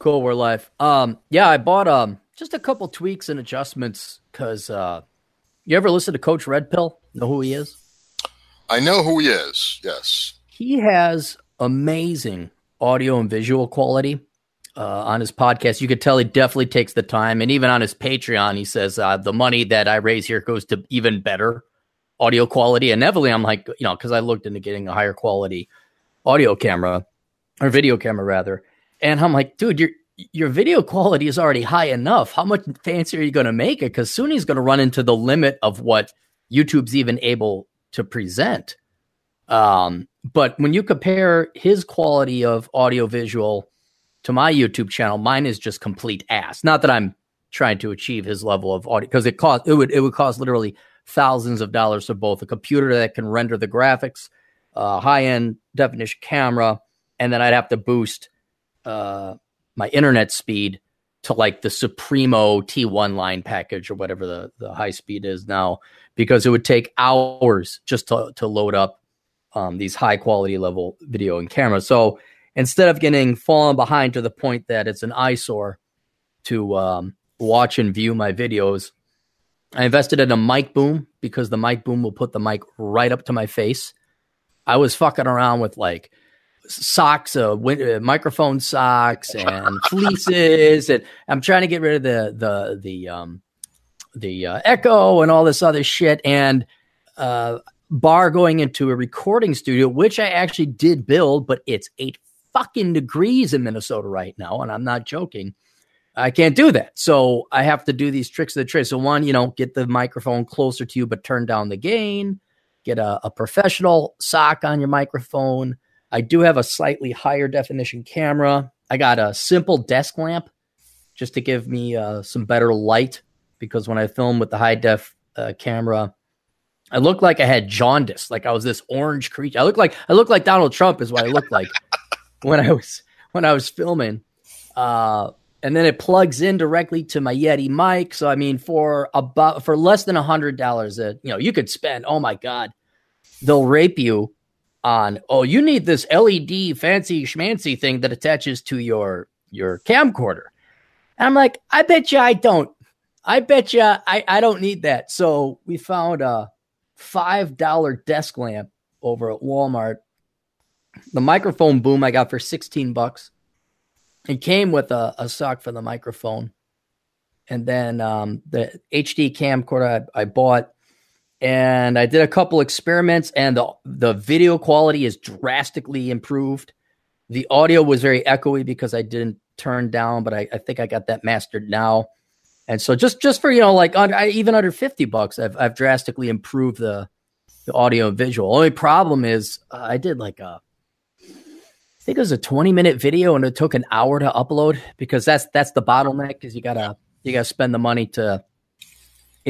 Cool, we're live. Um, yeah, I bought um just a couple tweaks and adjustments because uh, you ever listen to Coach Red Pill? Know who he is? I know who he is. Yes, he has amazing audio and visual quality uh, on his podcast. You could tell he definitely takes the time, and even on his Patreon, he says uh, the money that I raise here goes to even better audio quality. And inevitably, I'm like, you know, because I looked into getting a higher quality audio camera or video camera rather and I'm like, dude, your your video quality is already high enough. How much fancier are you going to make it? Because soon going to run into the limit of what YouTube's even able to present. Um, but when you compare his quality of audio visual to my YouTube channel, mine is just complete ass. Not that I'm trying to achieve his level of audio because it cost it would it would cost literally thousands of dollars for both a computer that can render the graphics, uh, high end definition camera, and then I'd have to boost uh, my internet speed to like the Supremo T1 line package or whatever the, the high speed is now, because it would take hours just to, to load up um, these high quality level video and camera. So instead of getting fallen behind to the point that it's an eyesore to um, watch and view my videos, I invested in a mic boom because the mic boom will put the mic right up to my face. I was fucking around with like socks, uh, win- uh, microphone socks, and fleeces, and I'm trying to get rid of the the the um the uh, echo and all this other shit, and uh, bar going into a recording studio, which I actually did build, but it's eight fucking degrees in Minnesota right now, and I'm not joking. I can't do that. So I have to do these tricks of the trade. So one, you know, get the microphone closer to you, but turn down the gain. Get a, a professional sock on your microphone. I do have a slightly higher definition camera. I got a simple desk lamp just to give me uh, some better light because when I film with the high def uh, camera, I looked like I had jaundice, like I was this orange creature. I look like I look like Donald Trump is what I looked like when I was when I was filming. Uh, and then it plugs in directly to my Yeti mic. So I mean, for about for less than a hundred dollars, that you know you could spend. Oh my god, they'll rape you on oh you need this LED fancy schmancy thing that attaches to your your camcorder. And I'm like, I bet you I don't. I bet you I, I don't need that. So we found a five dollar desk lamp over at Walmart. The microphone boom I got for 16 bucks. It came with a, a sock for the microphone. And then um, the HD camcorder I, I bought and I did a couple experiments, and the the video quality is drastically improved. The audio was very echoey because I didn't turn down, but I, I think I got that mastered now. And so just just for you know like under, even under fifty bucks, I've I've drastically improved the the audio and visual. Only problem is uh, I did like a I think it was a 20 minute video and it took an hour to upload because that's that's the bottleneck because you gotta you gotta spend the money to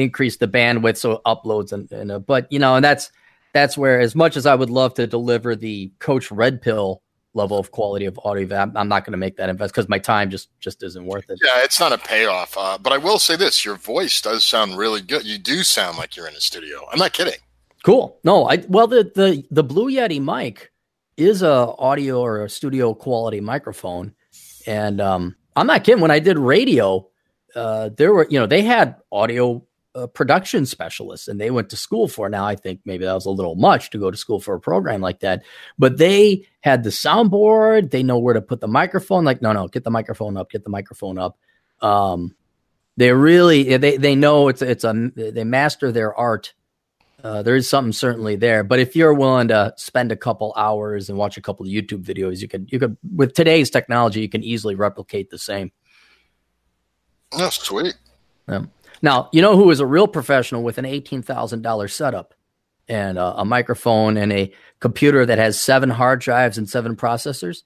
increase the bandwidth so uploads and, and uh, but you know and that's that's where as much as I would love to deliver the coach red pill level of quality of audio I'm, I'm not going to make that invest because my time just just isn't worth it. Yeah it's not a payoff uh, but I will say this your voice does sound really good. You do sound like you're in a studio. I'm not kidding. Cool. No I well the the the Blue Yeti mic is a audio or a studio quality microphone and um I'm not kidding. When I did radio uh, there were, you know, they had audio uh, production specialist and they went to school for now i think maybe that was a little much to go to school for a program like that but they had the soundboard they know where to put the microphone like no no get the microphone up get the microphone up. Um, they really they, they know it's it's a they master their art. Uh, there is something certainly there but if you're willing to spend a couple hours and watch a couple of youtube videos you could you could with today's technology you can easily replicate the same. That's sweet. Yeah. Now, you know who is a real professional with an $18,000 setup and a, a microphone and a computer that has seven hard drives and seven processors?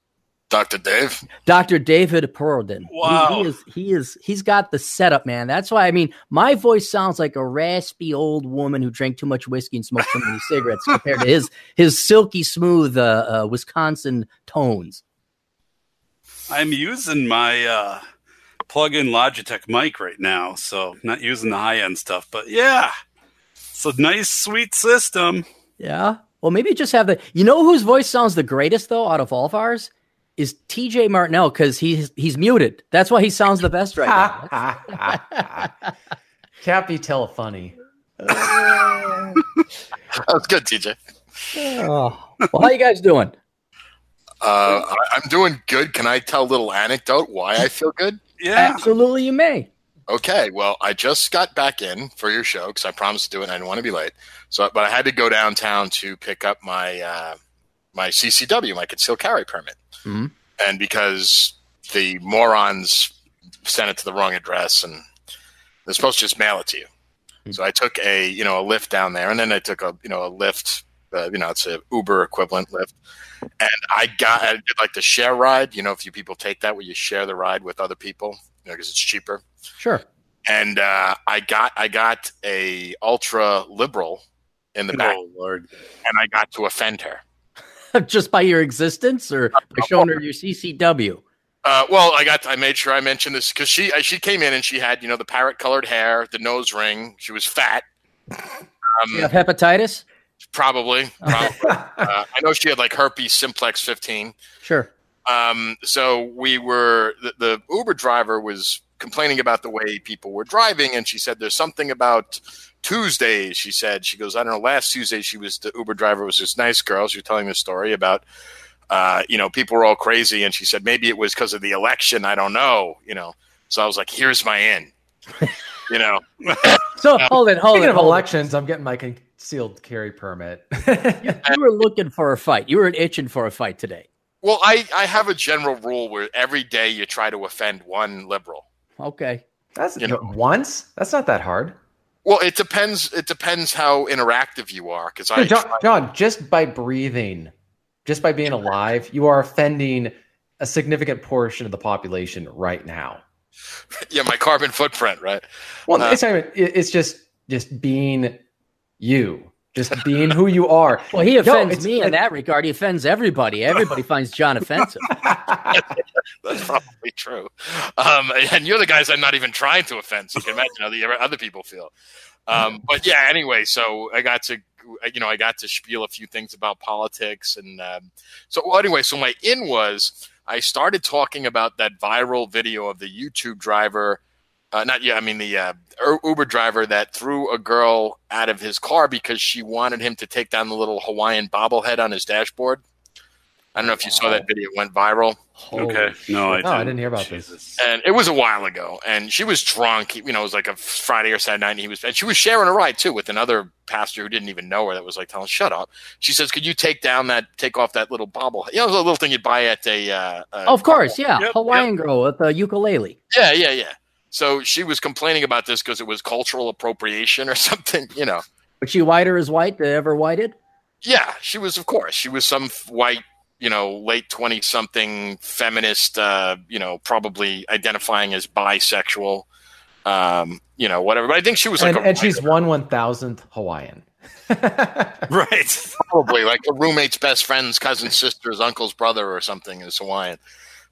Dr. Dave. Dr. David Perrodin. Wow. He, he, is he is he's got the setup, man. That's why I mean my voice sounds like a raspy old woman who drank too much whiskey and smoked too many cigarettes compared to his his silky smooth uh, uh, Wisconsin tones. I'm using my uh plug-in Logitech mic right now, so not using the high-end stuff. But yeah, it's a nice, sweet system. Yeah. Well, maybe just have the. You know whose voice sounds the greatest though, out of all of ours, is TJ Martinell because he's he's muted. That's why he sounds the best right now. Can't be tell funny. That's good, TJ. oh. Well, how you guys doing? Uh, I'm doing good. Can I tell a little anecdote why I feel good? Yeah. Absolutely, you may. Okay, well, I just got back in for your show because I promised to do it and I didn't want to be late. So, but I had to go downtown to pick up my uh, my CCW, my concealed carry permit, Mhm. and because the morons sent it to the wrong address and they're supposed to just mail it to you. So I took a you know a Lyft down there, and then I took a you know a Lyft, uh, you know it's a Uber equivalent Lyft, and I got I did like the share ride. You know, if you people take that where you share the ride with other people, you know, because it's cheaper. Sure. And uh, I got I got a ultra liberal in the back, Oh Lord. and I got to offend her. Just by your existence or by showing her your CCW? Uh, well, I got I made sure I mentioned this because she uh, she came in and she had you know the parrot colored hair, the nose ring. She was fat. Um, You have hepatitis? Probably. probably. uh, I know she had like herpes simplex fifteen. Sure. Um, so we were the, the Uber driver was complaining about the way people were driving, and she said there's something about Tuesdays. She said she goes, I don't know. Last Tuesday, she was the Uber driver was this nice girl. She was telling this story about. Uh, you know, people were all crazy, and she said maybe it was because of the election. I don't know. You know, so I was like, "Here's my in." you know, So hold it, hold Speaking it. of hold it. elections, I'm getting my concealed carry permit. You were looking for a fight. You were itching for a fight today. well, I I have a general rule where every day you try to offend one liberal. Okay. That's You know. once. That's not that hard. Well, it depends. It depends how interactive you are. Because I John, John, just by breathing, just by being alive, you are offending a significant portion of the population right now. yeah, my carbon footprint, right? Well, Uh, it's not even, it's just just being you, just being who you are. Well, he offends it's- me in that regard. He offends everybody. Everybody finds John offensive. That's probably true. Um, and you're the guys I'm not even trying to offend. So you can imagine how the other people feel. Um, but yeah, anyway, so I got to, you know, I got to spiel a few things about politics, and um, so well, anyway, so my in was I started talking about that viral video of the YouTube driver. Uh, not yeah, I mean the uh, Uber driver that threw a girl out of his car because she wanted him to take down the little Hawaiian bobblehead on his dashboard. I don't know if you saw that video; it went viral. Okay. No, I, No, I didn't hear about this. this. and it was a while ago and she was drunk you know it was like a friday or saturday night and he was and she was sharing a ride too with another pastor who didn't even know her that was like telling shut up she says could you take down that take off that little bobble you know the little thing you'd buy at a uh, uh of course, yeah. Yep, Hawaiian girl with a ukulele. yeah yeah yeah so she was complaining about this because it was cultural appropriation or something you know Was she whiter as white? Than ever whited? yeah she was of course she was some white you know late 20 something feminist uh you know probably identifying as bisexual um you know whatever but i think she was like and, and she's one one thousandth Hawaiian. Right. probably like a roommate's best friend's cousin's sister's uncle's brother or something is Hawaiian.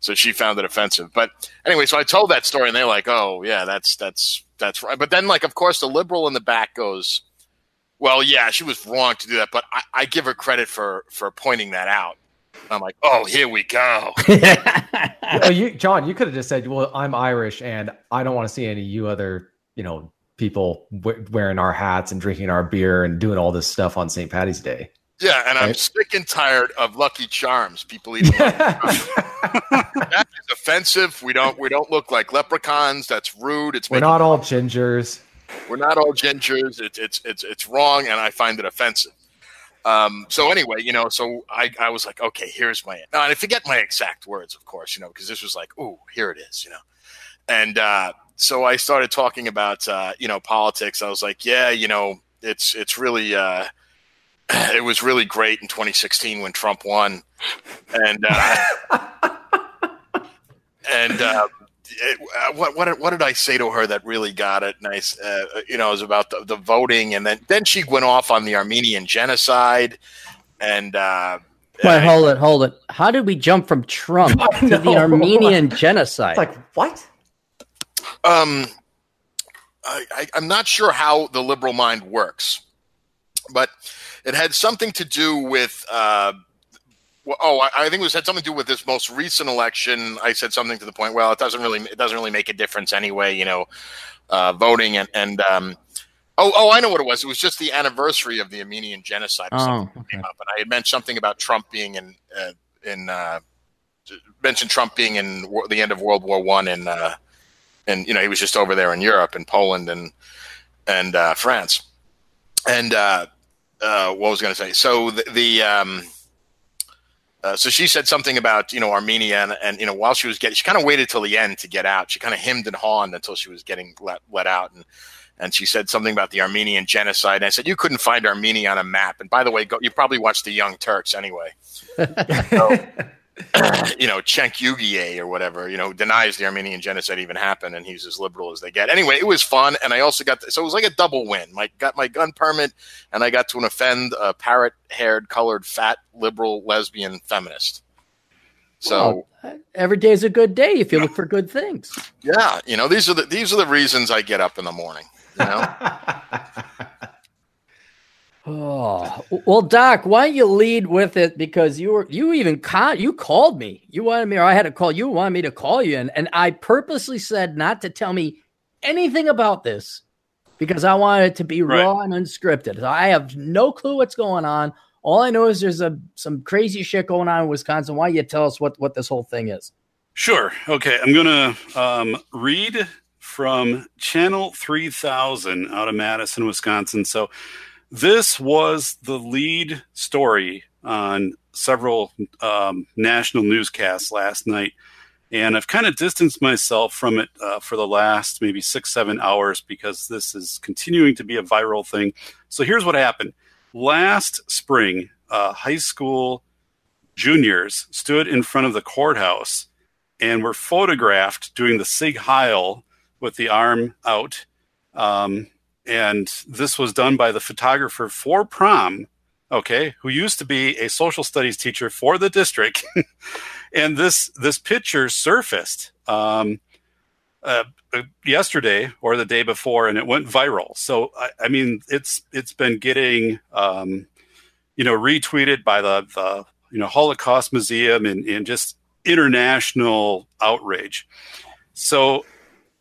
So she found it offensive. But anyway, so I told that story and they're like, "Oh, yeah, that's that's that's right." But then, like, of course, the liberal in the back goes, "Well, yeah, she was wrong to do that, but I, I give her credit for for pointing that out." I'm like, "Oh, here we go." oh, you, John, you could have just said, "Well, I'm Irish, and I don't want to see any you other, you know, people w- wearing our hats and drinking our beer and doing all this stuff on St. Patty's Day." Yeah, and I'm sick and tired of Lucky Charms. People eating. that is offensive. We don't we don't look like leprechauns. That's rude. It's We're not all gingers. We're not all gingers. It's it's it's it's wrong, and I find it offensive. Um, so anyway, you know, so I, I was like, okay, here's my now, and I forget my exact words, of course, you know, because this was like, oh, here it is, you know, and uh, so I started talking about uh, you know politics. I was like, yeah, you know, it's it's really uh, it was really great in 2016 when Trump won, and uh, and uh, it, uh, what what what did I say to her that really got it? Nice, uh, you know, it was about the, the voting, and then then she went off on the Armenian genocide, and uh, Wait, hold it, hold it. How did we jump from Trump to the. Armenian genocide? It's like what? um, I, I, I'm not sure how the liberal mind works, but it had something to do with uh, oh, I, I think it was had something to do with this most recent election. I said something to the point, well, it doesn't really it doesn't really make a difference anyway, you know, uh, voting and and um, oh oh I know what it was. It was just the anniversary of the Armenian genocide. Or Oh, something okay. came up, and I had mentioned something about Trump being in uh, in uh, mentioned Trump being in war, the end of World War One and uh, and you know he was just over there in Europe and Poland and and uh, France and uh, what was I going to say? So the, the um, uh, so she said something about you know Armenia and, and you know while she was getting she kind of waited till the end to get out. She kind of hemmed and hawed until she was getting let let out and. And she said something about the Armenian genocide. And I said, You couldn't find Armenia on a map. And by the way, go, you probably watched The Young Turks anyway. you know, Cenk Uygur or whatever, you know, denies the Armenian genocide even happened, and he's as liberal as they get. Anyway, it was fun, and I also got the, so it was like a double win. I got my gun permit, and I got to an offend a parrot-haired, colored, fat, liberal, lesbian feminist. So Well, is a good day if you look for good things. yeah, you know, these are the these are the reasons I get up in the morning. You know, Oh well, Doc, why don't you lead with it because you were you even con- you called me. You wanted me, or I had to call you. Wanted me to call you, and and I purposely said not to tell me anything about this because I wanted it to be Right. raw and unscripted. I have no clue what's going on. All I know is there's a some crazy shit going on in Wisconsin. Why don't you tell us what what this whole thing is? Sure. Okay. I'm going to um, read from Channel 3000 out of Madison, Wisconsin. So, this was the lead story on several um, national newscasts last night. And I've kind of distanced myself from it uh, for the last maybe six, seven hours because this is continuing to be a viral thing. So, here's what happened last spring, uh, high school juniors stood in front of the courthouse and were photographed doing the Sieg Heil with the arm out. Um, and this was done by the photographer for prom, okay, who used to be a social studies teacher for the district. and this this picture surfaced um, uh, yesterday or the day before, and it went viral. So I, I mean, it's it's been getting um, you know retweeted by the the you know Holocaust Museum and, and just international outrage. So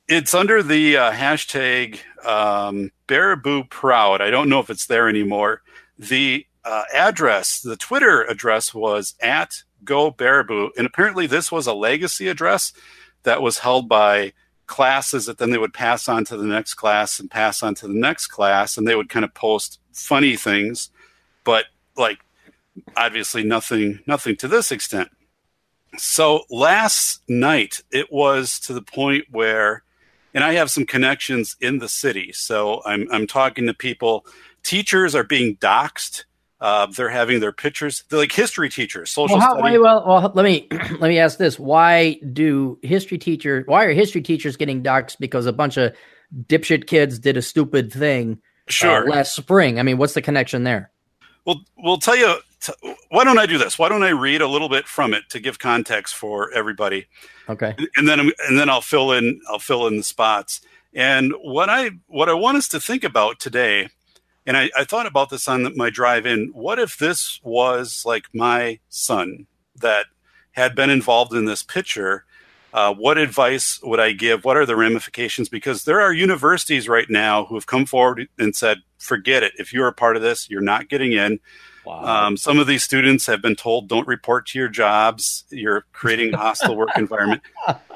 it's under the uh, hashtag um, Baraboo Proud. I don't know if it's there anymore. The uh, address, the Twitter address was at Go Baraboo. And apparently, this was a legacy address that was held by classes that then they would pass on to the next class and pass on to the next class. And they would kind of post funny things, but like obviously nothing, nothing to this extent. So last night, it was to the point where, and I have some connections in the city. So I'm, I'm talking to people. Teachers are being doxxed. Uh, they're having their pictures. They're like history teachers, social Well, how, well, well, let me let me ask this: Why do history teachers? Why are history teachers getting doxxed because a bunch of dipshit kids did a stupid thing uh, Sure. last spring? I mean, what's the connection there? Well, we'll tell you. T- why don't I do this? Why don't I read a little bit from it to give context for everybody, Okay. and then and then I'll fill in I'll fill in the spots. And what I what I want us to think about today, and I, I thought about this on my drive in. What if this was like my son that had been involved in this picture? Uh, what advice would I give? What are the ramifications? Because there are universities right now who have come forward and said, forget it. If you're a part of this, you're not getting in. Wow. Um, some of these students have been told, don't report to your jobs. You're creating a hostile work environment.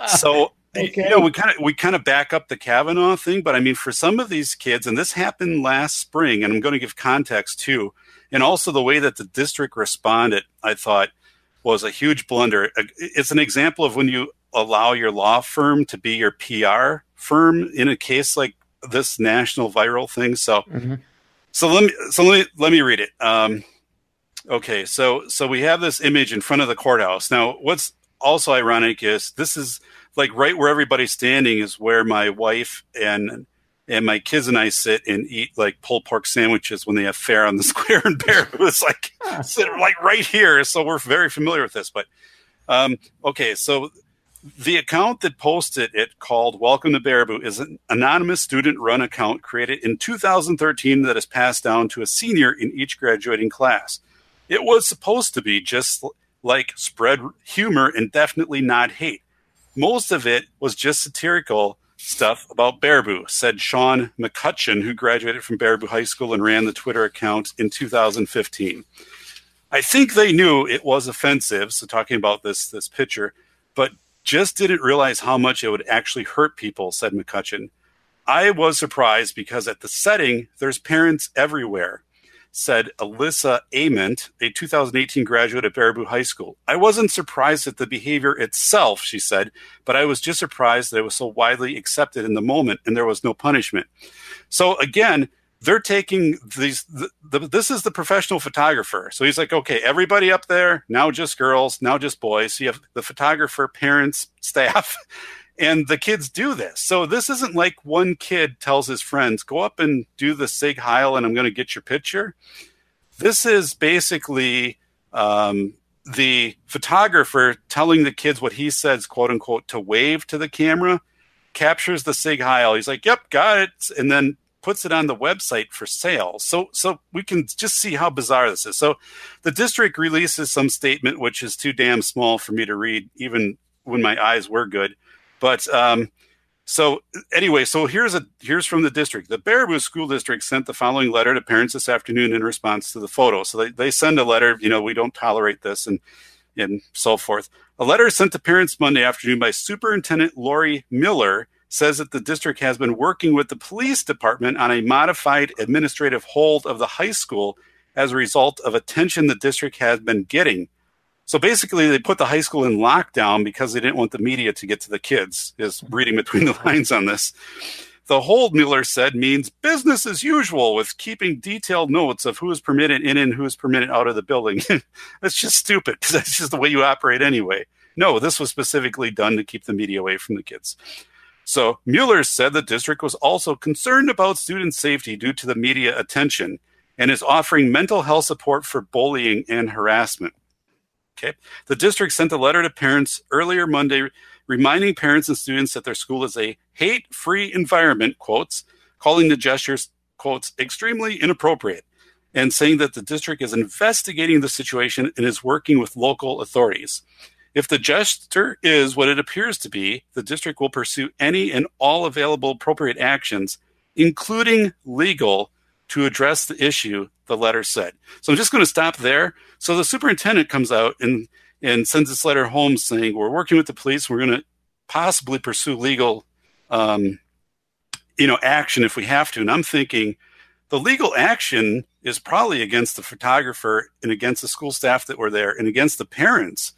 So, Okay. you know, we kind of we kind of back up the Kavanaugh thing, but I mean, for some of these kids, and this happened last spring, and I'm going to give context too, and also the way that the district responded, I thought was a huge blunder. It's an example of when you allow your law firm to be your PR firm in a case like this national viral thing. So, Mhm. so let me so let me let me read it. Um, okay, so so we have this image in front of the courthouse. Now, what's also ironic is this is like right where everybody's standing is where my wife and and my kids and I sit and eat like pulled pork sandwiches when they have fair on the square in Bear. It's like sit like right here, so we're very familiar with this. But um, okay, so the account that posted it called Welcome to Baraboo is an anonymous student run account created in 2013 that is passed down to a senior in each graduating class. It was supposed to be just like spread humor and definitely not hate. Most of it was just satirical stuff about Baraboo, said Sean McCutcheon, who graduated from Baraboo High School and ran the Twitter account in 2015. I think they knew it was offensive, so talking about this this picture, but just didn't realize how much it would actually hurt people, said McCutcheon. I was surprised because at the setting, there's parents everywhere said Alyssa Ament, a 2018 graduate at Baraboo High School. I wasn't surprised at the behavior itself, she said, but I was just surprised that it was so widely accepted in the moment and there was no punishment. So again, they're taking these the, the, this is the professional photographer so he's like okay everybody up there now just girls now just boys so you have the photographer parents staff and the kids do this. So this isn't like one kid tells his friends, go up and do the Sieg Heil and I'm going to get your picture. This is basically um, the photographer telling the kids what he says, quote unquote, to wave to the camera, captures the Sieg Heil. He's like, yep, got it. And then puts it on the website for sale. So so we can just see how bizarre this is. So the district releases some statement which is too damn small for me to read even when my eyes were good. But um, so anyway, so here's a here's from the district. The Baraboo School District sent the following letter to parents this afternoon in response to the photo. So they, they send a letter, you know, we don't tolerate this and and so forth. A letter sent to parents Monday afternoon by Superintendent Lori Mueller says that the district has been working with the police department on a modified administrative hold of the high school as a result of attention the district has been getting so basically, they put the high school in lockdown because they didn't want the media to get to the kids, is mm-hmm. reading between the lines on this. The hold, Mueller said, means business as usual with keeping detailed notes of who is permitted in and who is permitted out of the building. that's just stupid because that's just the way you operate anyway. No, this was specifically done to keep the media away from the kids. So Mueller said the district was also concerned about student safety due to the media attention and is offering mental health support for bullying and harassment. Okay. The district sent a letter to parents earlier Monday reminding parents and students that their school is a hate free environment, quotes, calling the gestures, quotes, extremely inappropriate, and saying that the district is investigating the situation and is working with local authorities. If the gesture is what it appears to be, the district will pursue any and all available appropriate actions, including legal, to address the issue, the letter said. So I'm just going to stop there. So the superintendent comes out and, and sends this letter home saying, We're working with the police. We're going to possibly pursue legal um, you know, action if we have to. And I'm thinking the legal action is probably against the photographer and against the school staff that were there and against the parents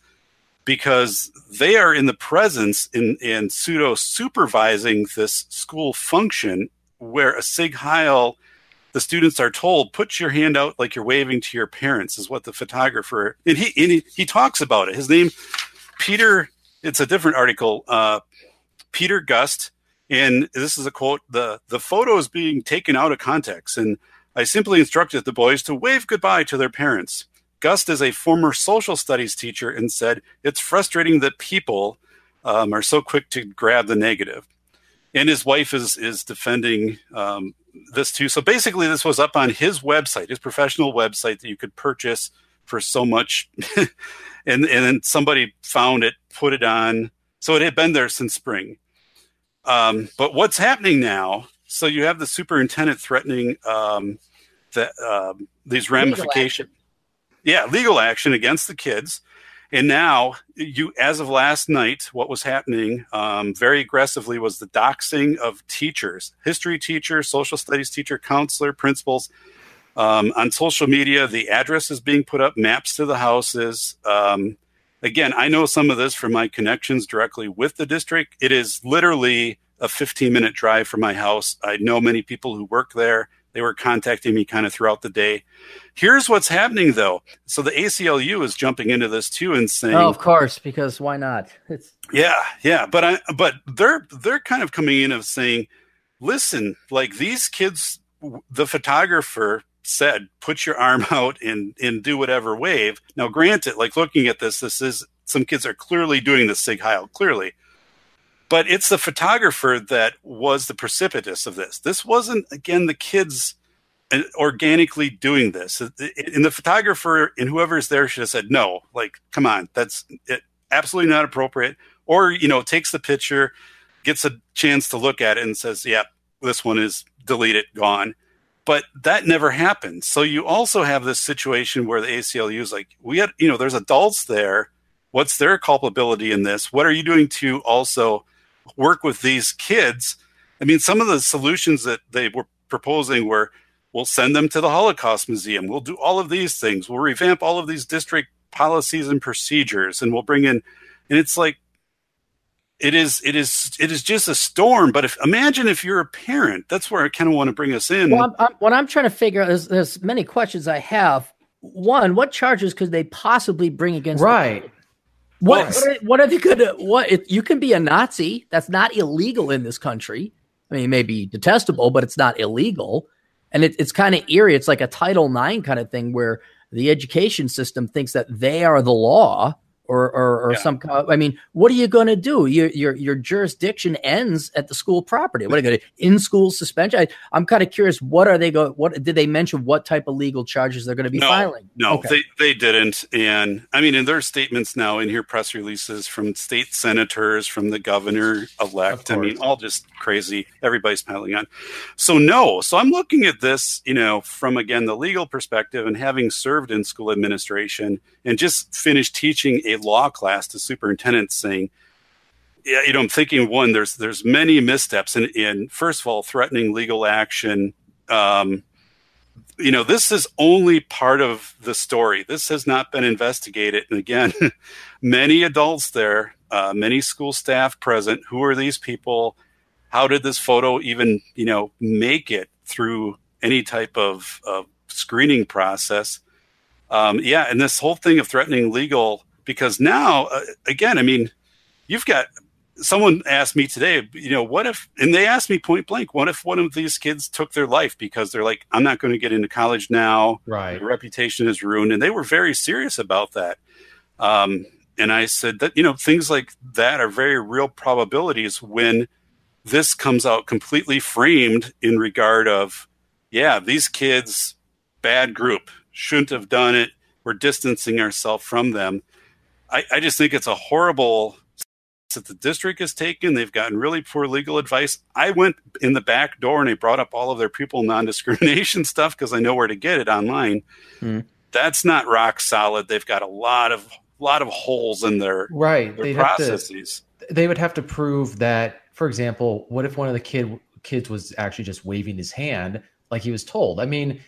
because they are in the presence in, in pseudo supervising this school function where a Sieg Heil the students are told, put your hand out like you're waving to your parents, is what the photographer and he and he, he talks about it. His name, Peter. It's a different article. Uh, Peter Gust, and this is a quote: the the photo is being taken out of context, and I simply instructed the boys to wave goodbye to their parents. Gust is a former social studies teacher and said it's frustrating that people um, are so quick to grab the negative. And his wife is is defending um, this too. So basically, this was up on his website, his professional website that you could purchase for so much, and and then somebody found it, put it on. So it had been there since spring. Um, but what's happening now? So you have the superintendent threatening um, that um, these ramifications. Yeah, legal action against the kids. And now, you, as of last night, what was happening um, very aggressively was the doxing of teachers, history teacher, social studies teacher, counselor, principals. Um, on social media, the address is being put up, maps to the houses. Um, again, I know some of this from my connections directly with the district. It is literally a 15 minute drive from my house. I know many people who work there. They were contacting me kind of throughout the day. Here's what's happening though. So the ACLU is jumping into this too and saying, "Oh, of course, because why not?" It's yeah, yeah. But I, but they're they're kind of coming in of saying, "Listen, like these kids, the photographer said, put your arm out and and do whatever wave." Now, granted, like looking at this, this is some kids are clearly doing the sieg heil clearly but it's the photographer that was the precipitous of this. This wasn't, again, the kids uh, organically doing this. And the photographer and whoever's there should have said, no, like, come on, that's absolutely not appropriate. Or, you know, takes the picture, gets a chance to look at it and says, yeah, this one is deleted, gone. But that never happens. So you also have this situation where the ACLU is like, we had, you know, there's adults there. What's their culpability in this? What are you doing to also work with these kids? I mean, some of the solutions that they were proposing were We'll send them to the Holocaust Museum. We'll do all of these things. We'll revamp all of these district policies and procedures, and we'll bring in. And it's like, it is, it is, it is just a storm. But if imagine if you're a parent, that's where I kind of want to bring us in. Well, I'm, I'm, what I'm trying to figure out is there's many questions I have. One, what charges could they possibly bring against? Right. What, what, are, what are they going to? What if you can be a Nazi? That's not illegal in this country. I mean, it may be detestable, but it's not illegal. And it, it's kind of eerie. It's like a Title IX kind of thing where the education system thinks that they are the law or or, or yeah. some I mean, what are you going to do? Your your your jurisdiction ends at the school property. What are you going to in school suspension? I, am kind of curious. What are they going? What did they mention? What type of legal charges they're going to be no, filing? No, okay. they they didn't. And I mean, in their statements now, in here press releases from state senators, from the governor elect. I mean, all just crazy. Everybody's piling on. So no. So I'm looking at this, you know, from again the legal perspective, and having served in school administration and just finished teaching a law class to superintendents saying, yeah, you know, I'm thinking one, there's there's many missteps in, in first of all, threatening legal action. Um, you know, this is only part of the story. This has not been investigated. And again, many adults there, uh, many school staff present. Who are these people? How did this photo even, you know, make it through any type of, of screening process? Um, yeah, and this whole thing of threatening legal because now, uh, again, I mean, you've got someone asked me today, you know, what if, and they asked me point blank, what if one of these kids took their life because they're like, I'm not going to get into college now. Right. The reputation is ruined. And they were very serious about that. Um, and I said that, you know, things like that are very real probabilities when this comes out completely framed in regard of, yeah, these kids, bad group, shouldn't have done it. We're distancing ourselves from them. I, I just think it's a horrible that the district has taken. They've gotten really poor legal advice. I went in the back door and they brought up all of their pupil non discrimination stuff because I know where to get it online. Hmm. That's not rock solid. They've got a lot of lot of holes in their right their processes. To, they would have to prove that, for example, what if one of the kid kids was actually just waving his hand like he was told? I mean,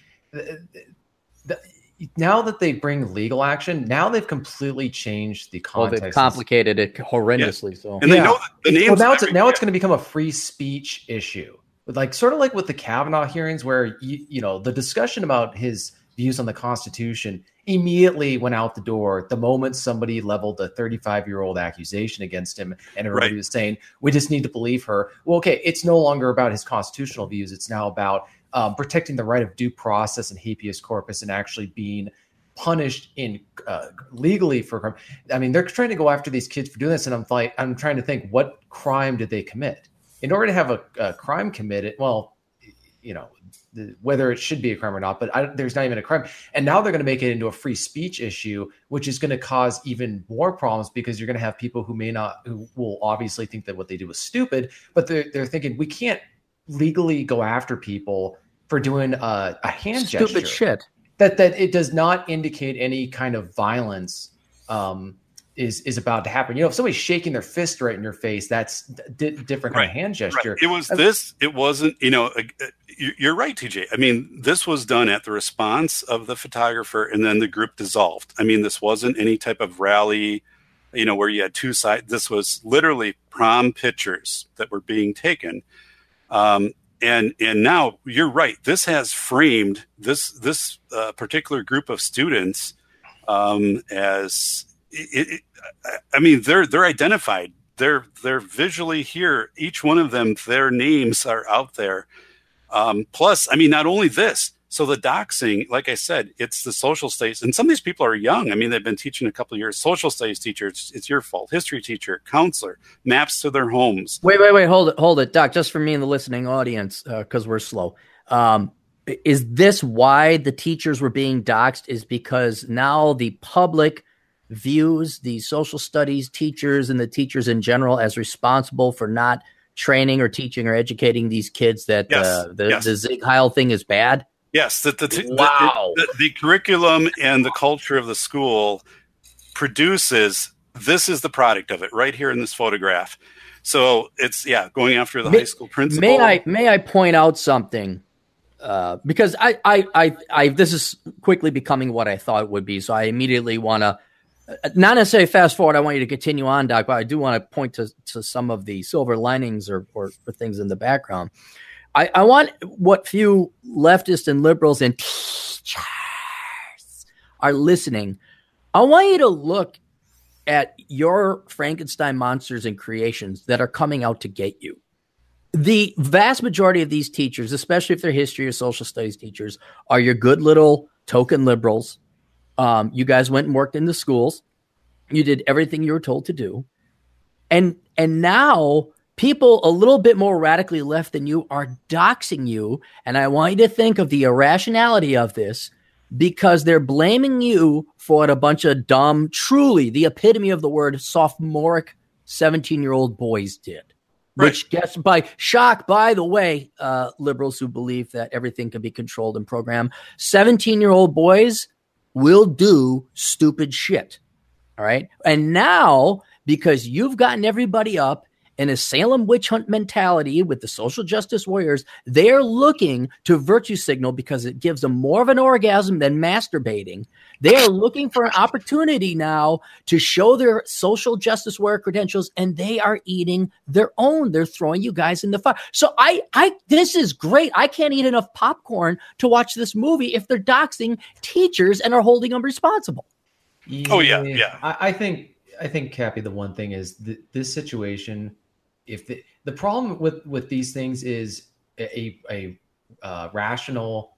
now that they bring legal action, now they've completely changed the context. Well, they've complicated it horrendously. Yeah. So, and yeah. know the names. Well, now it's now it's going to become a free speech issue, like sort of like with the Kavanaugh hearings, where you, you know the discussion about his views on the Constitution immediately went out the door the moment somebody leveled a 35 year old accusation against him, and everybody right. was saying, "We just need to believe her." Well, okay, it's no longer about his constitutional views; it's now about um, protecting the right of due process and habeas corpus and actually being punished in uh, legally for crime. I mean, they're trying to go after these kids for doing this, and I'm like, I'm trying to think, what crime did they commit? In order to have a, a crime committed, well, you know, the, whether it should be a crime or not, but I, there's not even a crime. And now they're going to make it into a free speech issue, which is going to cause even more problems because you're going to have people who may not, who will obviously think that what they do was stupid, but they're, they're thinking we can't legally go after people for doing a, a hand Stupid gesture. shit. That that it does not indicate any kind of violence um, is is about to happen. You know, if somebody's shaking their fist right in your face, that's d- different kind right. of hand gesture. Right. It was this. It wasn't. You know, you're right, TJ. I mean, this was done at the response of the photographer, and then the group dissolved. I mean, this wasn't any type of rally. You know, where you had two sides. This was literally prom pictures that were being taken um, and and now you're right. This has framed this this uh, particular group of students um, as it, it, I mean they're they're identified. They're they're visually here. Each one of them, their names are out there. Um, plus, I mean, not only this, so the doxing, like I said, it's the social studies, and some of these people are young. I mean, they've been teaching a couple of years. Social studies teacher, it's, it's, your fault. History teacher, counselor, maps to their homes. Wait, wait, wait, hold it, hold it, Doc. Just for me and the listening audience, because uh, we're slow. Um, is this why the teachers were being doxxed? Is because now the public views the social studies teachers and the teachers in general as responsible for not training or teaching or educating these kids that yes. uh, the, yes. the Sieg Heil thing is bad? Yes, that the, wow. The, the, the, curriculum and the culture of the school produces this is the product of it right here in this photograph. So it's yeah, going after the may, high school principal. May I may I point out something? Uh, because I, I, I, I, this is quickly becoming what I thought it would be. So I immediately want to, uh, not necessarily fast forward. I want you to continue on, Doc, but I do want to point to, to some of the silver linings or, or, or things in the background. I, I want what few leftists and liberals and teachers are listening. I want you to look at your Frankenstein monsters and creations that are coming out to get you. The vast majority of these teachers, especially if they're history or social studies teachers, are your good little token liberals. Um, you guys went and worked in the schools. You did everything you were told to do. And and now people a little bit more radically left than you are doxing you. And I want you to think of the irrationality of this because they're blaming you for what a bunch of dumb, truly the epitome of the word sophomoric 17 year old boys did. Right. Which gets by shock, by the way, uh, liberals who believe that everything can be controlled and programmed. 17 year old boys will do stupid shit. All right. And now, because you've gotten everybody up in a Salem witch hunt mentality with the social justice warriors, they're looking to virtue signal because it gives them more of an orgasm than masturbating. They are looking for an opportunity now to show their social justice warrior credentials, and they are eating their own. They're throwing you guys in the fire. So I, I, this is great. I can't eat enough popcorn to watch this movie if they're doxing teachers and are holding them responsible. Oh, yeah, oh yeah, yeah. I, I think I think Cappy, the one thing is th- this situation if the, the problem with with these things is a a, uh, rational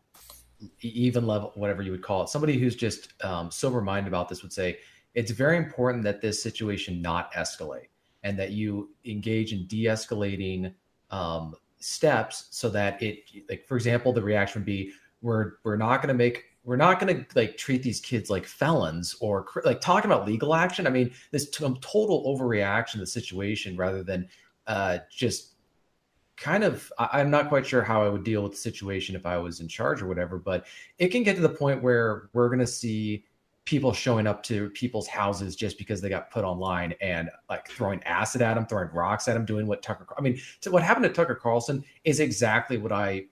even level whatever you would call it. Somebody who's just um, sober minded about this would say it's very important that this situation not escalate and that you engage in de-escalating um, steps so that it like for example the reaction would be we're we're not going to make we're not going to like treat these kids like felons or like talking about legal action. I mean this t- total overreaction to the situation rather than uh, just kind of I, am not quite sure how I would deal with the situation if I was in charge or whatever, but it can get to the point where we're gonna see people showing up to people's houses just because they got put online and like throwing acid at them, throwing rocks at them, doing what Tucker I mean, what happened to Tucker Carlson is exactly what I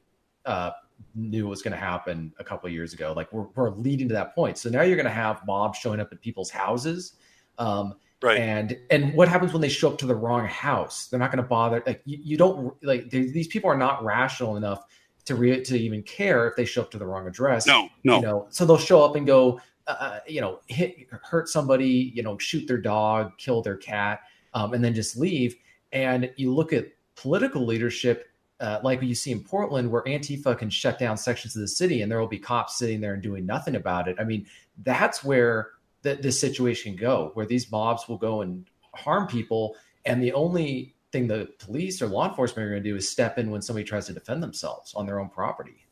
uh, knew was going to happen a couple years ago. Like we're, we're leading to that point. So now you're going to have mobs showing up at people's houses. Um, Right. And and what happens when they show up to the wrong house? They're not going to bother. Like you, you don't like these people are not rational enough to re- to even care if they show up to the wrong address. No, no. You know, so they'll show up and go, uh, uh, you know, hit hurt somebody, you know, shoot their dog, kill their cat, um, and then just leave. And you look at political leadership. Uh, like you see in Portland, where Antifa can shut down sections of the city, and there will be cops sitting there and doing nothing about it. I mean, that's where that this situation go where these mobs will go and harm people and the only thing the police or law enforcement are going to do is step in when somebody tries to defend themselves on their own property.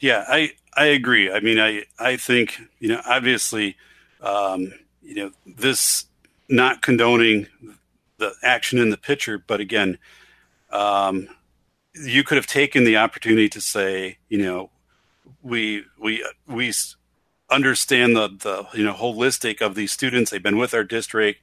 Yeah i i agree. I mean i i think you know obviously um you know this not condoning the action in the picture but again um you could have taken the opportunity to say you know we we we understand the the you know holistic of these students. They've been with our district,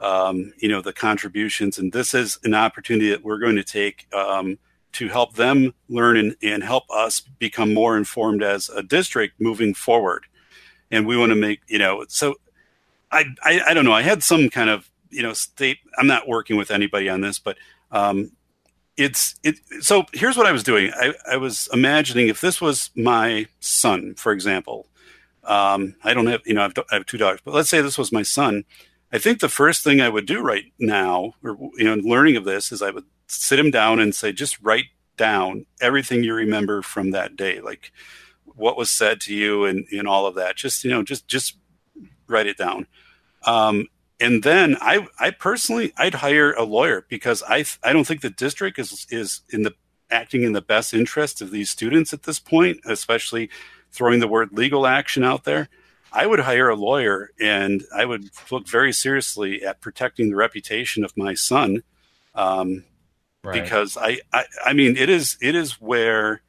um, you know, the contributions, and this is an opportunity that we're going to take um, to help them learn and, and help us become more informed as a district moving forward. And we want to make you know so. I, I, I don't know. I had some kind of you know state. I'm not working with anybody on this, but um, it's it so here's what i was doing I, I was imagining if this was my son for example um, I don't have, you know, I've, I have two dogs, but let's say this was my son. I think the first thing I would do right now, or you know, learning of this, is I would sit him down and say, just write down everything you remember from that day, like what was said to you and and all of that. Just you know, just just write it down. Um, and then I I personally I'd hire a lawyer because I I don't think the district is is in the acting in the best interest of these students at this point, especially throwing the word legal action out there, I would hire a lawyer and I would look very seriously at protecting the reputation of my son. Um, right. Because I, I, I mean, it is, it is where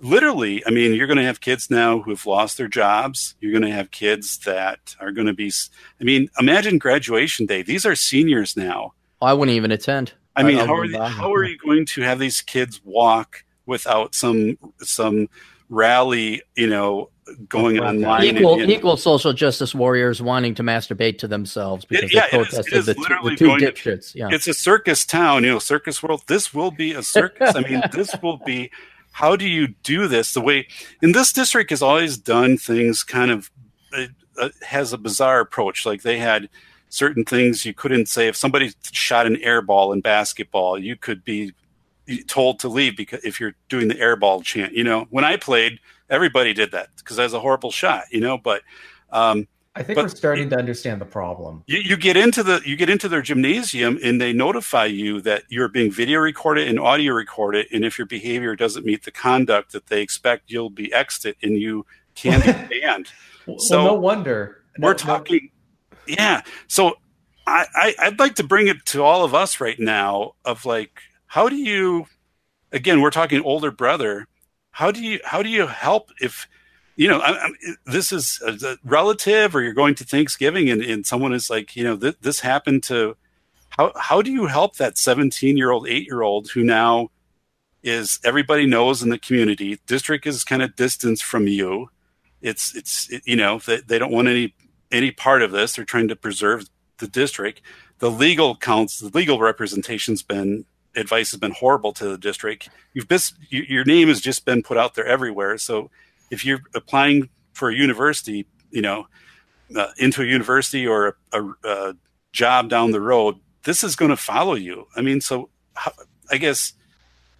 literally, I mean, you're going to have kids now who have lost their jobs. You're going to have kids that are going to be, I mean, imagine graduation day. These are seniors now. I wouldn't even attend. I mean, how are, they, how are you going to have these kids walk without some, some rally, you know, going online. Equal, and, equal social justice warriors wanting to masturbate to themselves because yeah, they protested the, the, two dipshits. Yeah. It's a circus town, you know, circus world. This will be a circus. I mean, this will be. How do you do this? The way in this district has always done things kind of uh, has a bizarre approach. Like they had certain things you couldn't say if somebody shot an air ball in basketball, you could be told to leave because if you're doing the airball chant, you know, when I played, everybody did that because that was a horrible shot, you know, but, um, I think we're starting to understand the problem. You, you, get into the you get into their gymnasium and they notify you that you're being video recorded and audio recorded, and if your behavior doesn't meet the conduct that they expect, you'll be exited and you can't be banned. well, so no wonder we're talking. No. Yeah, so I, I I'd like to bring it to all of us right now of like how do you again we're talking older brother how do you how do you help if you know I, I, this is a, relative or you're going to thanksgiving and, and someone is like you know th- this happened to how how do you help that 17 year old 8 year old who now is everybody knows in the community district is kind of distance from you. It's it's it, you know they, they don't want any any part of this. They're trying to preserve the district. The legal counts the legal representation's been advice has been horrible to the district. You've been, your name has just been put out there everywhere. So if you're applying for a university, you know, uh, into a university or a, a, a, job down the road, this is going to follow you. I mean, so how, I guess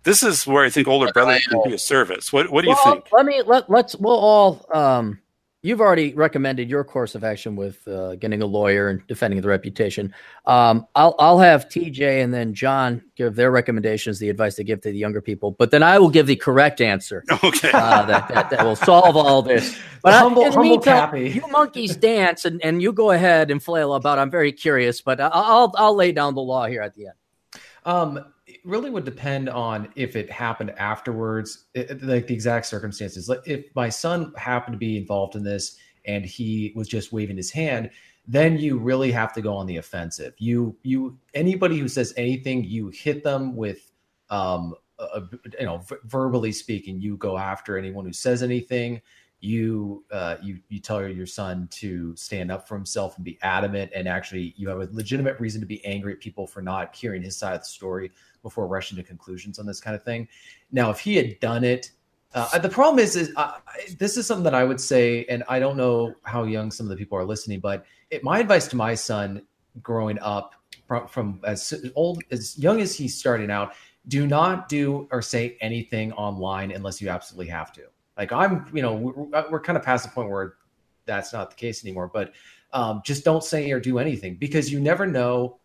this is where I think older brothers can be a service. What What do well, you think? Let me let let's we'll all um, you've already recommended your course of action with uh, getting a lawyer and defending the reputation. Um, I'll I'll have TJ and then John give their recommendations, the advice they give to the younger people, but then I will give the correct answer. Okay, uh, that, that, that will solve all this. But humble, I, humble meantime, you monkeys dance and, and you go ahead and flail about. I'm very curious, but I'll I'll lay down the law here at the end. Um, it really would depend on if it happened afterwards, it, like the exact circumstances. Like if my son happened to be involved in this and he was just waving his hand, then you really have to go on the offensive. You you anybody who says anything, you hit them with um a, you know v- verbally speaking, you go after anyone who says anything you uh, you you tell your son to stand up for himself and be adamant and actually you have a legitimate reason to be angry at people for not hearing his side of the story before rushing to conclusions on this kind of thing now if he had done it uh, the problem is, is uh, this is something that I would say, and I don't know how young some of the people are listening, but it, my advice to my son growing up from, from as old as young as he's starting out, do not do or say anything online unless you absolutely have to. Like I'm, you know, we're, we're kind of past the point where that's not the case anymore. But um, just don't say or do anything because you never know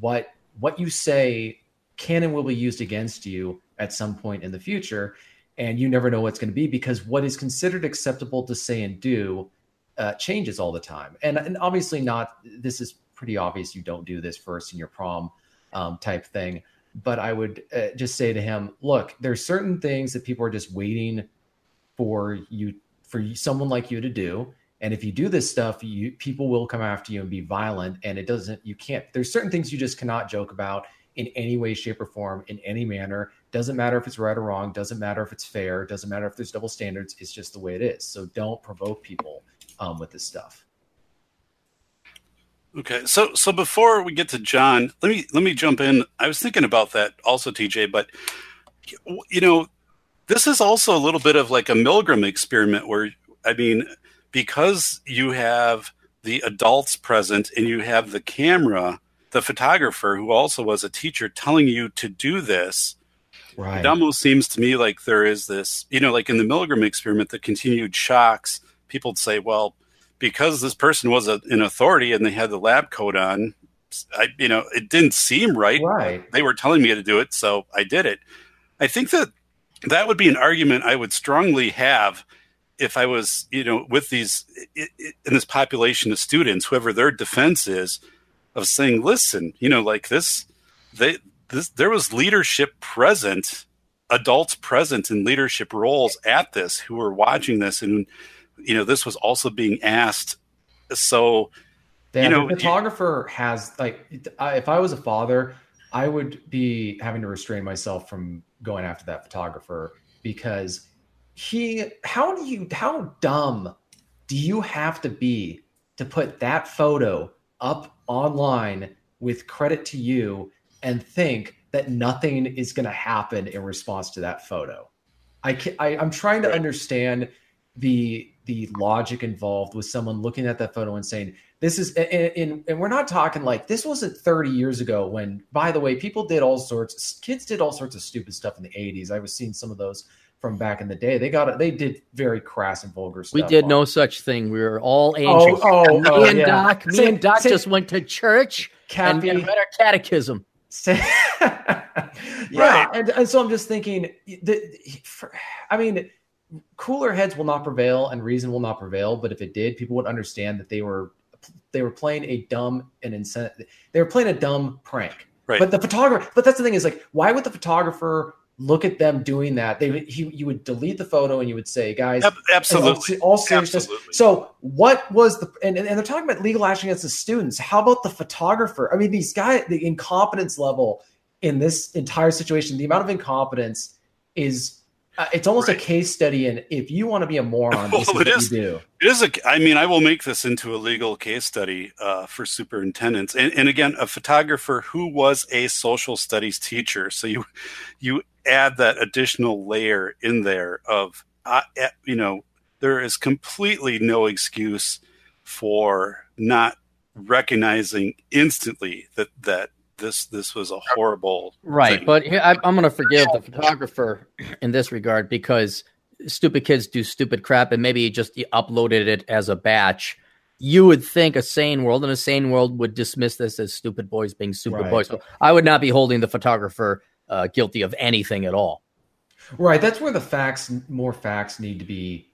what what you say can and will be used against you at some point in the future, and you never know what's going to be because what is considered acceptable to say and do uh, changes all the time. And and obviously not. This is pretty obvious. You don't do this first in your prom um, type thing. But I would uh, just say to him, look, there's certain things that people are just waiting for you for someone like you to do and if you do this stuff you people will come after you and be violent and it doesn't you can't there's certain things you just cannot joke about in any way shape or form in any manner. Doesn't matter if it's right or wrong. Doesn't matter if it's fair. Doesn't matter if there's double standards. It's just the way it is. So don't provoke people um, with this stuff. Okay. So so before we get to john let me let me jump in. I was thinking about that also tj but you know this is also a little bit of like a Milgram experiment where, I mean, because you have the adults present and you have the camera, the photographer who also was a teacher telling you to do this. Right. It almost seems to me like there is this, you know, like in the Milgram experiment, the continued shocks. People say, well, because this person was a, an authority and they had the lab coat on, I, you know, it didn't seem right. Right. They were telling me to do it, so I did it. I think that that would be an argument I would strongly have if I was, you know, with these in this population of students, whoever their defense is, of saying, listen, you know, like this, they this there was leadership present, adults present in leadership roles at this who were watching this, and you know, this was also being asked. So, yeah, you know, the photographer you, has like, if I was a father, I would be having to restrain myself from going after that photographer because he how do you how dumb do you have to be to put that photo up online with credit to you and think that nothing is going to happen in response to that photo. I can, I, i'm trying to understand the the logic involved with someone looking at that photo and saying this is and, and, and, we're not talking like this wasn't 30 years ago when by the way people did all sorts kids did all sorts of stupid stuff in the 80s i was seeing some of those from back in the day. They got it. They did very crass and vulgar stuff. We did on. no such thing. We were all angels. Oh, oh, me oh, and yeah. Doc, me Say- and Doc say- just went to church Cappy. and read our catechism. yeah, Right. and, and so I'm just thinking, the, for, I mean, cooler heads will not prevail and reason will not prevail. But if it did, people would understand that they were they were playing a dumb and incent. They were playing a dumb prank. Right. But the photographer, but that's the thing is like, why would the photographer look at them doing that? They he, you would delete the photo and you would say, guys, Ab- in all, absolutely, all seriousness. absolutely. So what was the and, and they're talking about legal action against the students. How about the photographer? I mean, these guys, the incompetence level in this entire situation, the amount of incompetence is uh, it's almost Right. a case study in if you want to be a moron, this is Well, what you is. do. It is a. I mean, I will make this into a legal case study uh, for superintendents, and, and again, a photographer who was a social studies teacher. So you, you add that additional layer in there of, uh, you know, there is completely no excuse for not recognizing instantly that that this this was a horrible Right, thing. but I, I'm going to forgive the photographer in this regard because stupid kids do stupid crap, and maybe he just uploaded it as a batch. You would think a sane world, and a sane world would dismiss this as stupid boys being stupid Right. boys. So I would not be holding the photographer uh, guilty of anything at all. Right. That's where the facts, more facts, need to be.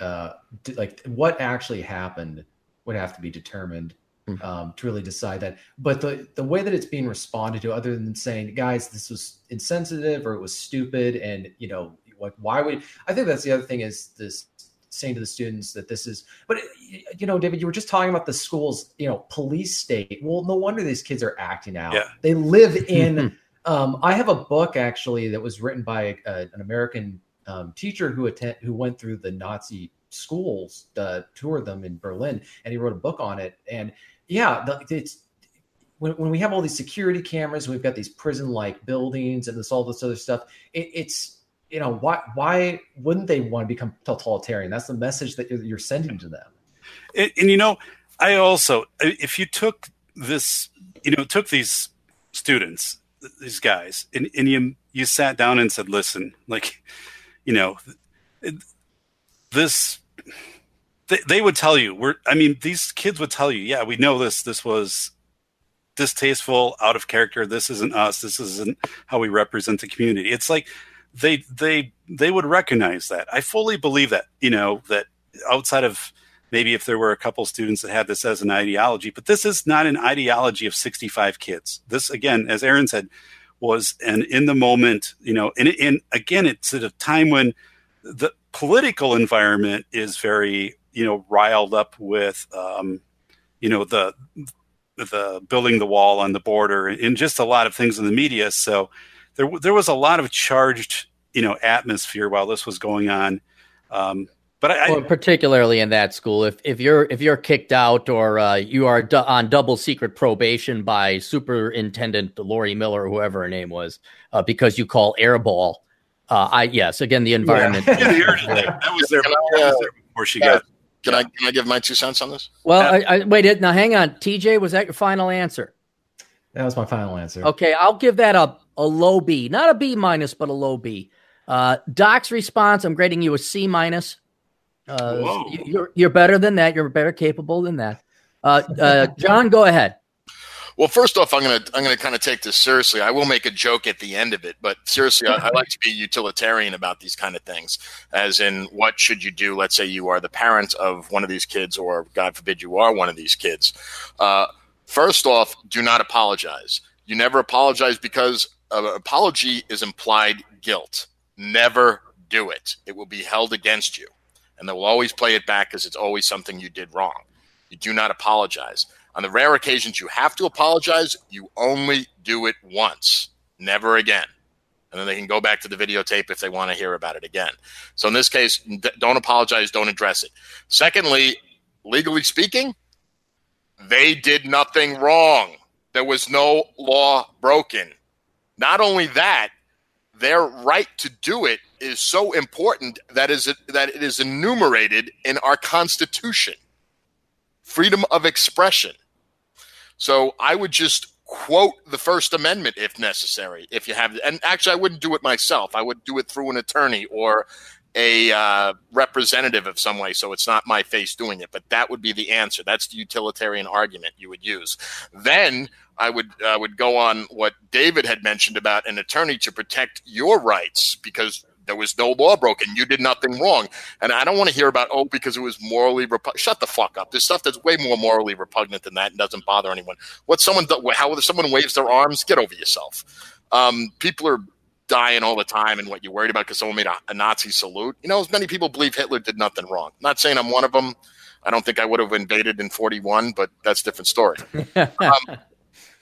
Uh, like what actually happened would have to be determined. Um, to really decide that. But the the way that it's being responded to, other than saying, "Guys, this was insensitive" or "It was stupid," and you know, like, why would I think that's the other thing is this saying to the students that this is. But you know, David, you were just talking about the schools, you know, police state. Well, no wonder these kids are acting out. Yeah. They live in. Um, I have a book actually that was written by uh, an American um, teacher who attend who went through the Nazi schools, uh, toured them in Berlin, and he wrote a book on it. And yeah, it's when, when we have all these security cameras, we've got these prison-like buildings and this all this other stuff. It, it's you know why why wouldn't they want to become totalitarian? That's the message that you're, you're sending to them. and, and you know i also if you took this you know took these students these guys and, and you you sat down and said listen like you know this they, they would tell you. We're i mean these kids would tell you yeah we know this. This was distasteful out of character. This isn't us. This isn't how we represent the community. It's like they they they would recognize that. I fully believe that you know that outside of maybe if there were a couple students that had this as an ideology but this is not an ideology of 65 kids. This again as aaron said was an in the moment you know and, and again it's at a time when the political environment is very you know riled up with um, you know the the building the wall on the border and just a lot of things in the media so there there was a lot of charged you know atmosphere while this was going on um, but I, Well, particularly in that school, if if you're if you're kicked out or uh, you are du- on double secret probation by Superintendent Lori Mueller, or whoever her name was, uh, because you call airball, uh, I yes, again the environment. I inherited that. That was there, Can that was uh, before she got Can I can I give my two cents on this? Well, I, I, wait, now hang on, TJ, was that your final answer? That was my final answer. Okay, I'll give that a a low B, not a B minus, but a low B. Uh, Doc's response, I'm grading you a C minus. Uh, Whoa. you- you're you're better than that. You're better capable than that. Uh, uh, John, go ahead. Well, first off, I'm gonna I'm gonna kind of take this seriously. I will make a joke at the end of it, but seriously, I, I, like to be utilitarian about these kind of things. As in, what should you do? Let's say you are the parent of one of these kids, or God forbid, you are one of these kids. Uh, first off, do not apologize. You never apologize because an apology is implied guilt. Never do it. It will be held against you, and they will always play it back because it's always something you did wrong. You do not apologize. On the rare occasions you have to apologize, you only do it once, never again. And then they can go back to the videotape if they want to hear about it again. So in this case, don't apologize, don't address it. Secondly, legally speaking, they did nothing wrong. There was no law broken. Not only that, their right to do it is so important that is that it is enumerated in our Constitution. Freedom of expression. So I would just quote the First Amendment if necessary. If you have, and actually, I wouldn't do it myself. I would do it through an attorney or a uh, representative of some way, so it's not my face doing it. But that would be the answer. That's the utilitarian argument you would use. Then I would uh, would go on what David had mentioned about an attorney to protect your rights because there was no law broken. You did nothing wrong. And I don't want to hear about, oh, because it was morally repugnant. Shut the fuck up. There's stuff that's way more morally repugnant than that and doesn't bother anyone. What someone, how someone waves their arms, get over yourself. Um, people are dying all the time and what you're worried about because someone made a, a, Nazi salute. You know, as many people believe Hitler did nothing wrong. I'm not saying I'm one of them. I don't think I would have invaded in 41, but that's a different story. um,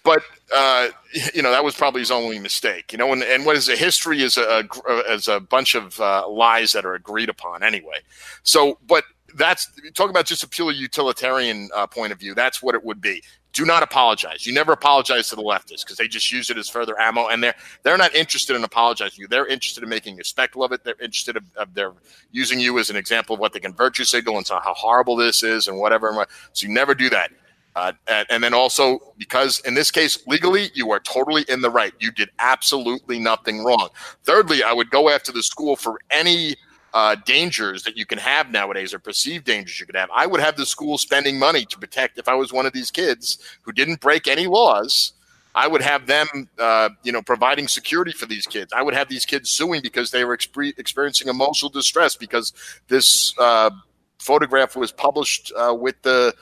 but uh, you know that was probably his only mistake. You know, and, and what is a history is a, a is a bunch of uh, lies that are agreed upon anyway. So, but that's talking about just a purely utilitarian uh, point of view. That's what it would be. Do not apologize. You never apologize to the leftists because they just use it as further ammo, and they're they're not interested in apologizing you. They're interested in making a spectacle of it. They're interested in of they're using you as an example of what they can virtue signal and so how horrible this is and whatever. So you never do that. Uh, and, and, then also because in this case legally you are totally in the right. You did absolutely nothing wrong. Thirdly i would go after the school for any uh, dangers that you can have nowadays or perceived dangers you could have. I would have the school spending money to protect if i was one of these kids who didn't break any laws i would have them uh, you know providing security for these kids. I would have these kids suing because they were exp- experiencing emotional distress because this uh, photograph was published uh, with the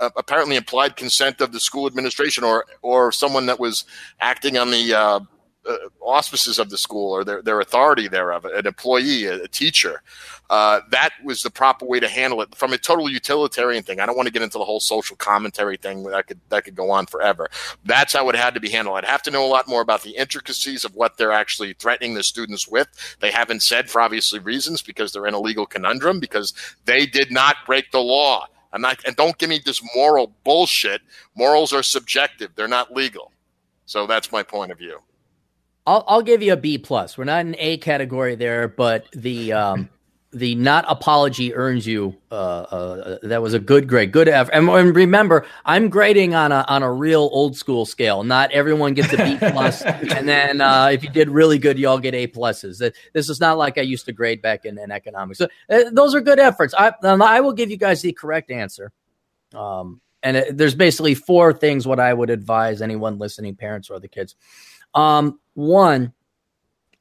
uh, apparently implied consent of the school administration or or someone that was acting on the uh, uh, auspices of the school or their, their authority thereof, an employee, a, a teacher. Uh, that was the proper way to handle it from a total utilitarian thing. I don't want to get into the whole social commentary thing that could that could go on forever. That's how it had to be handled. I'd have to know a lot more about the intricacies of what they're actually threatening the students with. They haven't said for obviously reasons because they're in a legal conundrum because they did not break the law. I'm not, and don't give me this moral bullshit. Morals are subjective; they're not legal. So that's my point of view. I'll, I'll give you a B plus. We're not in A category there, but the um, the not apology earns you. Uh, uh, that was a good grade, good effort. And, and, remember, I'm grading on a on a real old school scale. Not everyone gets a B plus, and then uh, if you did really good, you all get A pluses. This is not like I used to grade back in, in economics. So uh, those are good efforts. I I will give you guys the correct answer. Um, and it, there's basically four things what I would advise anyone listening, parents or the kids. Um, one,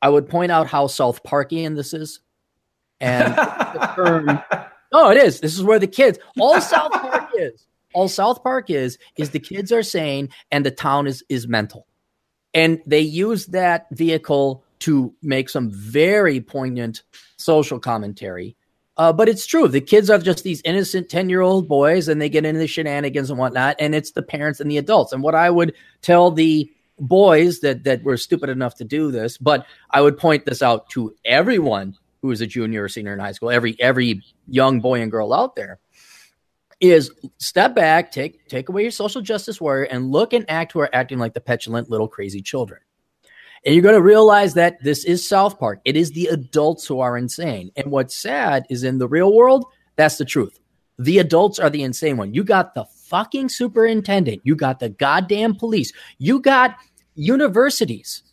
I would point out how South Parkian this is. And term, oh, it is. This is where the kids, all South Park is, all South Park is, is the kids are saying, and the town is is mental, and they use that vehicle to make some very poignant social commentary. Uh, but it's true. The kids are just these innocent 10 year old boys and they get into the shenanigans and whatnot. And it's the parents and the adults. And what I would tell the boys that, that were stupid enough to do this, but I would point this out to everyone who is a junior or senior in high school, every every young boy and girl out there, is step back, take take away your social justice warrior, and look and act who are acting like the petulant little crazy children. And you're going to realize that this is South Park. It is the adults who are insane. And what's sad is in the real world, that's the truth. The adults are the insane one. You got the fucking superintendent. You got the goddamn police. You got universities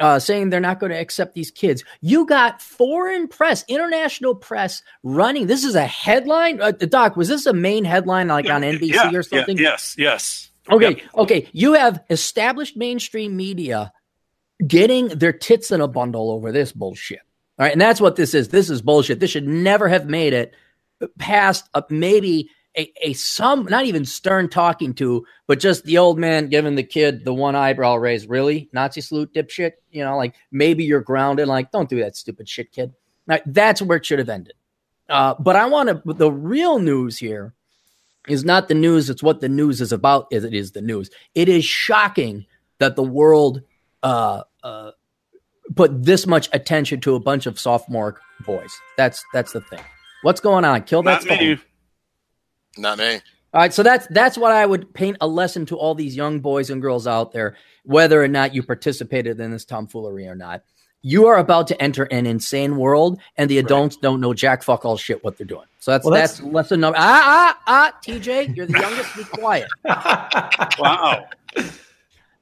uh, saying they're not going to accept these kids. You got foreign press, international press running. This is a headline. Uh, Doc, was this a main headline like on NBC yeah, or something? Yeah, yes, yes. Okay, Yep. okay. You have established mainstream media getting their tits in a bundle over this bullshit. All right, and that's what this is. This is bullshit. This should never have made it past uh, maybe a, a some not even stern talking to, but just the old man giving the kid the one eyebrow raise. Really, Nazi salute, dipshit. You know, like maybe you're grounded. Like, don't do that stupid shit, kid. Right, that's where it should have ended. Uh, but I want to. The real news here is not the news. It's what the news is about. Is it is the news. It is shocking that the world uh, uh, put this much attention to a bunch of sophomore boys. That's that's the thing. What's going on? Kill that Not. Not me. All right, so that's that's what I would paint a lesson to all these young boys and girls out there, whether or not you participated in this tomfoolery or not. You are about to enter an insane world, and the adults don't know jack fuck all shit what they're doing. So that's Well, that's, that's- lesson number. Ah ah ah, TJ, you're the youngest. Be quiet. Wow.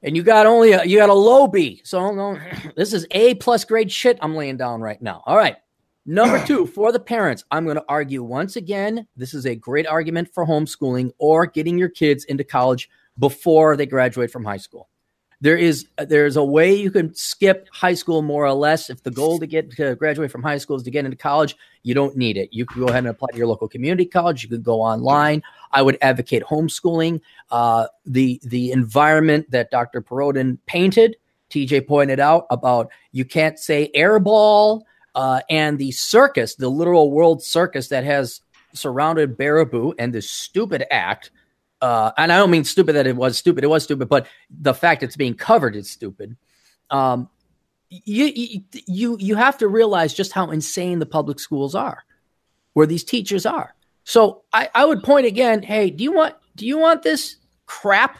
And you got only a, you got a low B. So no, this is A plus grade shit I'm laying down right now. All right. Number two, for the parents, I'm going to argue once again. This is a great argument for homeschooling or getting your kids into college before they graduate from high school. There is there's a way you can skip high school more or less. If the goal to get to graduate from high school is to get into college, you don't need it. You can go ahead and apply to your local community college. You could go online. I would advocate homeschooling. Uh, the the environment that Dr. Perodin painted, TJ pointed out about you can't say airball uh, and the circus, the literal world circus that has surrounded Baraboo and this stupid act. Uh, and I don't mean stupid that it was stupid. It was stupid, but the fact it's being covered is stupid. Um, you, you you have to realize just how insane the public schools are, where these teachers are. So I, I would point again. Hey, do you want do you want this crap?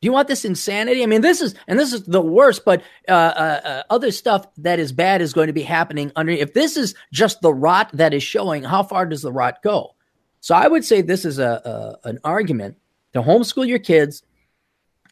Do you want this insanity? I mean, this is and this is the worst. But uh, uh, uh, other stuff that is bad is going to be happening under. If this is just the rot that is showing, how far does the rot go? So I would say this is a, a an argument to homeschool your kids.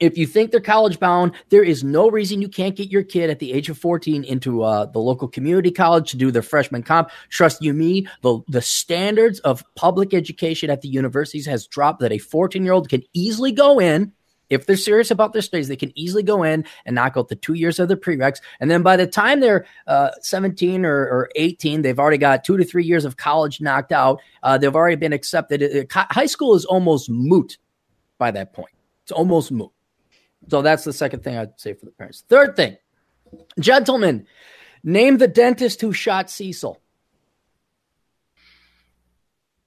If you think they're college bound, there is no reason you can't get your kid at the age of 14 into uh, the local community college to do their freshman comp. Trust you me, the, the standards of public education at the universities has dropped that a 14 year old can easily go in. If they're serious about their studies, they can easily go in and knock out the two years of their prereqs. And then by the time they're uh, 17 or, or 18, they've already got two to three years of college knocked out. Uh, they've already been accepted. Uh, co- High school is almost moot by that point. It's almost moot. So that's the second thing I'd say for the parents. Third thing, gentlemen, name the dentist who shot Cecil.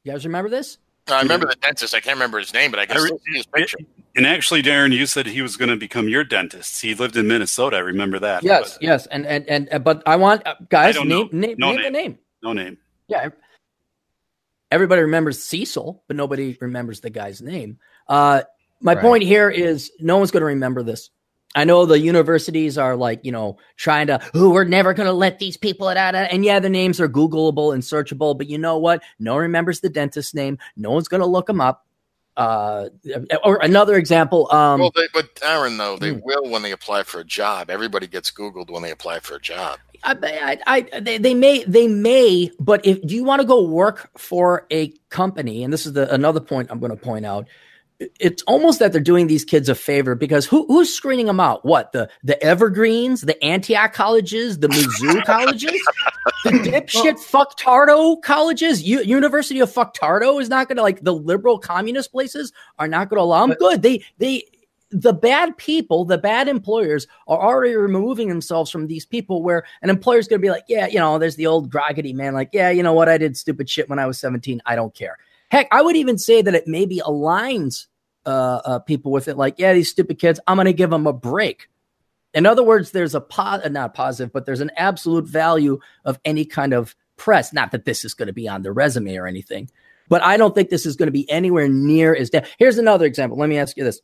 You guys remember this? I remember the dentist. I can't remember his name, but I can I re- still see his picture. And actually, Darren, you said he was going to become your dentist. He lived in Minnesota. I remember that. Yes, but yes, and and and uh, but I want uh, guys I don't name name, No name the name. name. No name. Yeah, everybody remembers Cecil, but nobody remembers the guy's name. Uh, my Right. point here is no one's going to remember this. I know the universities are like, you know, trying to, oh, we're never going to let these people out. And yeah, the names are Googleable and searchable, but you know what? No one remembers the dentist's name. No one's going to look them up. Uh, or another example. Um, well, they, but Aaron, though, they Hmm. will when they apply for a job. Everybody gets Googled when they apply for a job. I, I, I, they, they may, they may, but if do you want to go work for a company, and this is the another point I'm going to point out, it's almost that they're doing these kids a favor because who, who's screening them out? What the the Evergreens, the Antioch colleges, the Mizzou colleges, the dipshit fucktardo colleges, U- University of Fucktardo is not going to like the liberal communist places are not going to allow them. But- Good, they they the bad people, the bad employers are already removing themselves from these people where an employer's going to be like, yeah, you know, there's the old groggedy man, like, yeah, you know what? I did stupid shit when I was 17. I don't care. Heck, I would even say that it maybe aligns uh, uh, people with it. Like, yeah, these stupid kids, I'm going to give them a break. In other words, there's a po- uh, not positive, but there's an absolute value of any kind of press. Not that this is going to be on the resume or anything, but I don't think this is going to be anywhere near as. Da- Here's another example. Let me ask you this: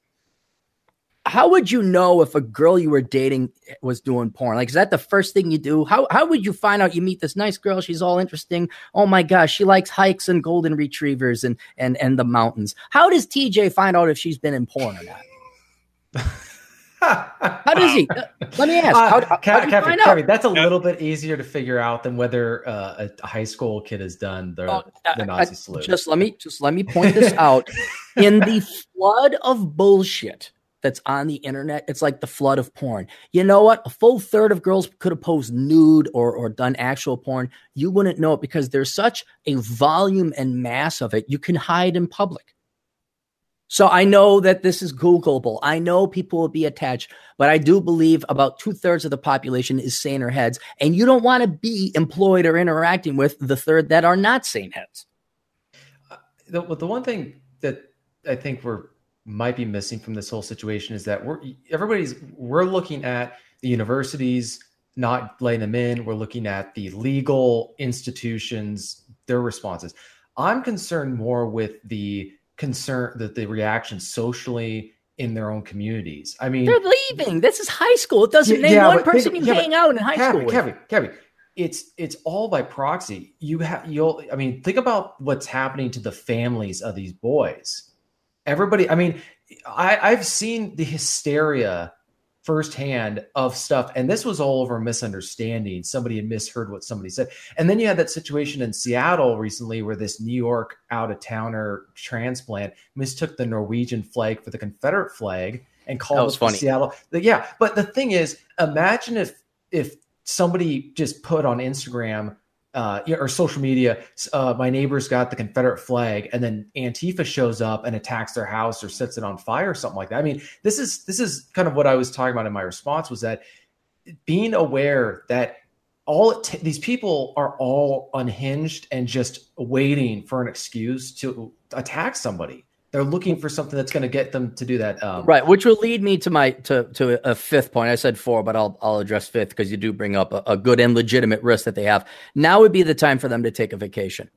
How would you know if a girl you were dating was doing porn? Like, is that the first thing you do? How how would you find out? You meet this nice girl, she's all interesting. Oh my gosh, she likes hikes and golden retrievers and and and the mountains. How does TJ find out if she's been in porn or not? How does he? Let me ask. How, uh, Kevin, Kevin, Kevin, that's a little bit easier to figure out than whether uh, a high school kid has done the, oh, the Nazi salute. Just let me just let me point this out. In the flood of bullshit that's on the internet, it's like the flood of porn. You know what? A full third of girls could have posed nude or or done actual porn. You wouldn't know it because there's such a volume and mass of it. You can hide in public. So I know that this is Googleable. I know people will be attached, but I do believe about two thirds of the population is saner heads. And you don't want to be employed or interacting with the third that are not sane heads. Uh, the, the one thing that I think we're might be missing from this whole situation is that we're everybody's we're looking at the universities not letting them in. We're looking at the legal institutions, their responses. I'm concerned more with the concern that the reaction socially in their own communities. I mean, they're leaving. This is high school. It doesn't yeah, name yeah, one person think, you yeah, hang out in high Kevin, school. Kevin, Kevin, it's it's all by proxy. You have you'll. I mean, think about what's happening to the families of these boys. Everybody. I mean, I, I've seen the hysteria firsthand of stuff. And this was all over misunderstanding. Somebody had misheard what somebody said. And then you had that situation in Seattle recently where this New York out of towner transplant mistook the Norwegian flag for the Confederate flag and called it funny. Seattle. Yeah. But the thing is, imagine if if somebody just put on Instagram uh, or social media, uh, my neighbor's got the Confederate flag, and then Antifa shows up and attacks their house or sets it on fire or something like that. I mean, this is this is kind of what I was talking about in my response was that being aware that all t- these people are all unhinged and just waiting for an excuse to attack somebody. They're looking for something that's going to get them to do that. Um, right, which will lead me to my to to a fifth point. I said four, but I'll I'll address fifth because you do bring up a, a good and legitimate risk that they have. Now would be the time for them to take a vacation.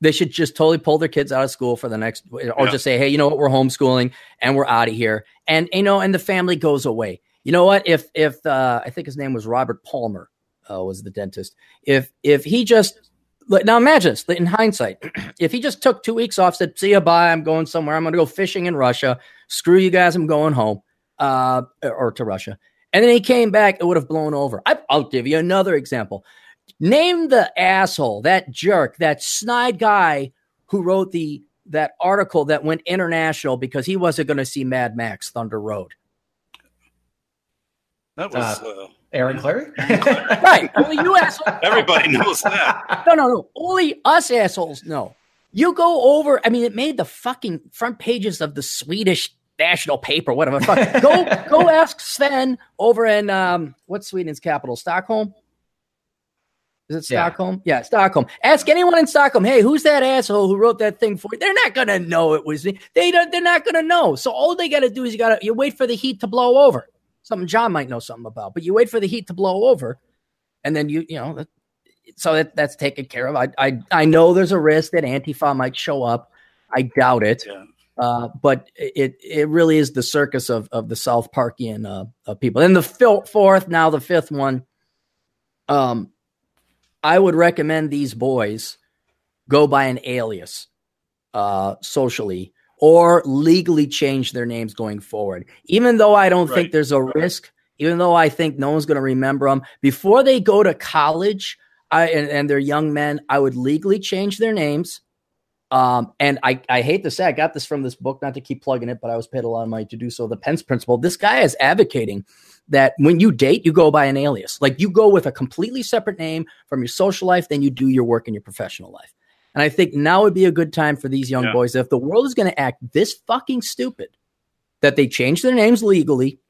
They should just totally pull their kids out of school for the next, or yeah. just say, hey, you know what, we're homeschooling and we're out of here, and you know, and the family goes away. You know what? If if uh, I think his name was Robert Palmer, uh, was the dentist. If if he just now imagine this in hindsight. If he just took two weeks off, said, see you, bye, I'm going somewhere. I'm going to go fishing in Russia. Screw you guys, I'm going home uh, or to Russia. And then he came back, it would have blown over. I, I'll give you another example. Name the asshole, that jerk, that snide guy who wrote the that article that went international because he wasn't going to see Mad Max Thunder Road. That was uh, uh, Aaron Clarey? right. Only you assholes. Everybody knows that. No, no, no. Only us assholes know. You go over, I mean, it made the fucking front pages of the Swedish national paper, whatever. go go ask Sven over in um what's Sweden's capital? Stockholm? Is it Stockholm? Yeah. yeah, Stockholm. Ask anyone in Stockholm, hey, who's that asshole who wrote that thing for you? They're not gonna know it was me. They don't they're not gonna know. So all they gotta do is you gotta you wait for the heat to blow over something John might know something about. But you wait for the heat to blow over, and then you you know, so that, that's taken care of. I I I know there's a risk that Antifa might show up. I doubt it. Yeah. Uh, but it it really is the circus of of the South Parkian uh, uh, people. And the fourth, now the fifth one. Um, I would recommend these boys go by an alias, uh, socially or legally change their names going forward. Even though I don't right. think there's a risk, even though I think no one's going to remember them, before they go to college I, and, and they're young men, I would legally change their names. Um, and I, I hate to say, I got this from this book, not to keep plugging it, but I was paid a lot of money to do so. The Pence Principle. This guy is advocating that when you date, you go by an alias. Like you go with a completely separate name from your social life than you do your work in your professional life. And I think now would be a good time for these young yeah. boys. If the world is going to act this fucking stupid, that they change their names legally,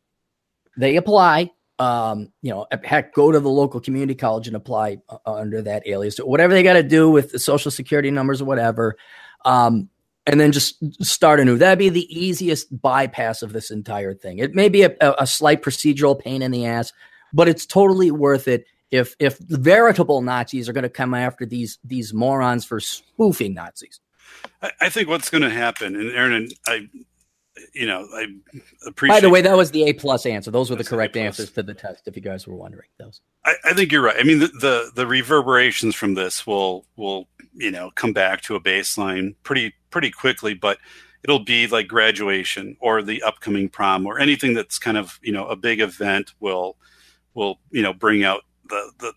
they apply. Um, you know, heck, go to the local community college and apply uh, under that alias, or whatever they got to do with the social security numbers or whatever. Um, and then just start anew. That'd be the easiest bypass of this entire thing. It may be a, a, slight procedural pain in the ass, but it's totally worth it if if veritable Nazis are going to come after these these morons for spoofing Nazis. I, I think what's going to happen, and Aaron, I, you know, I appreciate. By the way, that was the A plus answer. Those were the correct answers to the test. If you guys were wondering, those. I, I think you're right. I mean, the, the the reverberations from this will will you know come back to a baseline pretty pretty quickly, but it'll be like graduation or the upcoming prom or anything that's kind of you know a big event will will you know bring out the the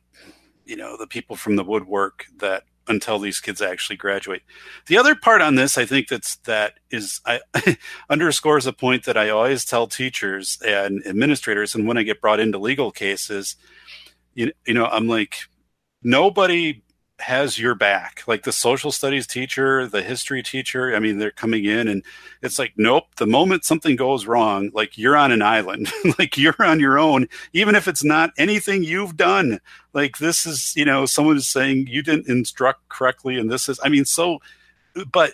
you know the people from the woodwork that until these kids actually graduate. The other part on this, I think that's that is I underscores a point that I always tell teachers and administrators, and when I get brought into legal cases, you, you know, I'm like, nobody has your back. Like the social studies teacher the history teacher i mean they're coming in and it's like nope the moment something goes wrong like you're on an island. Like you're on your own even if it's not anything you've done. Like this is you know someone is saying you didn't instruct correctly and this is i mean so but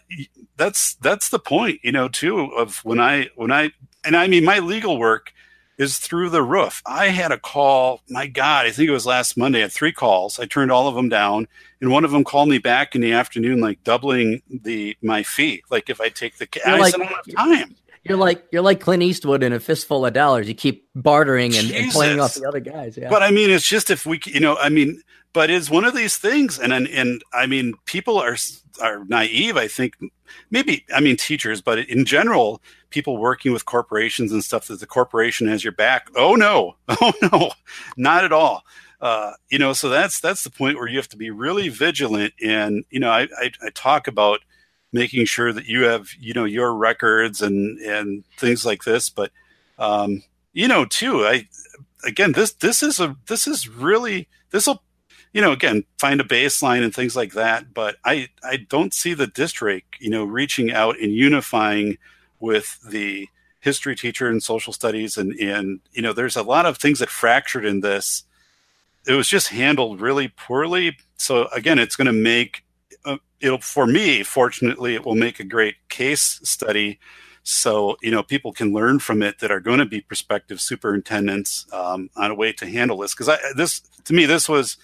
that's that's the point you know too of when i when i and i mean my legal work is through the roof. I had a call, my God, I think it was last Monday. I had three calls. I turned all of them down. And one of them called me back in the afternoon, like doubling the my fee. Like if I take the you're I like, said, I don't have time. You're like you're like Clint Eastwood in a fistful of dollars. You keep bartering and, and playing off the other guys. Yeah. But I mean, it's just if we, you know, I mean, but it's one of these things, and and, and I mean, people are are naive. I think maybe I mean teachers, but in general, people working with corporations and stuff that the corporation has your back. Oh no, oh no, not at all. Uh, you know, so that's that's the point where you have to be really vigilant. And you know, I, I, I talk about making sure that you have you know your records and and things like this. But um, you know, too, I again this this is a this is really this will you know again find a baseline and things like that but i i don't see the district you know reaching out and unifying with the history teacher and social studies and and you know there's a lot of things that fractured in this it was just handled really poorly so again it's going to make uh, it'll for me fortunately it will make a great case study so you know people can learn from it that are going to be prospective superintendents um, on a way to handle this because this to me this was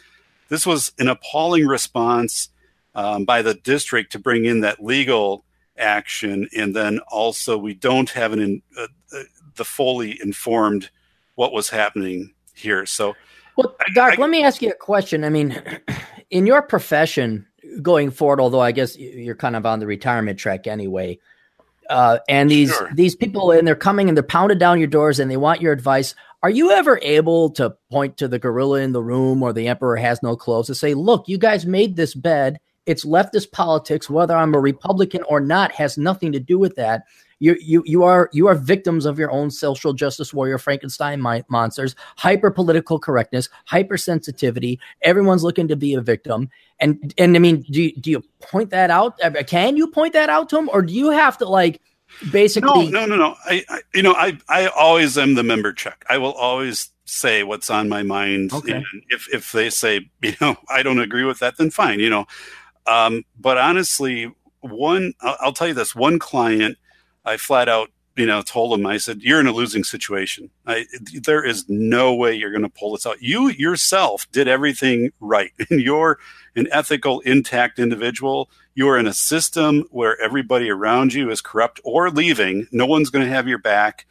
this was an appalling response um, by the district to bring in that legal action, and then also we don't have an uh, uh, the fully informed what was happening here. So, well, Doc, I, let me ask you a question. I mean, in your profession going forward, although I guess you're kind of on the retirement track anyway. Uh, and these sure. these people and they're coming and they're pounded down your doors and they want your advice. Are you ever able to point to the gorilla in the room or the emperor has no clothes to say, "Look, you guys made this bed it's leftist politics. Whether I'm a Republican or not has nothing to do with that. You you you are you are victims of your own social justice warrior Frankenstein monsters. Hyper political correctness, hypersensitivity. Everyone's looking to be a victim. And and I mean, do you, do you point that out? Can you point that out to them, or do you have to like? basically no no no no I, I, you know i i always am the member check i will always say what's on my mind okay. if if they say you know i don't agree with that then fine you know um, but honestly, one, I'll, I'll tell you this: one client, I flat out, you know, told him, I said, "You're in a losing situation. I, there is no way you're going to pull this out. You yourself did everything right, and you're an ethical, intact individual. You are in a system where everybody around you is corrupt or leaving. No one's going to have your back."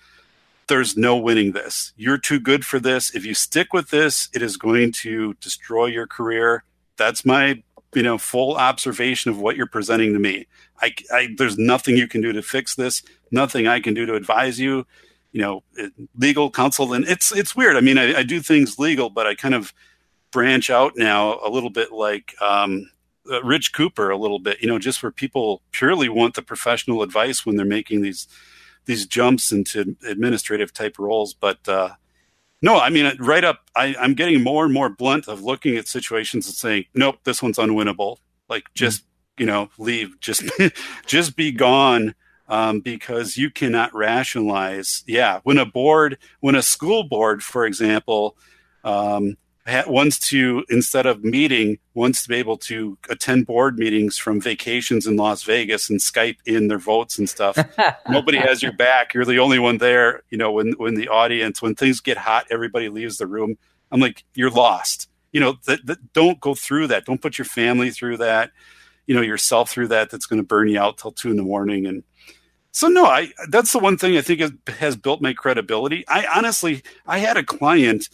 there's no winning this. You're too good for this. If you stick with this, it is going to destroy your career. That's my you know full observation of what you're presenting to me. I, I, there's nothing you can do to fix this nothing i can do to advise you you know legal counsel and it's it's weird. I mean I, I, do things legal but i kind of branch out now a little bit like um, uh, rich cooper a little bit you know just where people purely want the professional advice when they're making these these jumps into administrative type roles. But uh, no, I mean, right up, I, am getting more and more blunt of looking at situations and saying, nope, this one's unwinnable. Like, hmm. just, mm-hmm. you know, leave, just, just be gone. Um, because you cannot rationalize. Yeah, when a board, when a school board, for example, um, wants to instead of meeting wants to be able to attend board meetings from vacations in Las Vegas and Skype in their votes and stuff. Nobody has your back. You're the only one there. You know, when when the audience when things get hot, everybody leaves the room. I'm like, you're lost. You know, th- th- don't go through that. Don't put your family through that. You know, yourself through that. That's going to burn you out till two in the morning. And so, no, I that's the one thing I think has built my credibility. I honestly, I had a client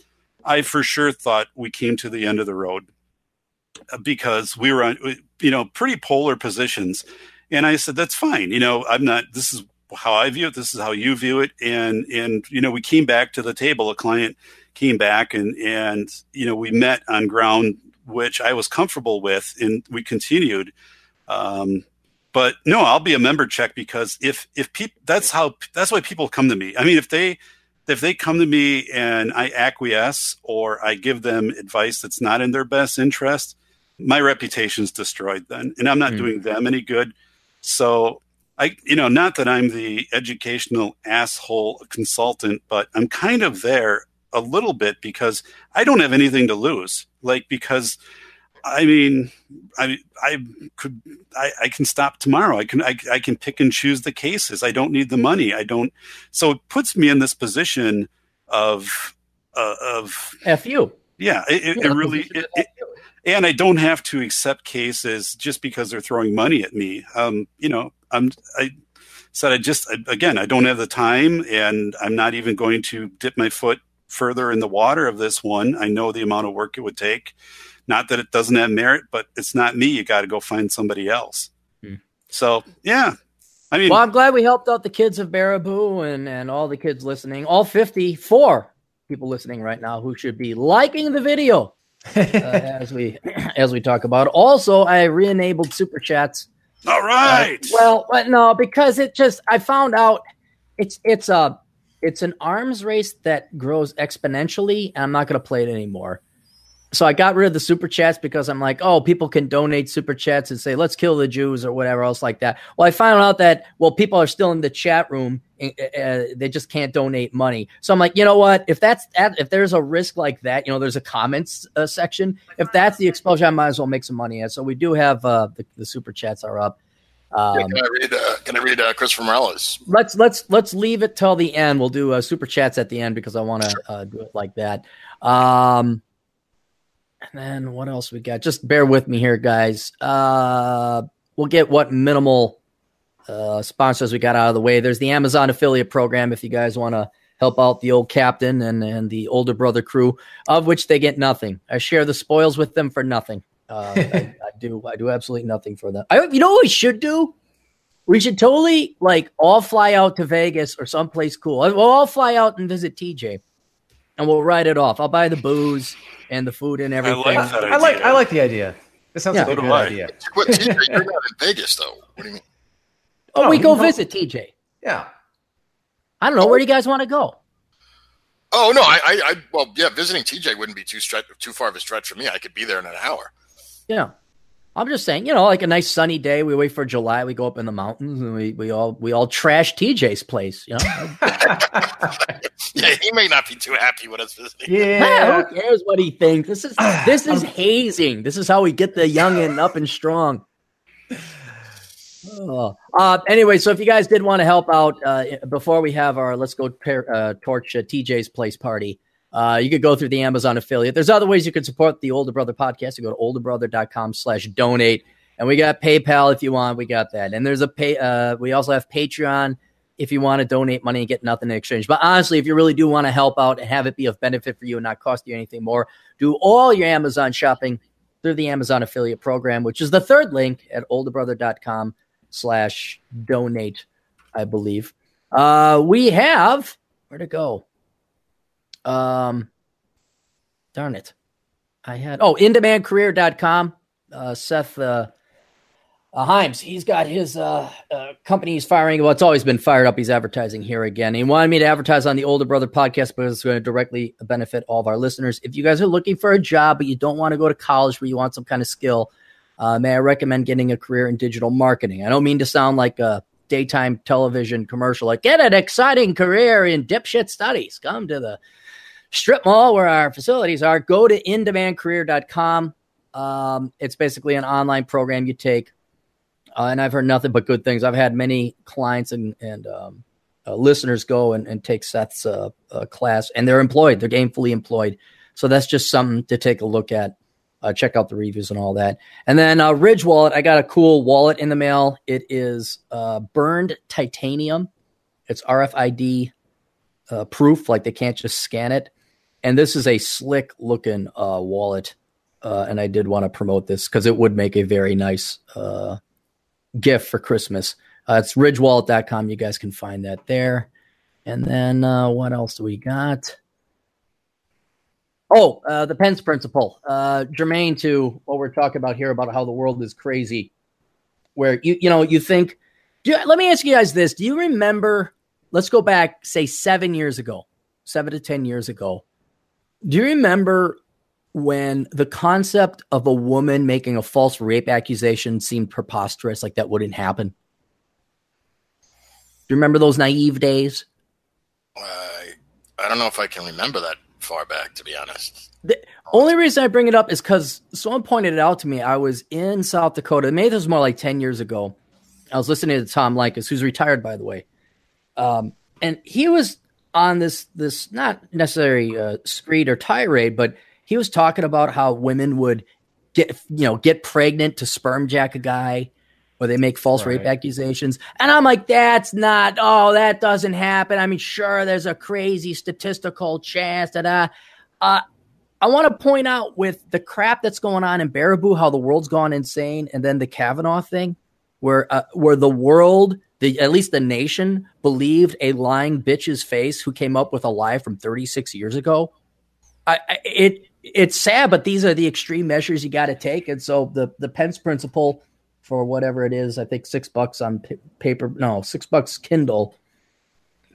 I for sure thought we came to the end of the road uh, because we were on, you know, pretty polar positions. And I said, that's fine. You know, I'm not, this is how I view it. This is how you view it. And, and, you know, we came back to the table. A client came back and, and, you know, we met on ground, which I was comfortable with and we continued. Um, but no, I'll be a member check because if, if people, that's how, that's why people come to me. I mean, if they, if they come to me and I acquiesce or I give them advice that's not in their best interest, my reputation's destroyed then, and I'm not mm. doing them any good. So I, you know, not that I'm the educational asshole consultant, but I'm kind of there a little bit because I don't have anything to lose. Like because I mean, I I could I, I can stop tomorrow. I can I, I can pick and choose the cases. I don't need the money. I don't. So it puts me in this position of uh, of f you. Yeah, it, it, it really. It, and I don't have to accept cases just because they're throwing money at me. Um, you know, I'm I said I just again I don't have the time, and I'm not even going to dip my foot further in the water of this one. I know the amount of work it would take not that it doesn't have merit, but it's not me. You got to go find somebody else. Hmm. So yeah, I mean, well, I'm glad we helped out the kids of Baraboo and and all the kids listening, all 54 people listening right now who should be liking the video uh, as we as we talk about. It. Also, I re-enabled super chats. All right. Uh, well, but no, because it just I found out it's it's a it's an arms race that grows exponentially, and I'm not going to play it anymore so I got rid of the super chats because I'm like, oh, people can donate super chats and say, let's kill the Jews or whatever else like that. Well, I found out that, well, people are still in the chat room. Uh, they just can't donate money. So I'm like, you know what? If that's, if there's a risk like that, you know, there's a comments uh, section. If that's the exposure, I might as well make some money. So we do have uh, the, the super chats are up. Um, yeah, can I read? Uh, can I read uh, Christopher Morales? Let's let's let's leave it till the end. We'll do uh, super chats at the end because I want to sure. uh, do it like that. Um, and then what else we got? Just bear with me here, guys. Uh, we'll get what minimal uh, sponsors we got out of the way. There's the Amazon affiliate program if you guys want to help out the old captain and, and the older brother crew, of which they get nothing. I share the spoils with them for nothing. Uh, I, I, do. I do absolutely nothing for them. I, you know what we should do? We should totally like all fly out to Vegas or someplace cool. We'll all fly out and visit TJ, and we'll write it off. I'll buy the booze and the food and everything. I like that I like, I like the idea. This sounds yeah. like a good idea. What, TJ, you're not in Vegas though. What do you mean? Oh, we go visit TJ. Yeah. I don't know. Where do you guys want to go? Oh no, I, I, I well, yeah, visiting TJ wouldn't be too stretch, too far of a stretch for me. I could be there in an hour. Yeah. I'm just saying, you know, like a nice sunny day. We wait for July. We go up in the mountains and we, we all we all trash TJ's place. You know, yeah, he may not be too happy with us visiting. Yeah, who cares what he thinks? This is this is hazing. This is how we get the young and up and strong. Oh. Uh, anyway, so if you guys did want to help out uh, before we have our let's go pair, uh, torch uh, TJ's place party. Uh, you could go through the Amazon affiliate. There's other ways you can support the Older Brother podcast. You go to olderbrother.com slash donate. And we got PayPal if you want. We got that. And there's a pay. Uh, we also have Patreon if you want to donate money and get nothing in exchange. But honestly, if you really do want to help out and have it be of benefit for you and not cost you anything more, do all your Amazon shopping through the Amazon affiliate program, which is the third link at olderbrother.com slash donate, I believe. Uh, we have where to go. Um, darn it. I had, oh, indemandcareer.com. Uh, Seth uh, uh, Himes, he's got his uh, uh, company he's firing. Well, it's always been fired up. He's advertising here again. He wanted me to advertise on the Older Brother podcast because it's going to directly benefit all of our listeners. If you guys are looking for a job, but you don't want to go to college where you want some kind of skill, uh, may I recommend getting a career in digital marketing? I don't mean to sound like a daytime television commercial, like get an exciting career in dipshit studies. Come to the strip mall where our facilities are, go to indemandcareer.com. Um, it's basically an online program you take. Uh, and I've heard nothing but good things. I've had many clients and, and um, uh, listeners go and, and take Seth's uh, uh class, and they're employed. They're gainfully employed. So that's just something to take a look at. Uh, check out the reviews and all that. And then uh, Ridge Wallet, I got a cool wallet in the mail. It is burned titanium. It's RFID proof, like they can't just scan it and this is a slick looking uh, wallet. Uh, and I did want to promote this because it would make a very nice uh, gift for Christmas. Uh, it's ridgewallet.com. You guys can find that there. And then uh, what else do we got? Oh, uh, the Pence principle, uh, germane to what we're talking about here about how the world is crazy. Where you you know you think, let me ask you guys this: Do you remember? Let's go back, say seven years ago, seven to ten years ago. Do you remember when the concept of a woman making a false rape accusation seemed preposterous, like that wouldn't happen? Do you remember those naive days? I I don't know if I can remember that far back, to be honest. The only reason I bring it up is because someone pointed it out to me. I was in South Dakota. Maybe this was more like 10 years ago. I was listening to Tom Leykis, who's retired, by the way. Um, and he was on this, this not necessarily uh, screed or tirade, but he was talking about how women would get, you know, get pregnant to sperm jack a guy or they make false right. rape accusations. And I'm like, that's not, oh, that doesn't happen. I mean, sure, there's a crazy statistical chance that, uh, uh, I want to point out with the crap that's going on in Baraboo, how the world's gone insane, and then the Kavanaugh thing, where uh, where the world, the at least the nation, believed a lying bitch's face who came up with a lie from 36 years ago. I, I, it it's sad, but these are the extreme measures you got to take, and so the the Pence principle for whatever it is. I think six bucks on p- paper. No, six bucks Kindle.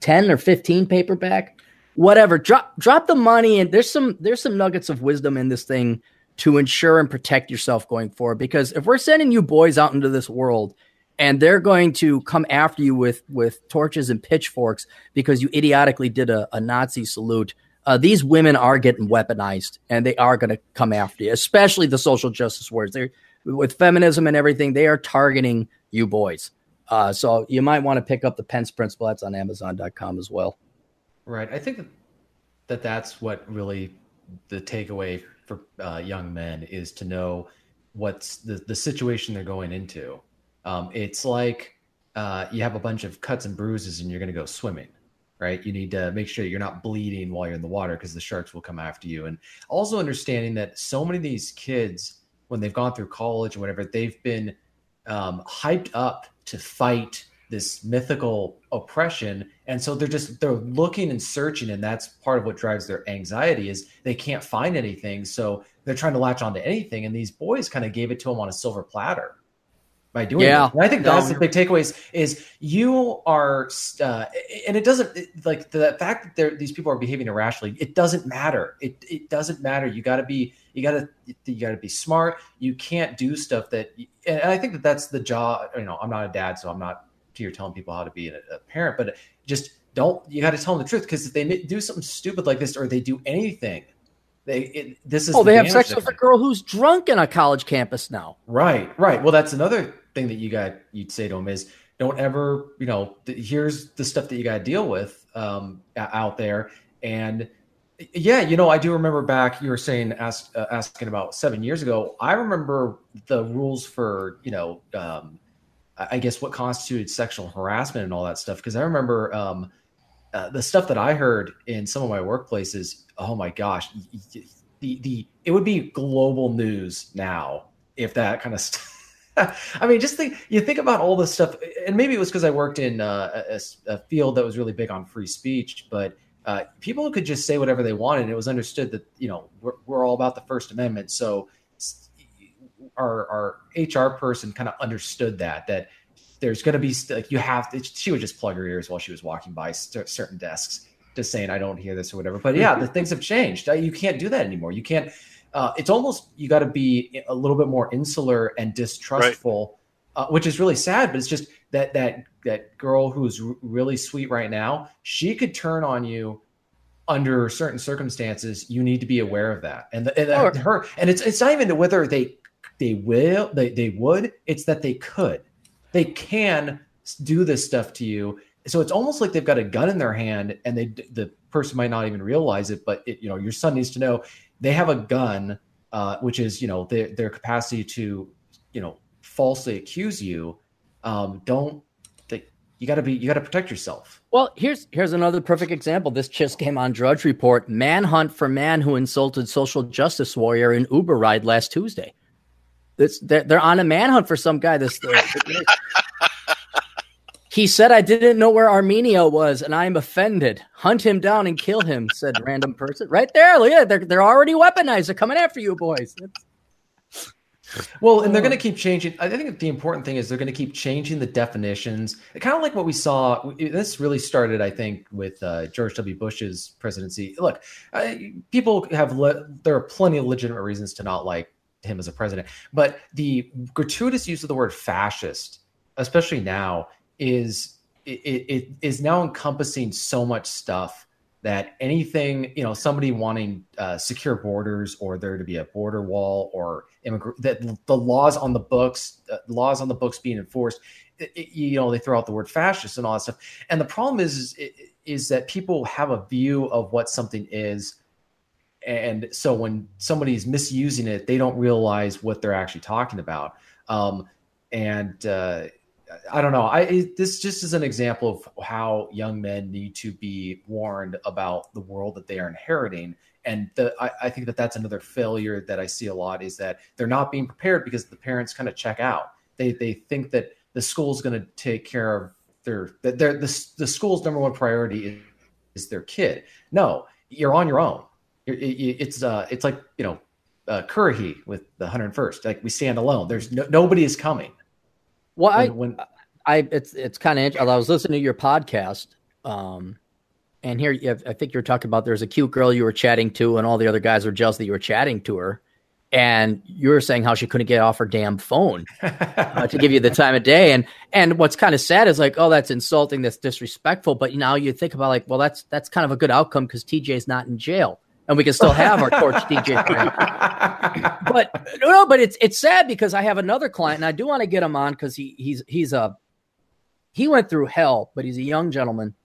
Ten or fifteen paperback. Whatever. Drop drop the money and there's some there's some nuggets of wisdom in this thing to ensure and protect yourself going forward. Because if we're sending you boys out into this world and they're going to come after you with with torches and pitchforks because you idiotically did a, a Nazi salute. Uh, these women are getting weaponized and they are going to come after you, especially the social justice warriors. They're with feminism and everything, they are targeting you boys. Uh, so you might want to pick up the Pence Principle. That's on Amazon.com as well. Right. I think that, that that's what really the takeaway for uh, young men is to know what's the, the situation they're going into. Um, it's like uh, you have a bunch of cuts and bruises and you're going to go swimming, right? You need to make sure you're not bleeding while you're in the water because the sharks will come after you. And also understanding that so many of these kids when they've gone through college or whatever, they've been um, hyped up to fight this mythical oppression and so they're just they're looking and searching and that's part of what drives their anxiety is they can't find anything so they're trying to latch onto anything and these boys kind of gave it to them on a silver platter by doing yeah. And I think that's the big takeaway is, you are, uh, and it doesn't like the fact that these people are behaving irrationally. It doesn't matter. It it doesn't matter. You got to be you got to you got to be smart. You can't do stuff that, and I think that that's the job. You know, I'm not a dad, so I'm not here telling people how to be a, a parent, but just don't. You got to tell them the truth because if they do something stupid like this or they do anything they it, this is oh, the they have sex with a girl who's drunk in a college campus now. Right, right. Well, that's another thing that you got you'd say to them is don't ever you know th- here's the stuff that you got to deal with um, out there and yeah you know i do remember back you were saying ask, uh, asking about seven years ago i remember the rules for you know um, i guess what constituted sexual harassment and all that stuff because i remember um, uh, the stuff that i heard in some of my workplaces oh my gosh the the it would be global news now if that kind of stuff I mean, just think you think about all this stuff, and maybe it was because I worked in uh, a, a, field that was really big on free speech, but uh, people could just say whatever they wanted. And it was understood that you know we're, we're all about the First Amendment, so our our HR person kind of understood that that there's going to be like you have to, she would just plug her ears while she was walking by st- certain desks, just saying I don't hear this or whatever. But yeah, the things have changed. You can't do that anymore. You can't uh, it's almost you got to be a little bit more insular and distrustful, right. uh, which is really sad. But it's just that that that girl who's r- really sweet right now, she could turn on you under certain circumstances. You need to be aware of that. And, the, and oh. her and it's it's not even whether they they will they they would. It's that they could. They can do this stuff to you. So it's almost like they've got a gun in their hand, and they the person might not even realize it. But it, you know, your son needs to know they have a gun, uh, which is you know their their capacity to you know falsely accuse you. Um, don't you got to be you got to protect yourself. Well, here's here's another perfect example. This just came on Drudge Report: manhunt for man who insulted social justice warrior in Uber ride last Tuesday. This they're, they're on a manhunt for some guy. This. He said, "I didn't know where Armenia was, and I'm offended. Hunt him down and kill him," said random person. Right there, look at it. They're they're already weaponized. They're coming after you, boys. It's, well, and they're going to keep changing. I think the important thing is they're going to keep changing the definitions. Kind of like what we saw. This really started, I think, with uh, George W. Bush's presidency. Look, uh, people have le- there are plenty of legitimate reasons to not like him as a president, but the gratuitous use of the word fascist, especially now, is it, it is now encompassing so much stuff that anything you know somebody wanting uh, secure borders or there to be a border wall or immigrant that the laws on the books uh, laws on the books being enforced it, it, you know they throw out the word fascist and all that stuff. And the problem is is, is that people have a view of what something is and so when somebody's misusing it they don't realize what they're actually talking about um, and uh, I don't know. I this just is an example of how young men need to be warned about the world that they are inheriting. And the, I, I, think that that's another failure that I see a lot is that they're not being prepared because the parents kind of check out. They they think that the school's going to take care of their that the, the school's number one priority is, is their kid. No, you're on your own. It's uh it's like you know uh, Currahee with the 101st. Like we stand alone. There's no, nobody is coming. Well, when, I, when, I, it's, it's kind of, I was listening to your podcast. Um, and here, I think you're talking about there's a cute girl you were chatting to, and all the other guys were jealous that you were chatting to her. And you were saying how she couldn't get off her damn phone uh, to give you the time of day. And and what's kind of sad is like, oh, that's insulting, that's disrespectful. But now you think about like, well, that's that's kind of a good outcome because TJ's not in jail and we can still have our torch DJ but no, but it's it's sad because I have another client and I do want to get him on because he he's he's a he went through hell, but he's a young gentleman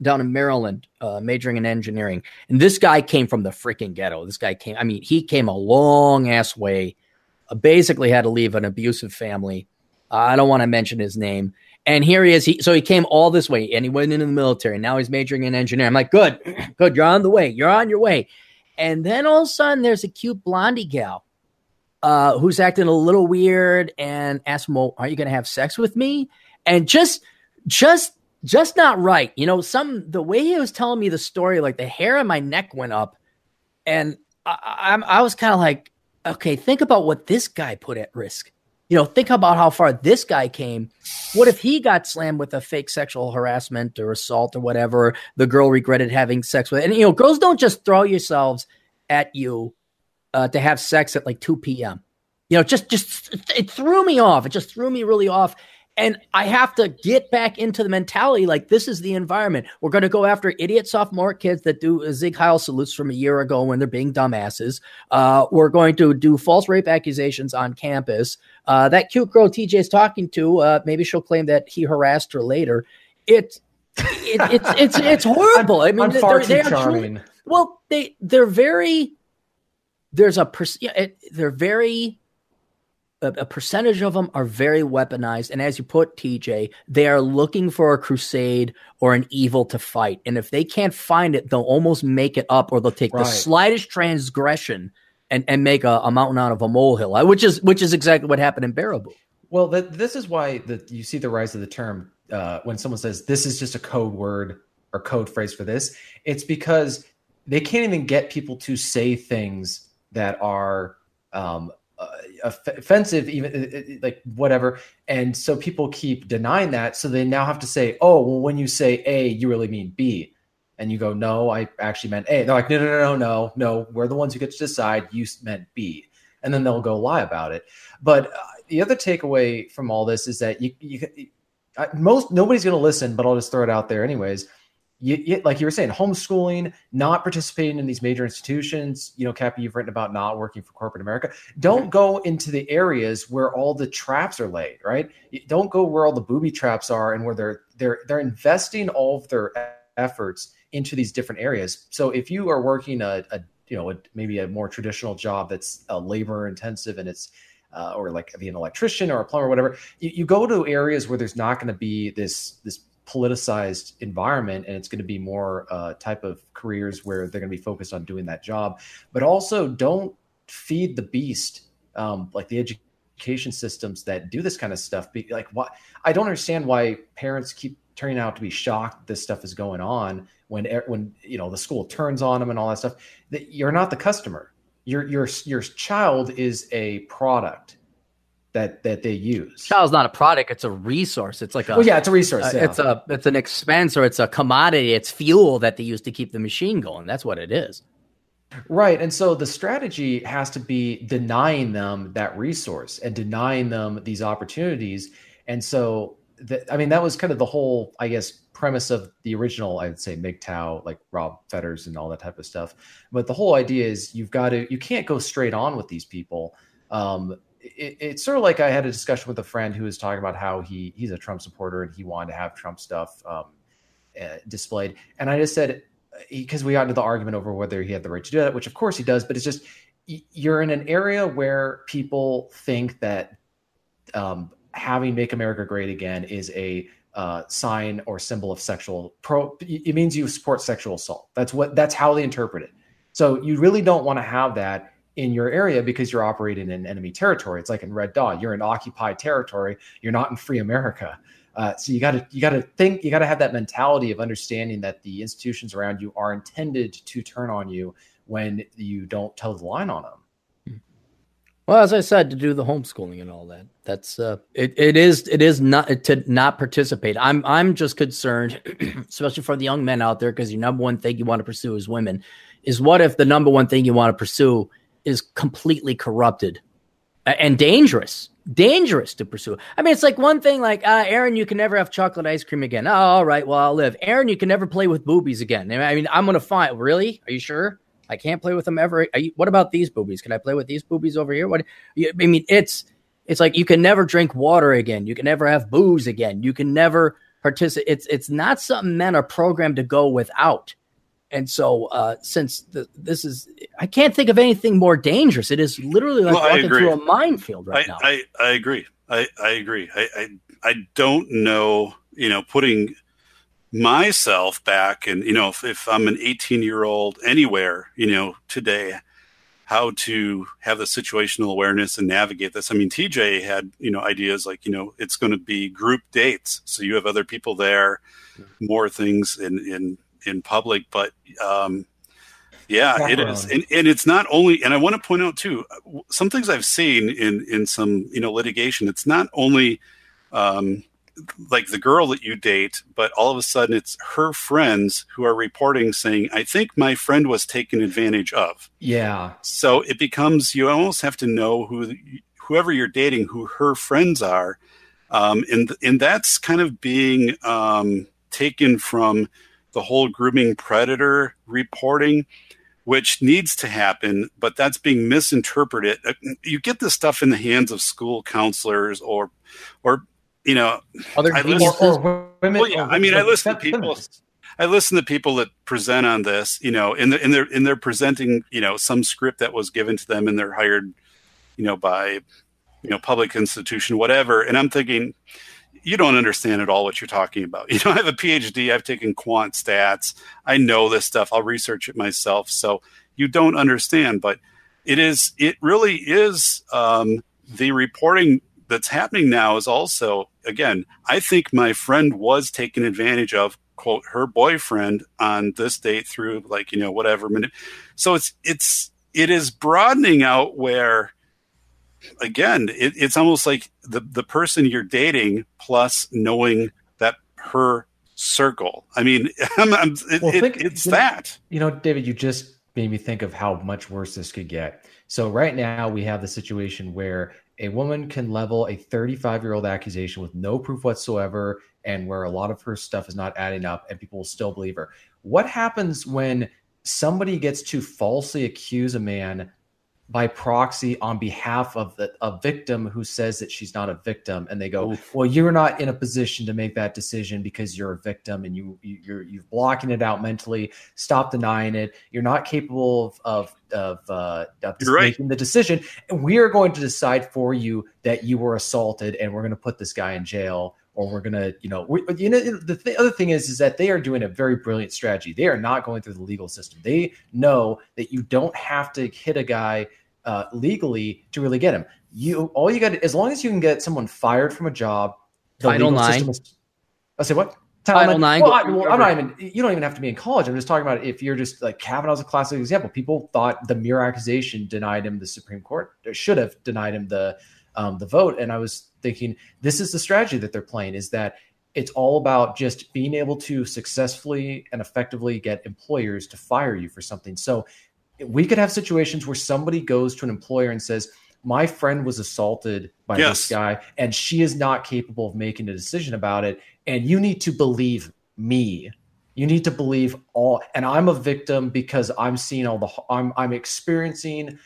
down in Maryland, uh, majoring in engineering. And this guy came from the freaking ghetto. This guy came, I mean, he came a long ass way. Uh, basically, had to leave an abusive family. Uh, I don't want to mention his name. And here he is. He, so he came all this way and he went into the military. Now he's majoring in engineering. I'm like, good, good. You're on the way. You're on your way. And then all of a sudden, there's a cute blondie gal uh, who's acting a little weird and asks him, well, are you going to have sex with me? And just, just, just not right. You know, some, the way he was telling me the story, like the hair on my neck went up. And I, I, I was kind of like, okay, think about what this guy put at risk. You know, think about how far this guy came. What if he got slammed with a fake sexual harassment or assault or whatever? The girl regretted having sex with, and you know, girls don't just throw yourselves at you uh, to have sex at like 2 p.m. You know, just just it threw me off. It just threw me really off. And I have to get back into the mentality like this is the environment. We're going to go after idiot sophomore kids that do Sieg Heil salutes from a year ago when they're being dumbasses. Uh, we're going to do false rape accusations on campus. Uh, that cute girl TJ is talking to, uh, maybe she'll claim that he harassed her later. It, it it's it's it's horrible. I mean, they're, they're charming. Truly, well, they they're very. There's a they're very a, percentage of them are very weaponized. And as you put, TJ, they are looking for a crusade or an evil to fight. And if they can't find it, they'll almost make it up or they'll take right. the slightest transgression and, and make a, a, mountain out of a molehill, which is which is exactly what happened in Baraboo. Well, the, this is why the, you see the rise of the term uh, when someone says this is just a code word or code phrase for this. It's because they can't even get people to say things that are um, uh, offensive, even uh, uh, like whatever. And so people keep denying that. So they now have to say, oh, well, when you say A, you really mean B. And you go, no, I actually meant A. They're like, no, no, no, no, no, no. We're the ones who get to decide. You meant B. And then they'll go lie about it. But uh, the other takeaway from all this is that you, you most nobody's going to listen, but I'll just throw it out there anyways you, you, like you were saying, homeschooling, not participating in these major institutions. You know, Cappy, you've written about not working for corporate America. Don't go into the areas where all the traps are laid. Right? Don't go where all the booby traps are and where they're they're they're investing all of their efforts into these different areas. So if you are working a, a you know a, maybe a more traditional job that's uh, labor intensive and it's uh, or like be an electrician or a plumber, or whatever. You, you go to areas where there's not going to be this this politicized environment and it's going to be more uh, type of careers where they're going to be focused on doing that job. But also don't feed the beast um, like the education systems that do this kind of stuff. Be like what i don't understand why parents keep turning out to be shocked this stuff is going on when when you know the school turns on them and all that stuff. That you're not the customer. Your your your child is a product that that they use child's not a product it's a resource it's like a well yeah it's a resource uh, yeah. it's a it's an expense or it's a commodity it's fuel that they use to keep the machine going that's what it is Right. And so the strategy has to be denying them that resource and denying them these opportunities. And so, the, I mean, that was kind of the whole, I guess, premise of the original, I'd say MGTOW, like Rob Fetters and all that type of stuff. But the whole idea is you've got to, you can't go straight on with these people. Um, it, it's sort of like I had a discussion with a friend who was talking about how he he's a Trump supporter and he wanted to have Trump stuff um, uh, displayed. And I just said, because we got into the argument over whether he had the right to do that, which of course he does, but it's just you're in an area where people think that um, having "Make America Great Again" is a uh, sign or symbol of sexual pro. It means you support sexual assault. That's what. That's how they interpret it. So you really don't want to have that in your area because you're operating in enemy territory. It's like in Red Dawn, you're in occupied territory. You're not in free America. Uh, so you got to you got to think you got to have that mentality of understanding that the institutions around you are intended to turn on you when you don't tell the line on them. Well, as I said, to do the homeschooling and all that, that's uh, it. It is it is not to not participate. I'm I'm just concerned, especially for the young men out there, because your number one thing you want to pursue is women. Is what if the number one thing you want to pursue is completely corrupted and dangerous? dangerous to pursue. I mean, it's like one thing like, uh, Aaron, you can never have chocolate ice cream again. Oh, all right. Well, I'll live. Aaron, you can never play with boobies again. I mean, I'm going to find, really? Are you sure? I can't play with them ever. You, what about these boobies? Can I play with these boobies over here? What? I mean, it's, it's like you can never drink water again. You can never have booze again. You can never participate. It's, it's not something men are programmed to go without. And so, uh, since the, this is, I can't think of anything more dangerous. It is literally like well, walking through a minefield right I, now. I, I agree. I, I agree. I, I, I don't know, you know, putting myself back and, you know, if, if I'm an 18 year old anywhere, you know, today, how to have the situational awareness and navigate this. I mean, TJ had, you know, ideas like, you know, it's going to be group dates. So you have other people there, more things in, in, in public, but um, yeah, it is, and, and it's not only. And I want to point out too, some things I've seen in in some you know litigation. It's not only um, like the girl that you date, but all of a sudden it's her friends who are reporting saying, "I think my friend was taken advantage of." Yeah. So it becomes you almost have to know who whoever you're dating, who her friends are, um, and and that's kind of being um, taken from the whole grooming predator reporting, which needs to happen, but that's being misinterpreted. Uh, you get this stuff in the hands of school counselors or, or you know, other I listen, or, or women. Well, yeah, I mean, I listen to people. I listen to people that present on this, you know, and, the, and they're and they're presenting, you know, some script that was given to them, and they're hired, you know, by, you know, public institution, whatever. And I'm thinking, you don't understand at all what you're talking about. You know, I have a PhD, I've taken quant stats, I know this stuff, I'll research it myself. So you don't understand, but it is, it really is um, the reporting that's happening now is also, again, I think my friend was taken advantage of, quote, her boyfriend on this date through like, you know, whatever. Minute. So it's, it's, it is broadening out where again, it, it's almost like the the person you're dating plus knowing that her circle. I mean, I'm, I'm, it, well, think, it's you that. Know, you know, David, you just made me think of how much worse this could get. So right now we have the situation where a woman can level a 35 year old accusation with no proof whatsoever and where a lot of her stuff is not adding up and people will still believe her. What happens when somebody gets to falsely accuse a man by proxy on behalf of the, a victim who says that she's not a victim. And they go Oof. well you're not in a position to make that decision because you're a victim and you you're you're blocking it out mentally. Stop denying it. You're not capable of of of, uh, of making the decision. And we are going to decide for you that you were assaulted and we're going to put this guy in jail or we're gonna, you know, we, you know, the th- other thing is, is that they are doing a very brilliant strategy. They are not going through the legal system. They know that you don't have to hit a guy uh, legally to really get him. You all you got as long as you can get someone fired from a job. the Title legal nine. system is- I say what? Title nine, Well, I, well, I'm not even. You don't even have to be in college. I'm just talking about if you're just like Kavanaugh's a classic example. People thought the mere accusation denied him the Supreme Court. Should have denied him the um, the vote. And I was thinking, this is the strategy that they're playing. Is that it's all about just being able to successfully and effectively get employers to fire you for something. So we could have situations where somebody goes to an employer and says, "My friend was assaulted by Yes. this guy, and she is not capable of making a decision about it, and you need to believe me." You need to believe all, and I'm a victim because I'm seeing all the, I'm I'm experiencing,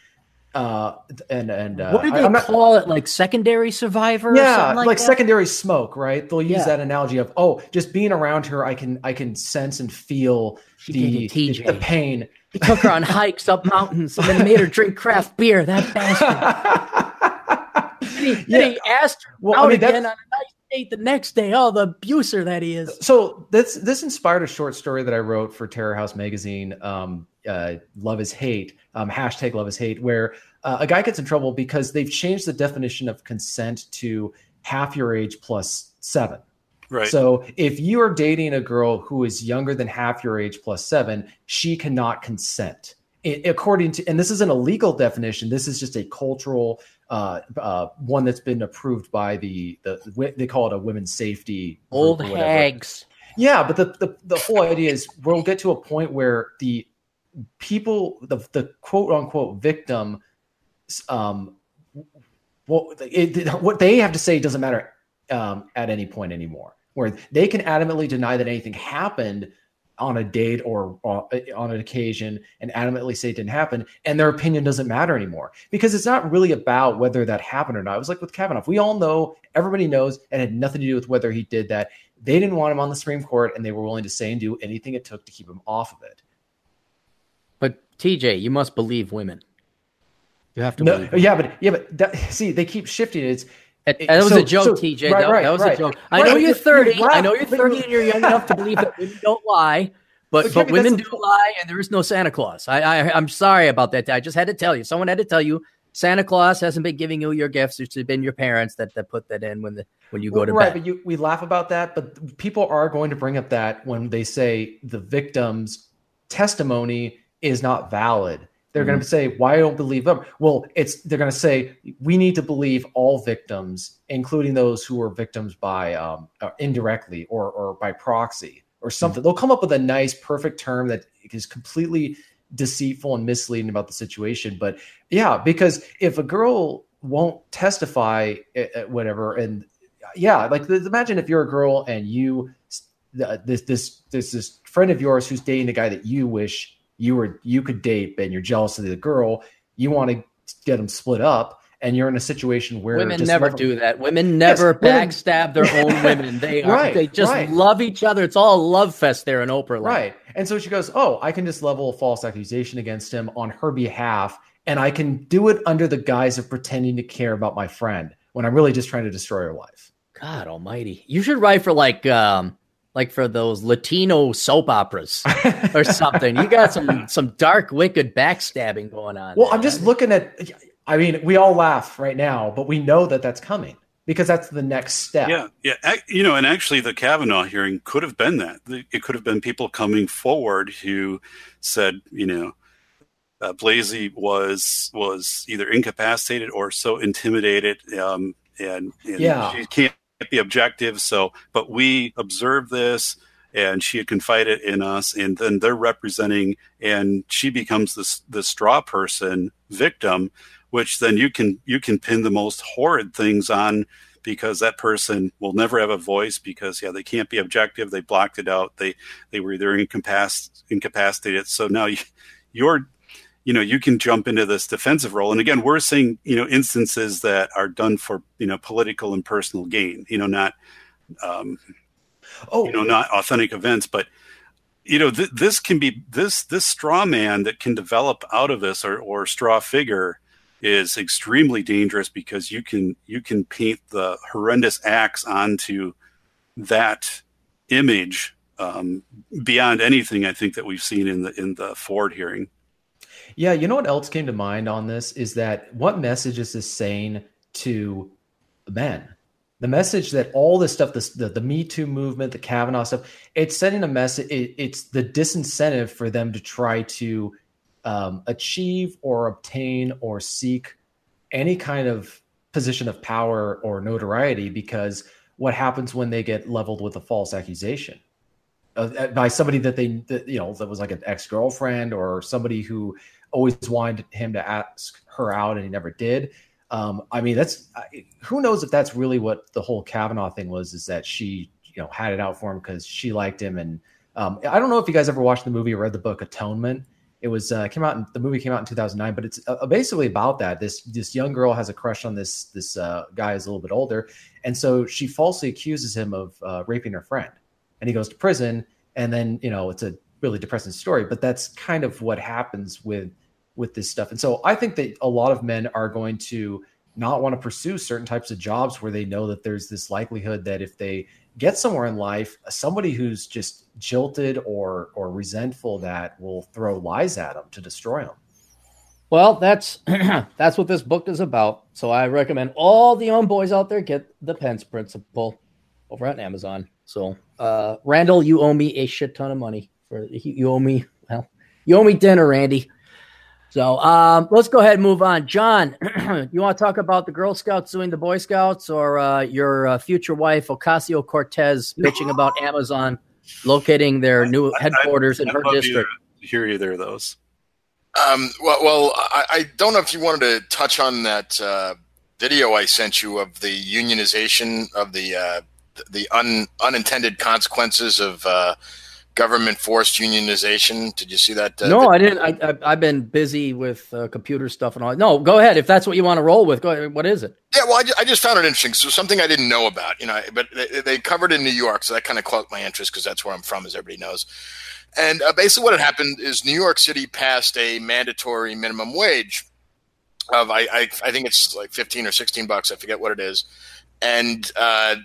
uh, and and uh, what do they not- call it? Like secondary survivor? or yeah something like, like, secondary smoke right they'll use Yeah. that analogy of oh just being around her i can i can sense and feel the, gave the pain He took her on hikes up mountains and then made her drink craft beer. That bastard. He, then he asked her Well, I out mean, again on a nice date the next day. Oh, the abuser that he is. so this this inspired a short story that i wrote for terror house magazine um uh, love is hate um, hashtag love is hate where uh, a guy gets in trouble because they've changed the definition of consent to half your age plus seven Right. So if you are dating a girl who is younger than half your age plus seven, she cannot consent. I- according to, and this isn't a legal definition. This is just a cultural uh, uh, one that's been approved by the, the they call it a women's safety Old hags. Yeah, but the, the the whole idea is we'll get to a point where the people, the the quote unquote victim, um, well, it, what they have to say doesn't matter um, at any point anymore. Where they can adamantly deny that anything happened on a date or, or on an occasion and adamantly say it didn't happen, and their opinion doesn't matter anymore because it's not really about whether that happened or not. It was like with Kavanaugh. We all know, everybody knows, it had nothing to do with whether he did that. They didn't want him on the Supreme Court, and they were willing to say and do anything it took to keep him off of it. But TJ, you must believe women. You have to No, believe. women. yeah, but yeah, but that, see, they keep shifting. it. It's That, that was So- a joke, so- TJ. right, that, right, that was right. a joke. I know but you're 30. you I know you're 30 and you're young enough to believe that women don't lie. But, But but but women do the- lie, and there is no Santa Claus. I, I I'm sorry about that. I just had to tell you. Someone had to tell you. Santa Claus hasn't been giving you your gifts. It's been your parents that, that put that in when the when you go to right, bed. but you, we laugh about that, but people are going to bring up that when they say the victim's testimony is not valid. They're going to say, "Why don't believe them?" Well, it's they're going to say we need to believe all victims, including those who were victims by um, uh, indirectly or or by proxy or something. They'll come up with a nice, perfect term that is completely deceitful and misleading about the situation. But yeah, because if a girl won't testify at, at whatever, and yeah, like imagine if you're a girl and you th- this this this this friend of yours who's dating a guy that you wish you were you could date, and you're jealous of the girl, you want to get them split up, and you're in a situation where Women just never do that. Women never women- backstab their own women. They are, Right, they just right. love each other. It's all a love fest there in Oprah. land. Right. And so she goes, Oh, I can just level a false accusation against him on her behalf. And I can do it under the guise of pretending to care about my friend when I'm really just trying to destroy her life. God Almighty! You should write for like um like for those Latino soap operas or something. You got some some dark, wicked backstabbing going on. well, there. I'm just looking at, I mean, we all laugh right now, but we know that that's coming because that's the next step. Yeah, yeah. You know, and actually, the Kavanaugh hearing could have been that. It could have been people coming forward who said, you know, uh, Blasey was was either incapacitated or so intimidated, um, and, and Yeah. she can't be objective. So, but we observed this, and she had confided in us, and then they're representing, and she becomes this the straw person victim, which then you can you can pin the most horrid things on because that person will never have a voice because yeah they can't be objective. They blocked it out. They they were either incapac- incapacitated. So now you, you're you know you can jump into this defensive role. And again we're seeing you know instances that are done for you know political and personal gain you know not um, Oh, you know not authentic events. But you know th- this can be this this straw man that can develop out of this or, or straw figure is extremely dangerous because you can you can paint the horrendous acts onto that image um, beyond anything I think that we've seen in the in the Ford hearing. Yeah, you know what else came to mind on this is that what message is this saying to men? The message that all this stuff, the the Me Too movement, the Kavanaugh stuff, it's sending a message. It, it's the disincentive for them to try to um, achieve or obtain or seek any kind of position of power or notoriety because what happens when they get leveled with a false accusation uh, by somebody that they that, you know that was like an ex-girlfriend or somebody who always wanted him to ask her out and he never did um, i mean that's who knows if that's really what the whole kavanaugh thing was is that she you know had it out for him because she liked him and um, i don't know if you guys ever watched the movie or read the book atonement it was uh, came out. In, the movie came out in 2009, but it's uh, basically about that. This this young girl has a crush on this this uh, guy who's a little bit older, and so she falsely accuses him of uh, raping her friend, and he goes to prison. And then you know it's a really depressing story, but that's kind of what happens with with this stuff. And so I think that a lot of men are going to not want to pursue certain types of jobs where they know that there's this likelihood that if they get somewhere in life, somebody who's just jilted or or resentful that will throw lies at them to destroy them. Well, that's that's what this book is about. So I recommend all the young boys out there get the Pence Principle over at Amazon. So uh, Randall, you owe me a shit ton of money for you owe me well, you owe me dinner, Randy. So um, let's go ahead and move on. John, you want to talk about the Girl Scouts suing the Boy Scouts or uh, your uh, future wife, Ocasio Cortez, bitching about Amazon locating their new headquarters I, I, in her district? hear either of those. Um, well, well I, I, don't know if you wanted to touch on that uh, video I sent you of the unionization of the uh, the un, unintended consequences of uh, government forced unionization. Did you see that? Uh, no, I didn't. I, I, have been busy with uh, computer stuff and all. No, go ahead. If that's what you want to roll with, go ahead. What is it? Yeah, well, I just, I just found it interesting. So something I didn't know about, you know, but they, they covered in New York, so that kind of caught my interest because that's where I'm from, as everybody knows. And uh, basically, what had happened is New York City passed a mandatory minimum wage of I, I, I think it's like 15 or 16 bucks. I forget what it is, and uh,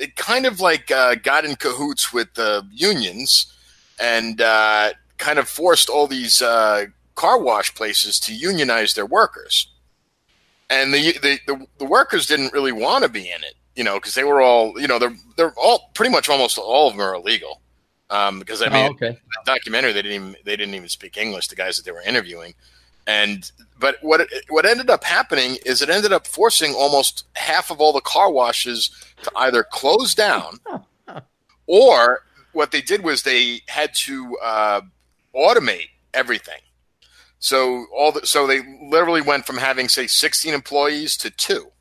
it kind of like uh, got in cahoots with the unions and uh, kind of forced all these uh, car wash places to unionize their workers. And the, the, the, the workers didn't really want to be in it, you know, because they were all, you know, they're, they're all pretty much almost all of them are illegal. Um, because I mean, oh, okay. documentary, they didn't even, they didn't even speak English, the guys that they were interviewing. And but what what ended up happening is it ended up forcing almost half of all the car washes to either close down or what they did was they had to uh, automate everything. So all the, so they literally went from having say 16 employees to two.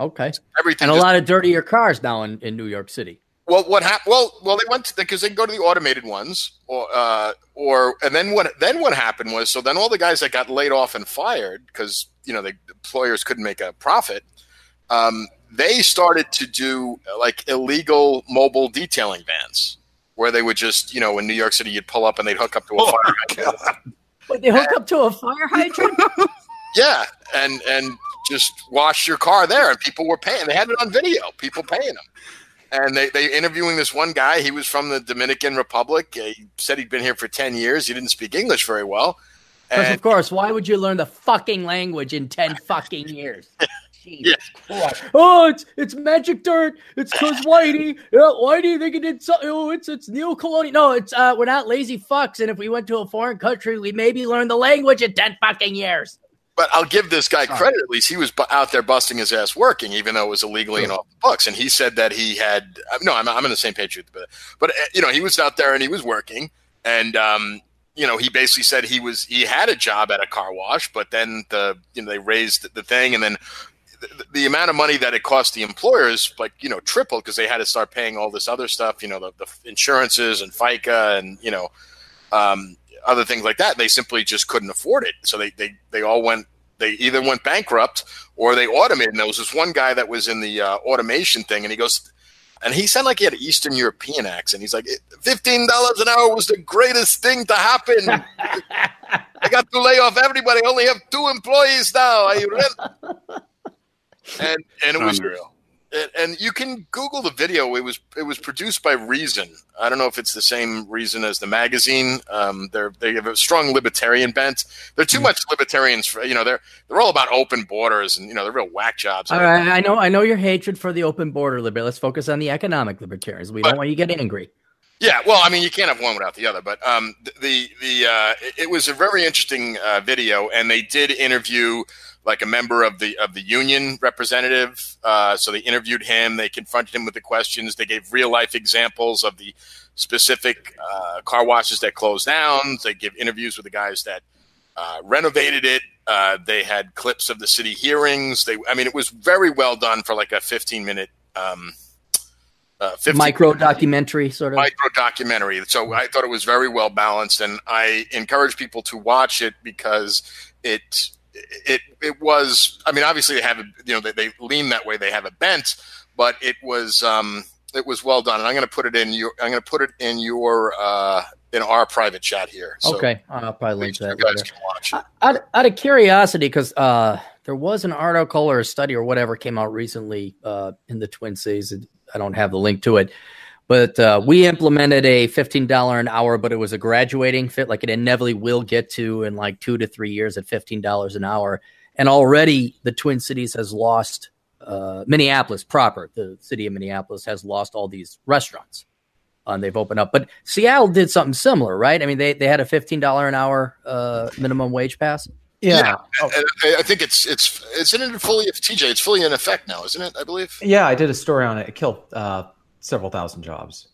Okay. Everything and a just, lot of dirtier cars now in, in New York City. Well, what happened? Well, well, they went because they go to the automated ones, or uh, or and then what? Then what happened was so then all the guys that got laid off and fired because you know the employers couldn't make a profit. Um, they started to do like illegal mobile detailing vans where they would just, you know, in New York City, you'd pull up and they'd hook up to a oh fire hydrant. Wait, they hook and, up to a fire hydrant? yeah, and and just wash your car there, and people were paying. They had it on video. People paying them, and they they interviewing this one guy. He was from the Dominican Republic. He said he'd been here for ten years. He didn't speak English very well. And, of course, why would you learn the fucking language in ten fucking years? Jesus yeah. Oh, it's it's magic dirt. It's because Whitey. Yeah, Whitey thinking it's oh, it's it's neo-colonial. No, it's uh, we're not lazy fucks. And if we went to a foreign country, we maybe learn the language in ten fucking years. But I'll give this guy credit. At least he was out there busting his ass working, even though it was illegally and off the books. And he said that he had uh, no. I'm I'm in the same page with, but but uh, you know he was out there and he was working, and um, you know, he basically said he was he had a job at a car wash, but then the you know they raised the thing, and then the, the amount of money that it cost the employers, like you know, tripled because they had to start paying all this other stuff, you know, the, the insurances and FICA and you know, um, other things like that. They simply just couldn't afford it, so they they they all went. They either went bankrupt or they automated. And there was this one guy that was in the uh, automation thing, and he goes, and he sounded like he had an Eastern European accent. He's like, fifteen dollars an hour was the greatest thing to happen. I got to lay off everybody. I only have two employees now. Are you and and it was unreal. And, and you can Google the video. It was it was produced by Reason. I don't know if it's the same Reason as the magazine. Um, they're they have a strong libertarian bent. They're too mm-hmm. much libertarians. For, you know, they're they're all about open borders and you know they're real whack jobs. All right, I know I know your hatred for the open border liberal. Let's focus on the economic libertarians. We but, don't want you to get angry. Yeah, well, I mean, you can't have one without the other. But um, the the uh, it was a very interesting uh, video, and they did interview like a member of the of the union representative. Uh, so they interviewed him. They confronted him with the questions. They gave real life examples of the specific uh, car washes that closed down. They give interviews with the guys that uh, renovated it. Uh, they had clips of the city hearings. They, I mean, it was very well done for like a 15 minute. Um, uh, micro documentary sort of micro documentary so i thought it was very well balanced and i encourage people to watch it because it it it was. I mean, obviously they have you know they, they lean that way. They have a bent, but it was um, it was well done. And I'm going to put it in your. I'm going to put it in your uh, in our private chat here. So okay, I'll probably link that. guys can watch it. Out, out of curiosity, because uh, there was an article or a study or whatever came out recently uh, in the Twin Cities. I don't have the link to it, but uh, we implemented a $15 an hour, but it was a graduating fit, like it inevitably will get to in like two to three years at $15 an hour. And already the Twin Cities has lost, uh, Minneapolis proper, the city of Minneapolis has lost all these restaurants. Uh, and they've opened up. But Seattle did something similar, right? I mean, they, they had a $15 an hour uh, minimum wage pass. Yeah, yeah. Oh. I think it's it's isn't it fully TJ? It's fully in effect now, isn't it? I believe. Yeah, I did a story on it. It killed uh, several thousand jobs.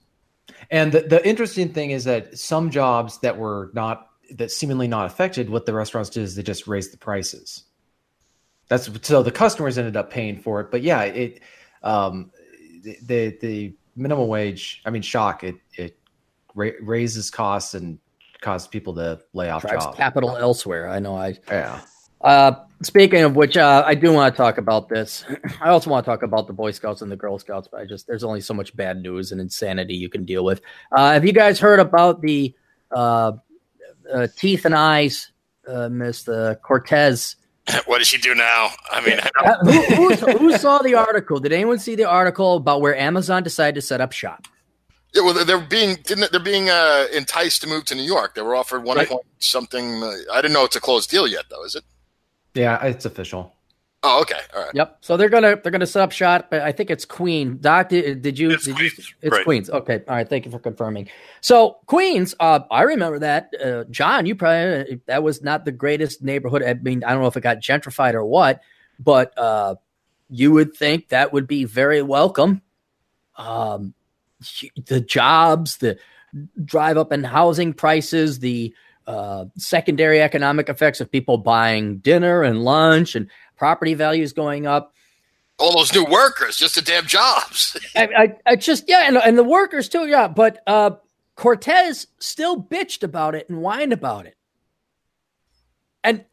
And the, the interesting thing is that some jobs that were not that seemingly not affected, what the restaurants did is they just raised the prices. That's so the customers ended up paying for it. But yeah, it um, the the minimum wage. I mean, shock it it ra- raises costs and causes people to lay off Drives jobs. Capital elsewhere. I know. I yeah. Uh, speaking of which, uh, I do want to talk about this. I also want to talk about the Boy Scouts and the Girl Scouts, but I just there's only so much bad news and insanity you can deal with. Uh, have you guys heard about the uh, uh, teeth and eyes, uh, Miss Cortez? What does she do now? I mean, I who, who, who saw the article? Did anyone see the article about where Amazon decided to set up shop? Yeah, well, they're being didn't they're being uh, enticed to move to New York. They were offered one right. point something. Uh, I didn't know it's a closed deal yet, though. Is it? Yeah, it's official. Oh, okay, all right. Yep. So they're gonna they're gonna set up shot, but I think it's Queen. Doc, did, did you? It's did Queens. You, it's right. Queens. Okay. All right. Thank you for confirming. So Queens, uh, I remember that. Uh, John, you probably that was not the greatest neighborhood. I mean, I don't know if it got gentrified or what, but uh, you would think that would be very welcome. Um, the jobs, the drive up in housing prices, the uh, secondary economic effects of people buying dinner and lunch and property values going up. All those new workers, just the damn jobs. I, I, I, just yeah, and, and the workers too, yeah. But uh, Cortez still bitched about it and whined about it. And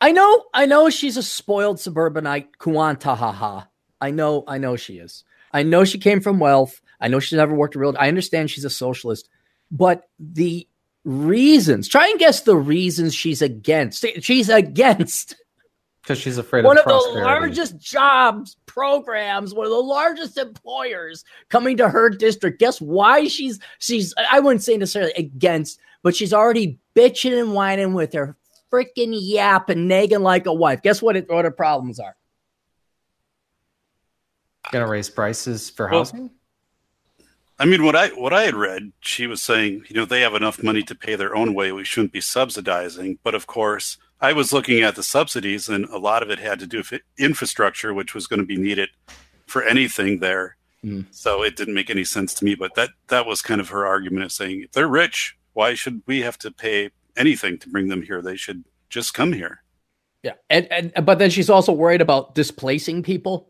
I know, I know she's a spoiled suburbanite, Kuantahaha. I know, I know she is. I know she came from wealth. I know she's never worked a real. I understand she's a socialist, but the reasons. Try and guess the reasons she's against. She's against because she's afraid of one of, of the largest jobs programs, one of the largest employers coming to her district. Guess why she's she's I wouldn't say necessarily against, but she's already bitching and whining with her freaking yap and nagging like a wife. Guess what? It, what her problems are. Gonna raise prices for housing. I mean, what I what I had read, she was saying, you know, they have enough money to pay their own way. We shouldn't be subsidizing. But of course, I was looking at the subsidies, and a lot of it had to do with infrastructure, which was going to be needed for anything there. Mm. So it didn't make any sense to me. But that that was kind of her argument of saying, if they're rich, why should we have to pay anything to bring them here? They should just come here. Yeah, and, and but then she's also worried about displacing people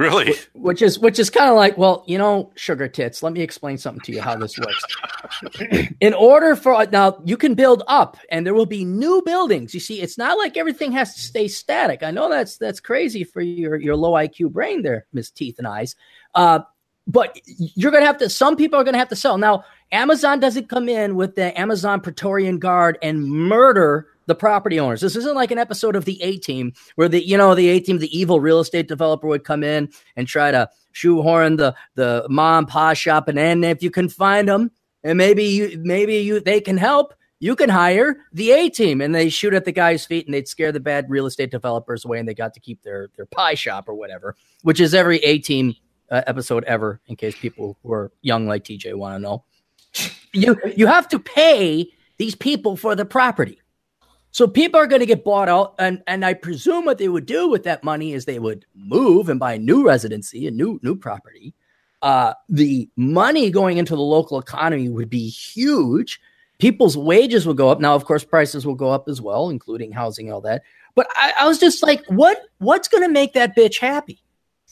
Really? Which is which is kind of like, well, you know, sugar tits. Let me explain something to you how this works. In order for now, you can build up, and there will be new buildings. You see, it's not like everything has to stay static. I know that's that's crazy for your your low IQ brain, there, Miss Teeth and Eyes. Uh, but you're gonna have to. Some people are gonna have to sell now. Amazon doesn't come in with the Amazon Praetorian Guard and murder the property owners. This isn't like an episode of the A Team where the you know the A Team, the evil real estate developer would come in and try to shoehorn the the mom pa shop, and then if you can find them, and maybe you maybe you they can help. You can hire the A team, and they shoot at the guy's feet, and they'd scare the bad real estate developers away, and they got to keep their their pie shop or whatever, which is every A team uh, episode ever. In case people who are young like TJ want to know, you you have to pay these people for the property. So people are going to get bought out, and and I presume what they would do with that money is they would move and buy a new residency and new new property. Uh, the money going into the local economy would be huge. People's wages will go up. Now, of course, prices will go up as well, including housing, and all that. But I, I was just like, what what's going to make that bitch happy?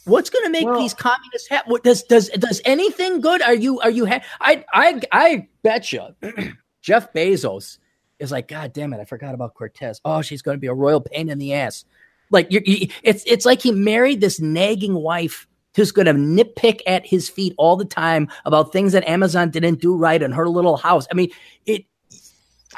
What's going to make well, these communists happy? What does does does anything good? Are you are you? Ha- I I I bet you, Jeff Bezos is like, God damn it, I forgot about Cortez. Oh, she's going to be a royal pain in the ass. Like you, you, it's it's like he married this nagging wife who's going to nitpick at his feet all the time about things that Amazon didn't do right in her little house. I mean, it.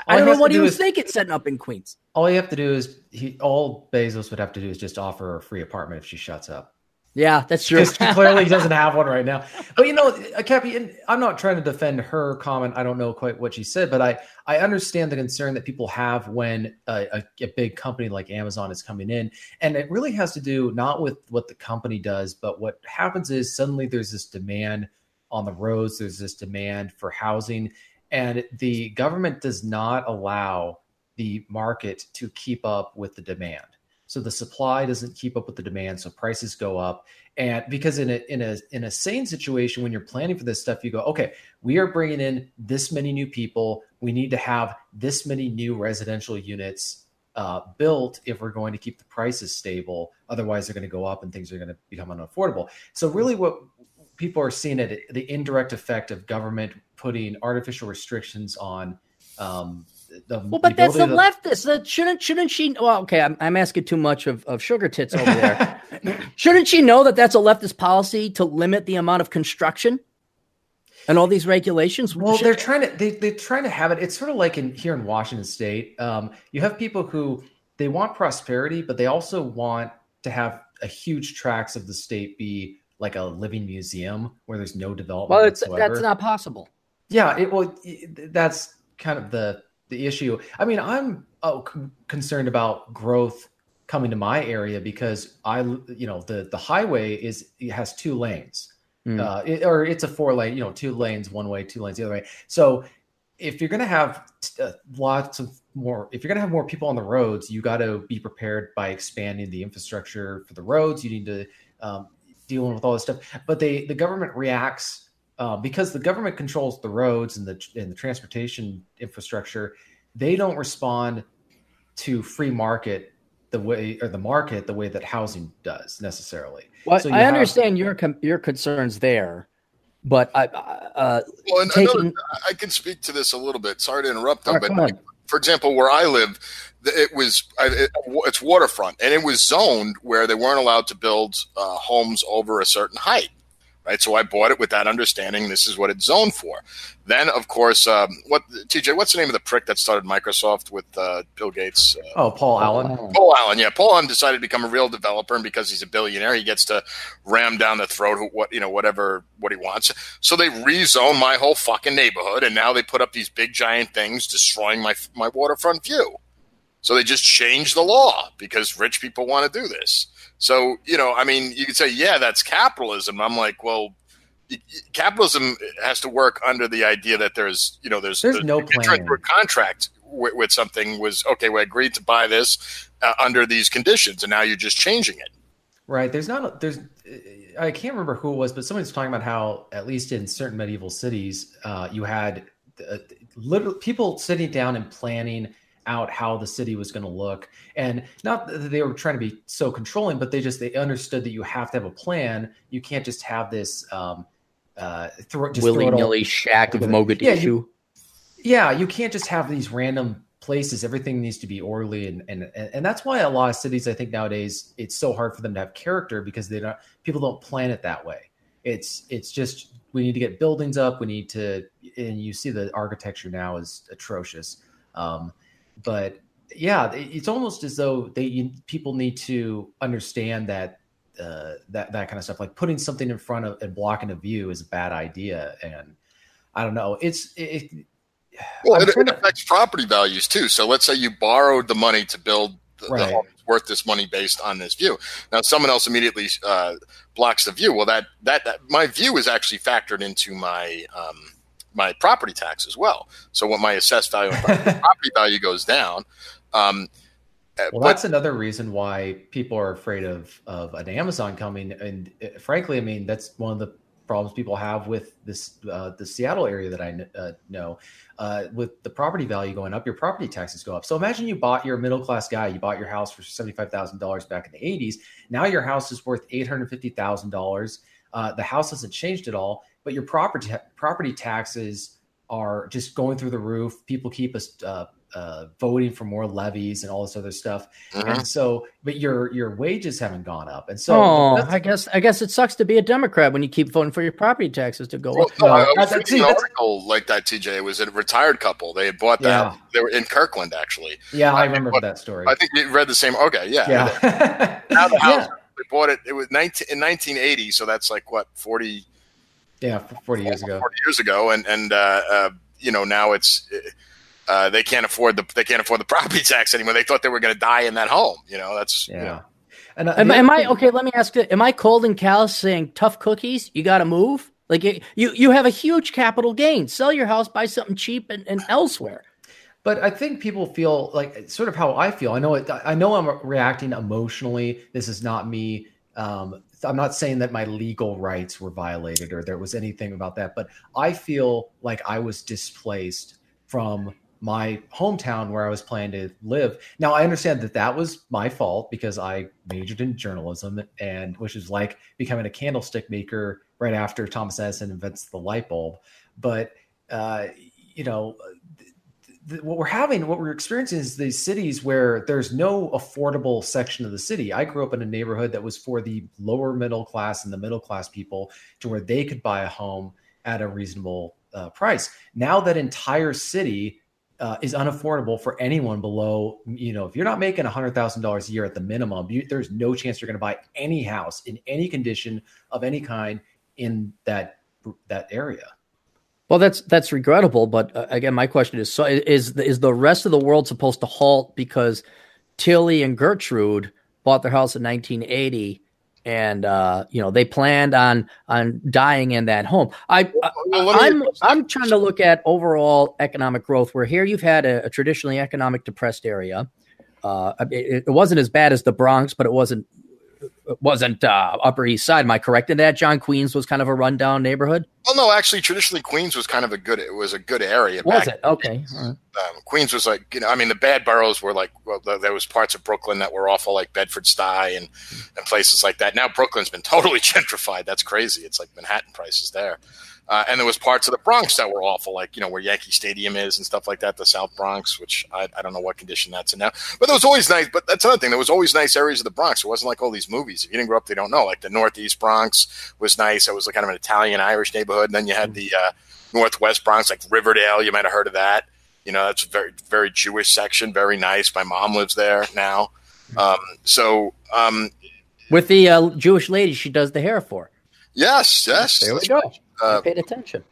All I don't know what he was is, thinking setting up in Queens. All you have to do is he. All Bezos would have to do is just offer her a free apartment if she shuts up. Yeah, that's true. clearly, he doesn't have one right now. But you know, Cappy, I'm not trying to defend her comment. I don't know quite what she said, but I I understand the concern that people have when a, a, a, big company like Amazon is coming in, and it really has to do not with what the company does, but what happens is suddenly there's this demand on the roads. There's this demand for housing, and the government does not allow the market to keep up with the demand. So the supply doesn't keep up with the demand, so prices go up. And because in a in a in a sane situation, when you're planning for this stuff, you go, okay, we are bringing in this many new people. We need to have this many new residential units uh, built if we're going to keep the prices stable. Otherwise, they're going to go up and things are going to become unaffordable. So really, what people are seeing it the indirect effect of government putting artificial restrictions on um, the well, but that's the of, leftist. That shouldn't shouldn't she? Well, okay, I'm, I'm asking too much of, of sugar tits over there. shouldn't she know that that's a leftist policy to limit the amount of construction and all these regulations? Well, Should, they're trying to they they're trying to have it. It's sort of like in here in Washington State. Um, you have people who they want prosperity, but they also want to have a huge tracts of the state be like a living museum where there's no development. Well, it's whatsoever. that's not possible. Yeah, it well, that's kind of the the issue. I mean, I'm oh, c- concerned about growth coming to my area because I, you know, the the highway is it has two lanes, mm. uh, it, or it's a four lane, you know, two lanes one way, two lanes the other way. So if you're going to have uh, lots of more, if you're going to have more people on the roads, you got to be prepared by expanding the infrastructure for the roads. You need to um, dealing with all this stuff, but they the government reacts uh, because the government controls the roads and the and the transportation infrastructure, they don't respond to free market the way or the market the way that housing does necessarily. Well, so I have, understand your your concerns there, but I uh, well, taking... another, I can speak to this a little bit. Sorry to interrupt, though, right, but for example, where I live, it was it, it's waterfront, and it was zoned where they weren't allowed to build uh, homes over a certain height right? So I bought it with that understanding. This is what it's zoned for. Then, of course, um, what TJ? What's the name of the prick that started Microsoft with uh, Bill Gates? Uh, oh, Paul Allen. Paul Allen. Yeah, Paul Allen decided to become a real developer, and because he's a billionaire, he gets to ram down the throat of what you know, whatever what he wants. So they rezone my whole fucking neighborhood, and now they put up these big giant things destroying my my waterfront view. So they just changed the law because rich people want to do this. So, you know, I mean, you could say, yeah, that's capitalism. I'm like, well, capitalism has to work under the idea that there's, you know, there's, there's the, no plan. contract with, with, something was, okay, we agreed to buy this uh, under these conditions, and now you're just changing it. Right. There's not, there's, I can't remember who it was, but somebody's talking about how, at least in certain medieval cities, uh, you had uh, literally people sitting down and planning out how the city was going to look. And not that they were trying to be so controlling but they just they understood that you have to have a plan. You can't just have this um uh throw, just willy-nilly shack of mogadishu. Yeah you, yeah you can't just have these random places. Everything needs to be orderly and, and and that's why a lot of cities i think nowadays it's so hard for them to have character because they don't people don't plan it that way. It's it's just we need to get buildings up. We need to and you see the architecture now is atrocious. Um but yeah, it's almost as though they you, people need to understand that uh, that that kind of stuff, like putting something in front of and blocking a view, is a bad idea. And I don't know, it's it. well, it, it affects property values too. So let's say you borrowed the money to build the, right. the home worth this money based on this view. Now, someone else immediately uh, blocks the view. Well, that, that, that my view is actually factored into my um, my property tax as well. So when my assessed value property value goes down. Um, uh, well, but, that's another reason why people are afraid of of an Amazon coming. And uh, frankly, I mean, that's one of the problems people have with this uh, the Seattle area that I uh, know. Uh, with the property value going up, your property taxes go up. So imagine you bought your middle class guy, you bought your house for seventy five thousand dollars back in the eighties. Now your house is worth eight hundred fifty thousand uh, dollars. The house hasn't changed at all, but your property property taxes are just going through the roof. People keep us uh, uh, voting for more levies and all this other stuff. Mm-hmm. And so, but your your wages haven't gone up, and so oh, I guess I guess it sucks to be a Democrat when you keep voting for your property taxes to go well, up. No, no, I was reading an article like that. TJ it was a retired couple. They had bought that. Yeah. They were in Kirkland, actually. Yeah, I, I remember bought, that story. I think you read the same. Okay, yeah. Yeah. now the house, yeah. they bought it. It was 19, in 1980, so that's like what 40. Yeah, 40 years ago. 40 years ago, and and uh, uh, you know now it's. Uh, they can't afford the they can't afford the property tax anymore. They thought they were going to die in that home. You know, that's yeah. You know. And uh, am, am I okay? Let me ask you: Am I cold and callous saying tough cookies? You got to move. Like you, you have a huge capital gain. Sell your house, buy something cheap and, and elsewhere. But I think people feel like sort of how I feel. I know it. I know I'm reacting emotionally. This is not me. Um, I'm not saying that my legal rights were violated or there was anything about that, but I feel like I was displaced from my hometown where I was planning to live. Now I understand that that was my fault because I majored in journalism and which is like becoming a candlestick maker right after Thomas Edison invents the light bulb. But uh, you know, what we're having, what we're experiencing is these cities where there's no affordable section of the city. I grew up in a neighborhood that was for the lower middle class and the middle class people to where they could buy a home at a reasonable uh, price. Now that entire city uh, is unaffordable for anyone below, you know, if you're not making $100,000 a year at the minimum, you, there's no chance you're going to buy any house in any condition of any kind in that that area. Well, that's that's regrettable, but uh, again, my question is: so is is the rest of the world supposed to halt because Tilly and Gertrude bought their house in 1980 and uh, you know they planned on on dying in that home. I, I am I'm, I'm trying to look at overall economic growth. Where here you've had a, a traditionally economic depressed area. Uh, it, it, wasn't as bad as the Bronx, but it wasn't wasn't uh, Upper East Side. Am I correct in that? John Queens was kind of a rundown neighborhood. Well, no, actually, traditionally Queens was kind of a good. It was a good area. Was it okay? Um, Queens was like you know, I mean, the bad boroughs were like well, there was parts of Brooklyn that were awful, like Bedford Stuy and and places like that. Now Brooklyn's been totally gentrified. That's crazy. It's like Manhattan prices there. Uh, and there was parts of the Bronx that were awful, like you know where Yankee Stadium is and stuff like that, the South Bronx, which I, I don't know what condition that's in now. But there was always nice. But that's another thing. There was always nice areas of the Bronx. It wasn't like all these movies. If you didn't grow up, they don't know. Like the Northeast Bronx was nice. It was like kind of an Italian Irish neighborhood. And then you had the uh, Northwest Bronx, like Riverdale. You might have heard of that. You know, that's a very very Jewish section. Very nice. My mom lives there now. Um, so um, with the uh, Jewish lady, she does the hair for. Yes, yes. There we go. Uh, paid attention.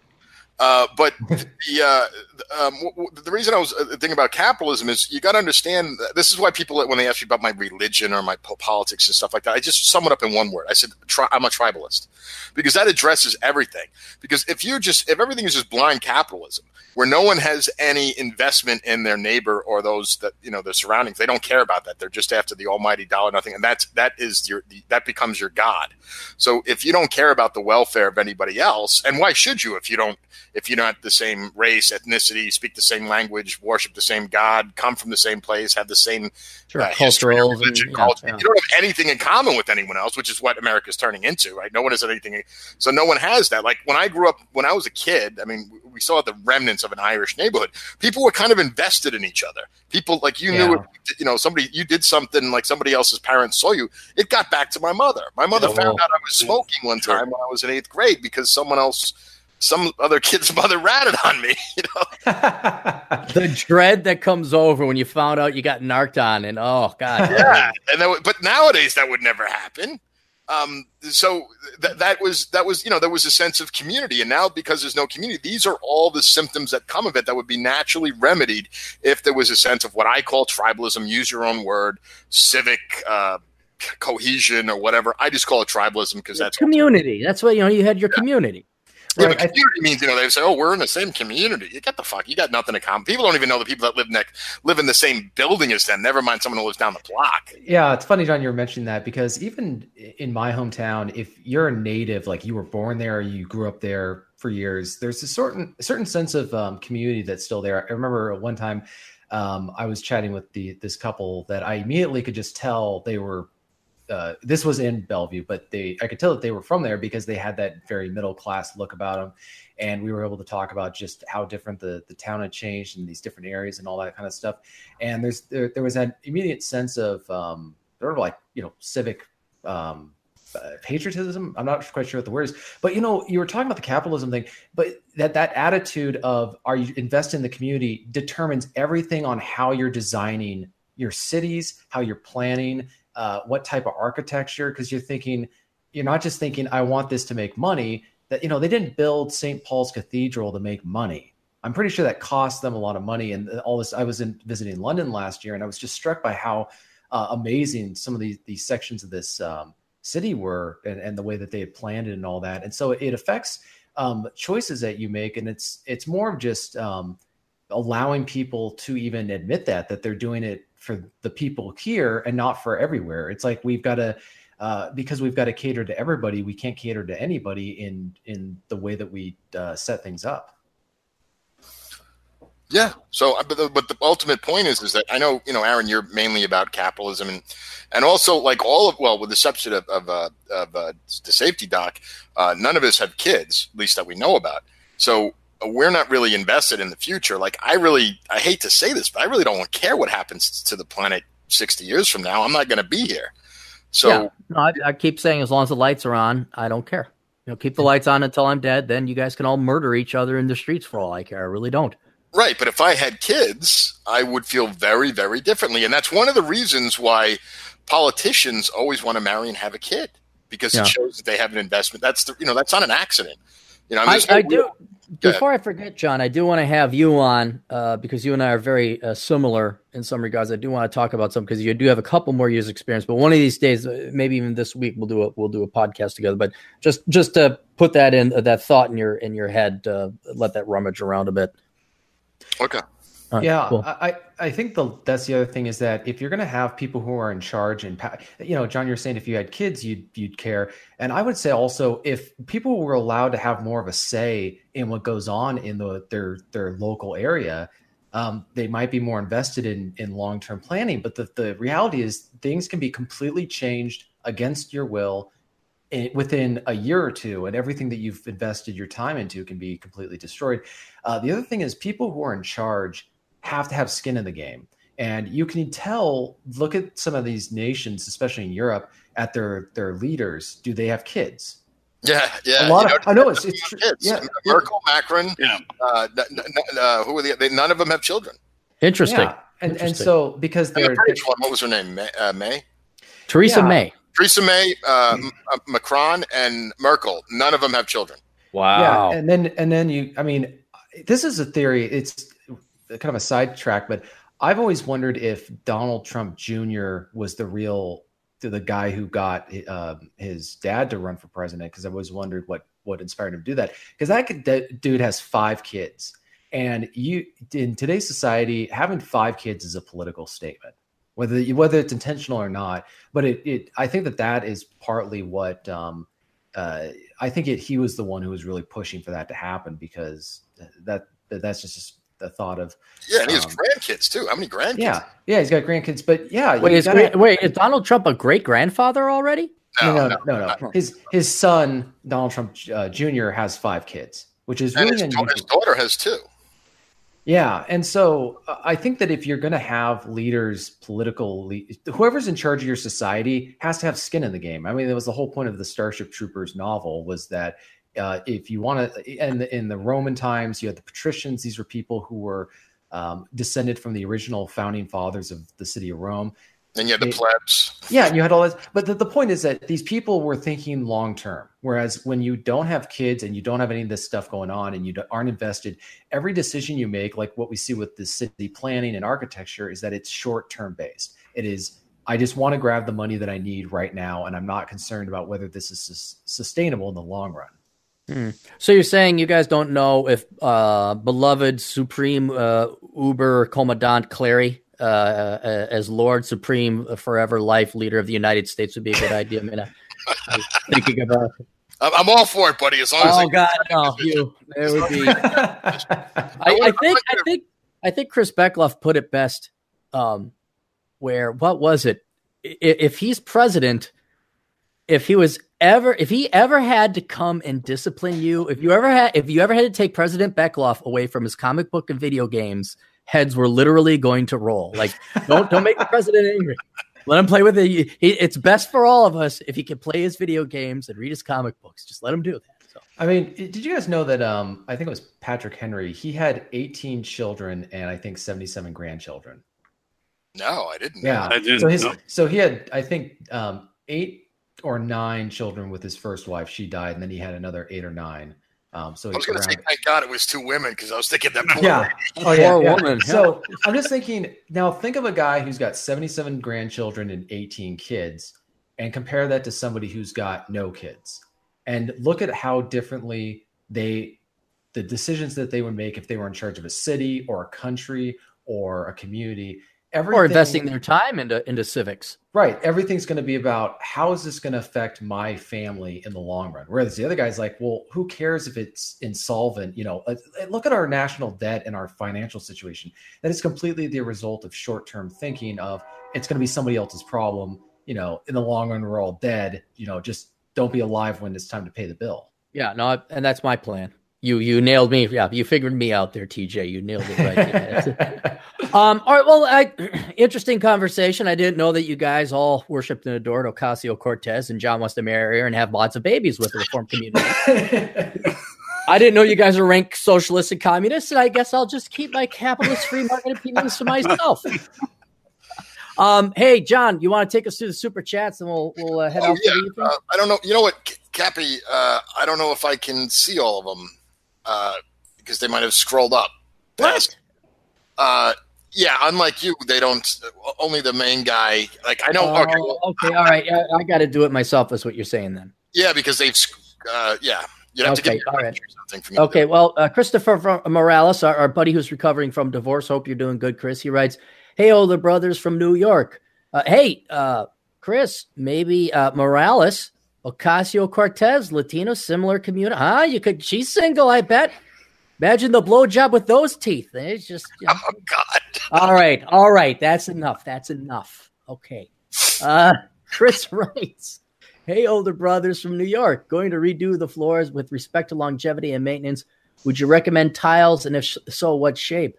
Uh, but the uh, um, the reason I was uh, thinking about capitalism is you got to understand. This is why people, when they ask you about my religion or my politics and stuff like that, I just sum it up in one word. I said, "I'm a tribalist," because that addresses everything. Because if you just if everything is just blind capitalism, where no one has any investment in their neighbor or those that you know their surroundings. They don't care about that. They're just after the almighty dollar, nothing, and that's that is your that becomes your god. So if you don't care about the welfare of anybody else, and why should you if you don't if you're not the same race, ethnicity, speak the same language, worship the same God, come from the same place, have the same sure, uh, cultural religion, culture. Yeah. You don't have anything in common with anyone else, which is what America's turning into, right? No one has anything. So no one has that. Like when I grew up, when I was a kid, I mean, we saw the remnants of an Irish neighborhood. People were kind of invested in each other. People like you yeah. knew, you know, somebody you did something like somebody else's parents saw you. It got back to my mother. My mother yeah, found out I was smoking one time when I was in eighth grade because someone else some other kid's mother ratted on me. You know, the dread that comes over when you found out you got narked on, and oh god, yeah. And that, but nowadays that would never happen. Um, so th- that was that was you know there was a sense of community, and now because there's no community, these are all the symptoms that come of it that would be naturally remedied if there was a sense of what I call tribalism. Use your own word, civic. Uh, cohesion or whatever. I just call it tribalism because that's community. That's what you know. You had your yeah. community. Yeah, but community means you know they say, "Oh, we're in the same community." You get the fuck. You got nothing in common. People don't even know the people that live next live in the same building as them. Never mind someone who lives down the block. Yeah, it's funny, John. You're mentioning that because even in my hometown, if you're a native, like you were born there, you grew up there for years, there's a certain a certain sense of um, community that's still there. I remember one time um, I was chatting with the this couple that I immediately could just tell they were uh, this was in Bellevue, but they I could tell that they were from there because they had that very middle class look about them, and we were able to talk about just how different the the town had changed in these different areas and all that kind of stuff. And there's there, there was an immediate sense of um, sort of like you know civic um, uh, patriotism. I'm not quite sure what the word is, but you know, you were talking about the capitalism thing, but that that attitude of are you invest in the community determines everything on how you're designing your cities, how you're planning, uh, what type of architecture because you're thinking you're not just thinking i want this to make money that you know they didn't build st paul's cathedral to make money. I'm pretty sure that cost them a lot of money and all this i was in visiting london last year and i was just struck by how uh, amazing some of these these sections of this um, city were and, and the way that they had planned it and all that. And so it affects um, choices that you make and it's it's more of just um, allowing people to even admit that that they're doing it for the people here and not for everywhere. It's like we've got to uh, because we've got to cater to everybody. We can't cater to anybody in in the way that we uh, set things up. Yeah. So, uh, but the, but the ultimate point is, is that I know, you know, Aaron, you're mainly about capitalism and, and also like all of, well, with the exception of, of, uh, of uh, the safety doc, uh, none of us have kids, at least that we know about. So we're not really invested in the future. Like I really, I hate to say this, but I really don't care what happens to the planet 60 years from now. I'm not going to be here. So yeah. no, I, I, keep saying as long as the lights are on, I don't care. You know, keep the lights on until I'm dead. Then you guys can all murder each other in the streets for all I care. I really don't. Right, but if I had kids, I would feel very, very differently, and that's one of the reasons why politicians always want to marry and have a kid because yeah. it shows that they have an investment. That's the you know that's not an accident. You know, I, I do. Before I forget, John, I do want to have you on uh, because you and I are very uh, similar in some regards. I do want to talk about some because you do have a couple more years experience. But one of these days, uh, maybe even this week, we'll do a we'll do a podcast together. But just just to put that in uh, that thought in your in your head, uh, let that rummage around a bit. Okay. Right, yeah, cool. I I think the that's the other thing is that if you're going to have people who are in charge and you know, John, you're saying if you had kids, you'd you'd care, and I would say also if people were allowed to have more of a say in what goes on in the their their local area, um, they might be more invested in in long term planning. But the the reality is things can be completely changed against your will within a year or two, and everything that you've invested your time into can be completely destroyed. Uh, the other thing is people who are in charge have to have skin in the game. And you can tell, look at some of these nations, especially in Europe, at their their leaders. Do they have kids? Yeah, yeah. A lot of, I know it's, it's true. Yeah, Merkel, Macron. Yeah. Uh, n- n- uh, who are the? They, none of them have children. Interesting. Yeah. And Interesting. and so because they're, they're what was her name? May. Uh, May? Theresa yeah. May. Theresa May, uh, uh, Macron, and Merkel. None of them have children. Wow. Yeah, and then and then you. I mean, this is a theory. It's kind of a sidetrack, but I've always wondered if Donald Trump Jr. was the real the guy who got uh, his dad to run for president because I always wondered what what inspired him to do that because that dude has five kids and you in today's society having five kids is a political statement whether whether it's intentional or not but it, it I think that that is partly what um, uh, I think it, he was the one who was really pushing for that to happen because that, that that's just the thought of yeah, and he has um, grandkids too. How many grandkids? Yeah, yeah, he's got grandkids. But yeah, wait, is, gotta, wait, is Donald Trump a great grandfather already? No, no, no, no. no, no. His his son Donald Trump uh, Jr. has five kids, which is and really his, his daughter has two. Yeah, and so uh, I think that if you're going to have leaders, political, le- whoever's in charge of your society has to have skin in the game. I mean, that was the whole point of the Starship Troopers novel was that uh, if you want to, and in the Roman times, you had the patricians. These were people who were um, descended from the original founding fathers of the city of Rome. And you had the plebs. Yeah, and you had all this. But the, the point is that these people were thinking long term. Whereas when you don't have kids and you don't have any of this stuff going on and you aren't invested, every decision you make, like what we see with the city planning and architecture, is that it's short term based. It is, I just want to grab the money that I need right now. And I'm not concerned about whether this is sustainable in the long run. Hmm. So you're saying you guys don't know if uh, beloved Supreme uh, Uber Commandant Clarey uh, uh, as Lord Supreme uh, Forever Life Leader of the United States would be a good idea. I mean, I, I thinking about. I'm all for it, buddy. As long as oh God, no, you. It would be. I, I, think. I think. I think Chris Beckloff put it best. Um, where what was it? If he's president, if he was ever if he ever had to come and discipline you, if you ever had if you ever had to take President Beckloff away from his comic book and video games, heads were literally going to roll. Like don't don't make the president angry. Let him play with it. He, it's best for all of us if he can play his video games and read his comic books. Just let him do that. So. I mean, did you guys know that? Um, I think it was Patrick Henry. He had 18 children and I think 77 grandchildren. No, I didn't. Yeah, I didn't so his, know. so he had, I think, um, eight or nine children with his first wife. She died, and then he had another eight or nine. Um, so I was going to say, thank God it was two women because I was thinking that. poor yeah. lady. Oh yeah. Poor yeah. woman, So I'm just thinking now. Think of a guy who's got 77 grandchildren and 18 kids, and compare that to somebody who's got no kids, and look at how differently they, the decisions that they would make if they were in charge of a city or a country or a community. Everything, Or investing their time into into civics. Right. Everything's going to be about how is this going to affect my family in the long run. Whereas the other guy's like, well, who cares if it's insolvent? You know, uh, look at our national debt and our financial situation. That is completely the result of short term thinking of it's going to be somebody else's problem. You know, in the long run, we're all dead. You know, just don't be alive when it's time to pay the bill. Yeah, no, and that's my plan. You you nailed me. Yeah, you figured me out there, TJ. You nailed it right. um, all right. Well, I, interesting conversation. I didn't know that you guys all worshipped and adored Ocasio Cortez, and John wants to marry her and have lots of babies with the reform community. I didn't know you guys are ranked socialists and communists, and I guess I'll just keep my capitalist free market opinions to myself. Um, hey, John, you want to take us through the super chats, and we'll we'll uh, head Oh, out yeah. for the. Uh, I don't know. You know what, Cappy? Uh, I don't know if I can see all of them uh, because they might have scrolled up. What? Uh, yeah, unlike you, they don't. Only the main guy. Like I know. Oh, okay, well, okay, all right. I, I got to do it myself. Is what you're saying then? yeah, because they've. Uh, yeah, you'd have Okay, me a all right. something. Okay, well, uh, Christopher Morales, our, our buddy who's recovering from divorce. Hope you're doing good, Chris. He writes, "Hey, older brothers from New York. Uh, hey, uh, Chris, maybe uh, Morales, Ocasio Cortez, Latino, similar community. Huh? You could. She's single, I bet. Imagine the blowjob with those teeth. It's just. you know. Oh God. all right, all right. That's enough. That's enough. Okay. Uh, Chris writes, "Hey, older brothers from New York, going to redo the floors with respect to longevity and maintenance. Would you recommend tiles, and if sh- so, what shape?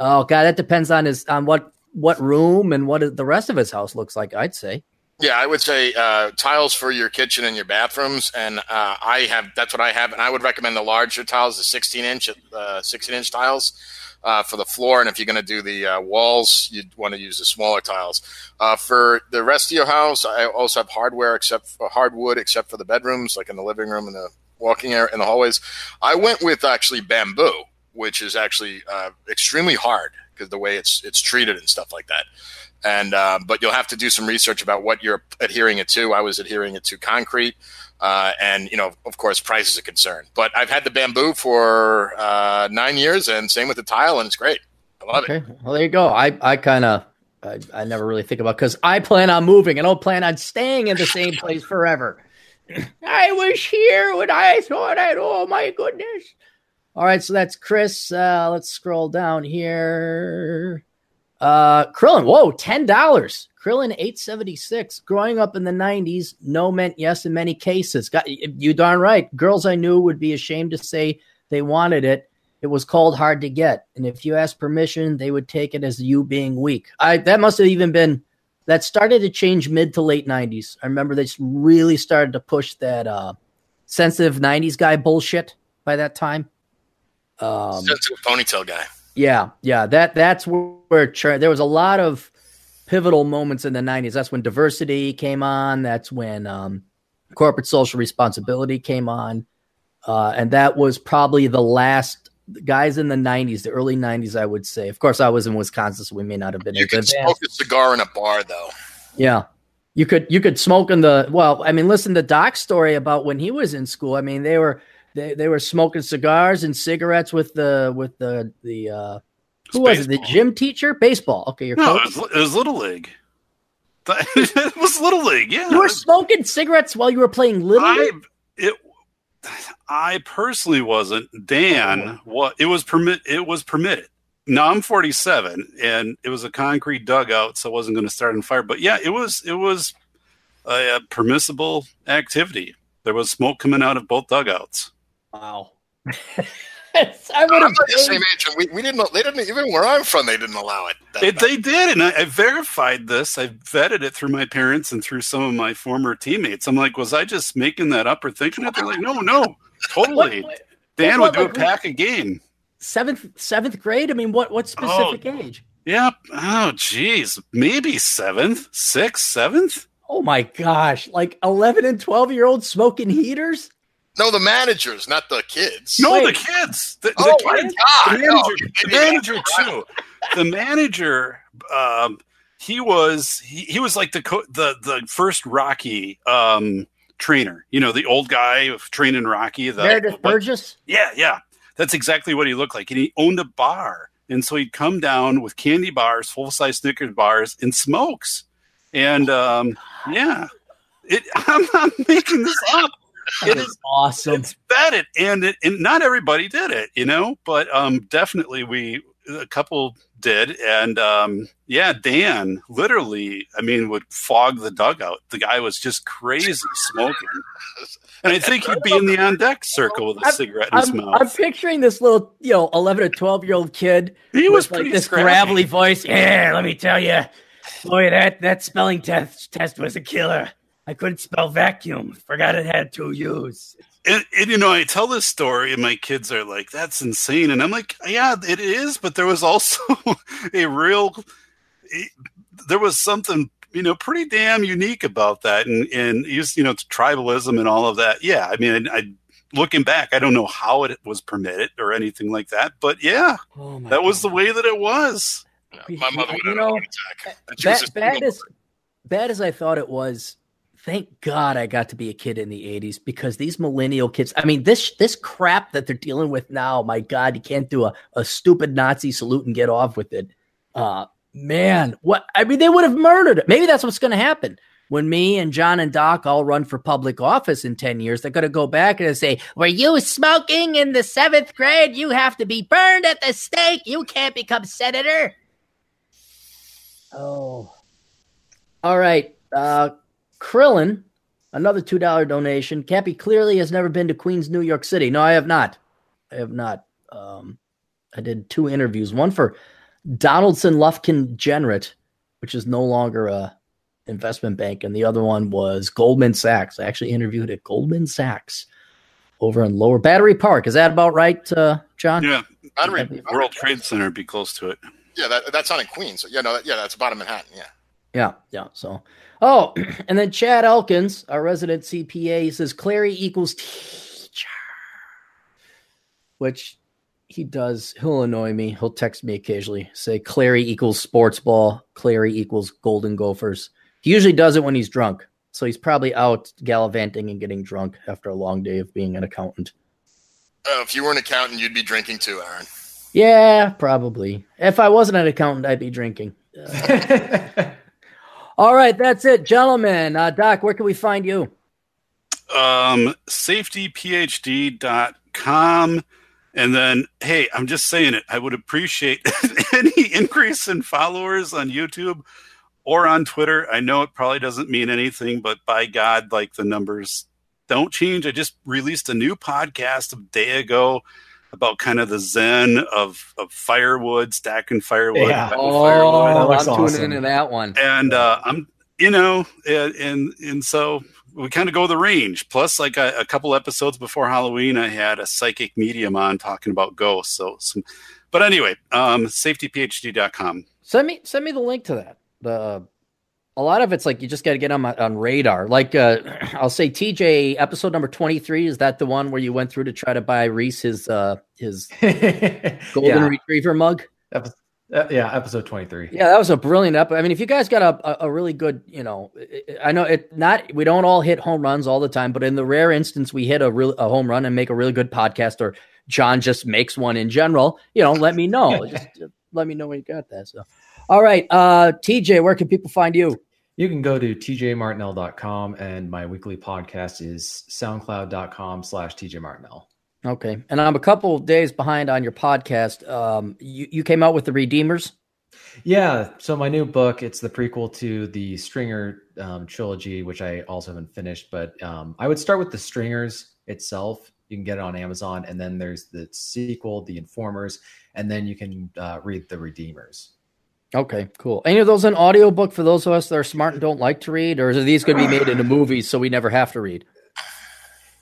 Oh God, that depends on his on what what room and what the rest of his house looks like. I'd say. Yeah, I would say uh, tiles for your kitchen and your bathrooms, and uh, I have that's what I have, and I would recommend the larger tiles, the 16 inch, uh, 16 inch tiles uh, for the floor, and if you're going to do the uh, walls, you'd want to use the smaller tiles. Uh, for the rest of your house, I also have hardware except for hardwood, except for the bedrooms, like in the living room and the walking area and the hallways. I went with actually bamboo, which is actually extremely hard because the way it's it's treated and stuff like that and uh, but you'll have to do some research about what you're adhering it to. I was adhering it to concrete, uh, and you know, of course, price is a concern. But I've had the bamboo for uh, nine years, and same with the tile, and it's great. I love it. Well there you go. I I kind of. I, I never really think about because I plan on moving. I don't plan on staying in the same place forever. I was here when I thought I'd. Oh my goodness! All right, so that's Chris. Uh, let's scroll down here. Uh, Krillin, whoa, ten dollars. Krillin eight seventy six. Growing up in the nineties, no meant yes in many cases. Got you darn right. Girls I knew would be ashamed to say they wanted it. It was called hard to get, and if you asked permission, they would take it as you being weak. I that must have even been that started to change mid to late nineties. I remember they really started to push that uh sensitive '90s guy bullshit by that time. Um, sensitive ponytail guy. Yeah, yeah. That that's where there was a lot of pivotal moments in the '90s. That's when diversity came on. That's when um, corporate social responsibility came on, uh, and that was probably the last guys in the '90s, the early '90s. I would say. Of course, I was in Wisconsin, so we may not have been. You could smoke a cigar in a bar, though. Yeah, you could you could smoke in the well. I mean, listen to Doc's story about when he was in school. I mean, they were they, they were smoking cigars and cigarettes with the with the the uh, who was it? The gym teacher? Baseball. Okay, your no, coach. It was, it was Little League. it was Little League. Yeah, you were smoking cigarettes while you were playing Little I, League. It. I personally wasn't. Dan, what it was permit. It was permitted. Now I'm 47, and it was a concrete dugout, so I wasn't going to start on fire. But yeah, it was. It was a, a permissible activity. There was smoke coming out of both dugouts. Wow. I would have the same age, and we, we didn't. They didn't even where I'm from. They didn't allow it. it they did, and I, I, verified this. I vetted it through my parents and through some of my former teammates. I'm like, was I just making that up or thinking it? They're like, no, no, totally. What, Dan what, would do like, a pack a game. Seventh, seventh grade. I mean, what what oh. specific oh, age? Yeah. Oh, geez, maybe seventh, sixth, seventh. Oh my gosh! Like eleven and twelve year olds smoking heaters. No, the managers, not the kids. No, Wait. the kids. The, oh the my kids, god! The manager, the manager too. The manager, um, he was he, he was like the co- the the first Rocky um, trainer. You know, the old guy of training Rocky. The, Meredith Burgess. Yeah, yeah, that's exactly what he looked like, and he owned a bar. And so he'd come down with candy bars, full size Snickers bars, and smokes. And um, yeah, it, I'm not making this up it is awesome. It's vetted, and it, and not everybody did it, you know, but um, definitely we a couple did, and um, yeah, Dan literally, I mean, would fog the dugout. The guy was just crazy smoking, and I think he'd be in the on deck circle with a I'm, cigarette in his I'm, mouth. I'm picturing this little, you know, eleven or twelve year old kid. He was like this scrappy. gravelly voice. Yeah, let me tell you, boy, that that spelling test test was a killer. I couldn't spell vacuum. Forgot it had two U's. And, and, you know, I tell this story, and my kids are like, "That's insane," and I'm like, "Yeah, it is." But there was also a real, there was something you know pretty damn unique about that, and and you know, it's tribalism and all of that. Yeah, I mean, I, I looking back, I don't know how it was permitted or anything like that, but yeah, oh that God. was the way that it was. Yeah, my mother would have know, bad, bad as bad as I thought it was thank God I got to be a kid in the 80s because these millennial kids, I mean, this this crap that they're dealing with now, my God, you can't do a, a stupid Nazi salute and get off with it. Uh man, what I mean, they would have murdered it. Maybe that's what's gonna happen. When me and John and Doc all run for public office in 10 years, they're gonna go back and say, Were you smoking in the seventh grade? You have to be burned at the stake. You can't become senator. Oh. All right. Uh Krillin, another $2 donation. Cappy clearly has never been to Queens, New York City. No, I have not. I have not. Um, I did two interviews, one for Donaldson Lufkin Jenrette, which is no longer a investment bank, and the other one was Goldman Sachs. I actually interviewed at Goldman Sachs over in Lower Battery Park. Is that about right, uh, John? Yeah, Battery, World Trade Center would be close to it. Yeah, that, that's not in Queens. Yeah, no, yeah, that's bottom Manhattan. Yeah. Yeah, yeah. So Oh, and then Chad Elkins, our resident CPA, says Clarey equals teacher, which he does. He'll annoy me. He'll text me occasionally, say Clarey equals sports ball, Clarey equals Golden Gophers. He usually does it when he's drunk. So he's probably out gallivanting and getting drunk after a long day of being an accountant. Oh, if you were an accountant, you'd be drinking too, Aaron. Yeah, probably. If I wasn't an accountant, I'd be drinking. Uh, All right, that's it, gentlemen. Uh, Doc, where can we find you? Um, safetyphd.com. And then, hey, I'm just saying it. I would appreciate any increase in followers on YouTube or on Twitter. I know it probably doesn't mean anything, but by God, like the numbers don't change. I just released a new podcast a day ago about kind of the zen of, of firewood, stacking firewood. Yeah. Oh, firewood. I'm awesome. tuning into that one. And uh, I'm, you know, and, and and so we kind of go the range. Plus, like a, a, couple episodes before Halloween, I had a psychic medium on talking about ghosts. So some, but anyway, um, safetyphd.com. Send me send me the link to that. The a lot of it's like you just got to get on my, on radar. Like uh, I'll say TJ episode number twenty three is that the one where you went through to try to buy Reese his uh his golden yeah. retriever mug. Uh, yeah, episode 23. Yeah, that was a brilliant episode. I mean, if you guys got a, a, a, really good, you know, I know it not we don't all hit home runs all the time, but in the rare instance we hit a real a home run and make a really good podcast or John just makes one in general, you know, let me know. just, just let me know when you got that. So all right, uh TJ, where can people find you? You can go to tjmartinell.com and my weekly podcast is soundcloud.com slash tjmartinell. Okay, and I'm a couple days behind on your podcast. Um, you you came out with the Redeemers. Yeah, so my new book it's the prequel to the Stringer um, trilogy, which I also haven't finished. But um, I would start with the Stringers itself. You can get it on Amazon, and then there's the sequel, The Informers, and then you can uh, read the Redeemers. Okay, cool. Any of those an audiobook for those of us that are smart and don't like to read, or are these going to be made into movies so we never have to read?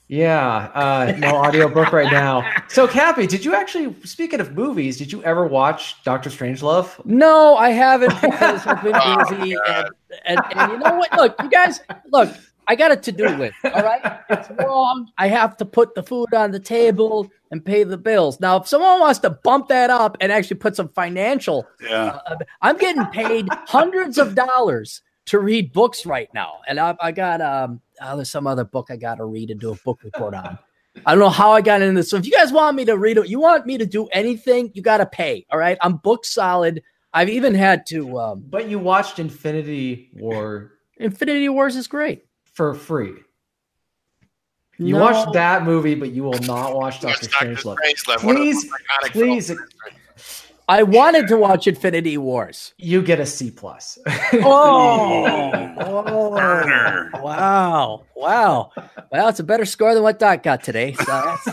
Yeah, uh, no audiobook right now. So, Cappy, did you actually, speaking of movies, did you ever watch Doctor Strangelove? No, I haven't because I've been oh, and, and, and you know what? Look, you guys, look, I got a to do list. All right. It's wrong. I have to put the food on the table and pay the bills. Now, if someone wants to bump that up and actually put some financial, yeah, uh, I'm getting paid hundreds of dollars to read books right now. And I, I got um oh, there's some other book I got to read and do a book report on. I don't know how I got into this. So if you guys want me to read it, you want me to do anything, you got to pay. All right, I'm book solid. I've even had to. Um, but you watched Infinity War. Infinity Wars is great for free. You no. watched that movie, but you will not watch Doctor Strangelove. Please, please, I wanted to watch Infinity Wars. You get a C plus. oh, oh wow, wow. Well, it's a better score than what Doc got today. So that's,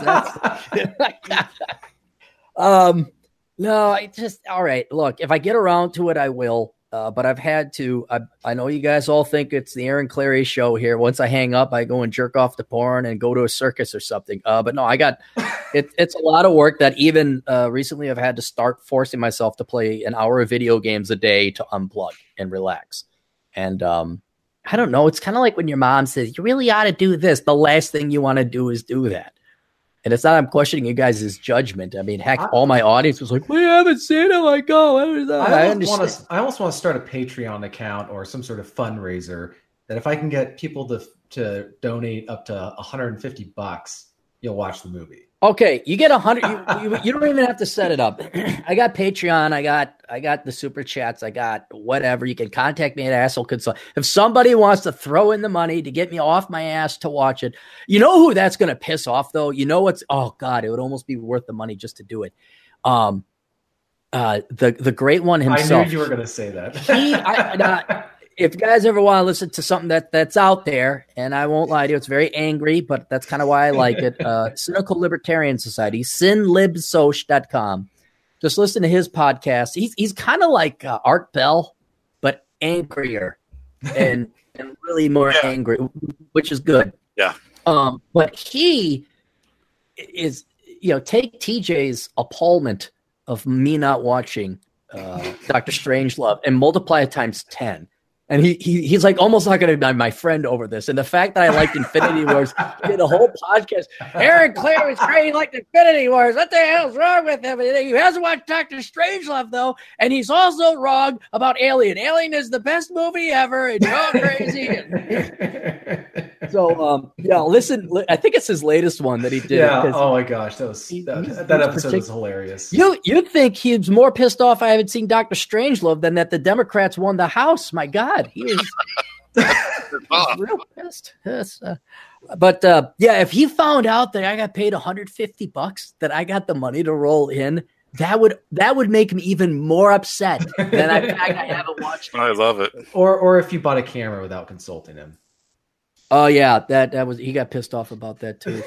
that's um, no, I just all right. Look, if I get around to it, I will. Uh, but I've had to. I, I know you guys all think it's the Aaron Clarey show here. Once I hang up, I go and jerk off the porn and go to a circus or something. Uh, but no, I got it, it's a lot of work that even uh, recently I've had to start forcing myself to play an hour of video games a day to unplug and relax. And um, I don't know. It's kind of like when your mom says you really ought to do this. The last thing you want to do is do that. And it's not I'm questioning you guys' judgment. I mean, heck, I, all my audience was like, "We haven't seen it." Like, oh, what is that? I, I almost want to. I almost want to start a Patreon account or some sort of fundraiser that if I can get people to to donate up to 150 bucks, you'll watch the movie. Okay, you get a hundred. You, you, you, don't even have to set it up. I got Patreon. I got I got the super chats. I got whatever. You can contact me at Asshole Consult. If somebody wants to throw in the money to get me off my ass to watch it, you know who that's going to piss off though. You know what's? Oh God, it would almost be worth the money just to do it. Um, uh, the the great one himself. I knew you were going to say that. he, I, if you guys ever want to listen to something that that's out there, and I won't lie to you, it's very angry, but that's kind of why I like it. Uh, Cynical Libertarian Society, sinlibsoc.com. Just listen to his podcast. He's he's kind of like uh, Art Bell, but angrier and and really more yeah. angry, which is good. Yeah. Um, but he is, you know, take TJ's appallment of me not watching uh, Doctor Strangelove and multiply it times ten and he, he he's like almost not going to be my friend over this. And the fact that I liked Infinity Wars, did a whole podcast. Aaron Clarey is great. He liked Infinity Wars. What the hell's wrong with him? He hasn't watched Doctor Strangelove though, and he's also wrong about Alien. Alien is the best movie ever, and you're crazy. so um, yeah, listen. I think it's his latest one that he did. Yeah. Oh my gosh, that was that, that episode was hilarious. You you'd think he's more pissed off I haven't seen Doctor Strangelove than that the Democrats won the House. My God god, he is real pissed. Yes. Uh, but uh, yeah, if he found out that I got paid 150 bucks, that I got the money to roll in, that would that would make me even more upset than I, I haven't watched. I love it. Or or if you bought a camera without consulting him. Oh yeah, that that was he got pissed off about that too.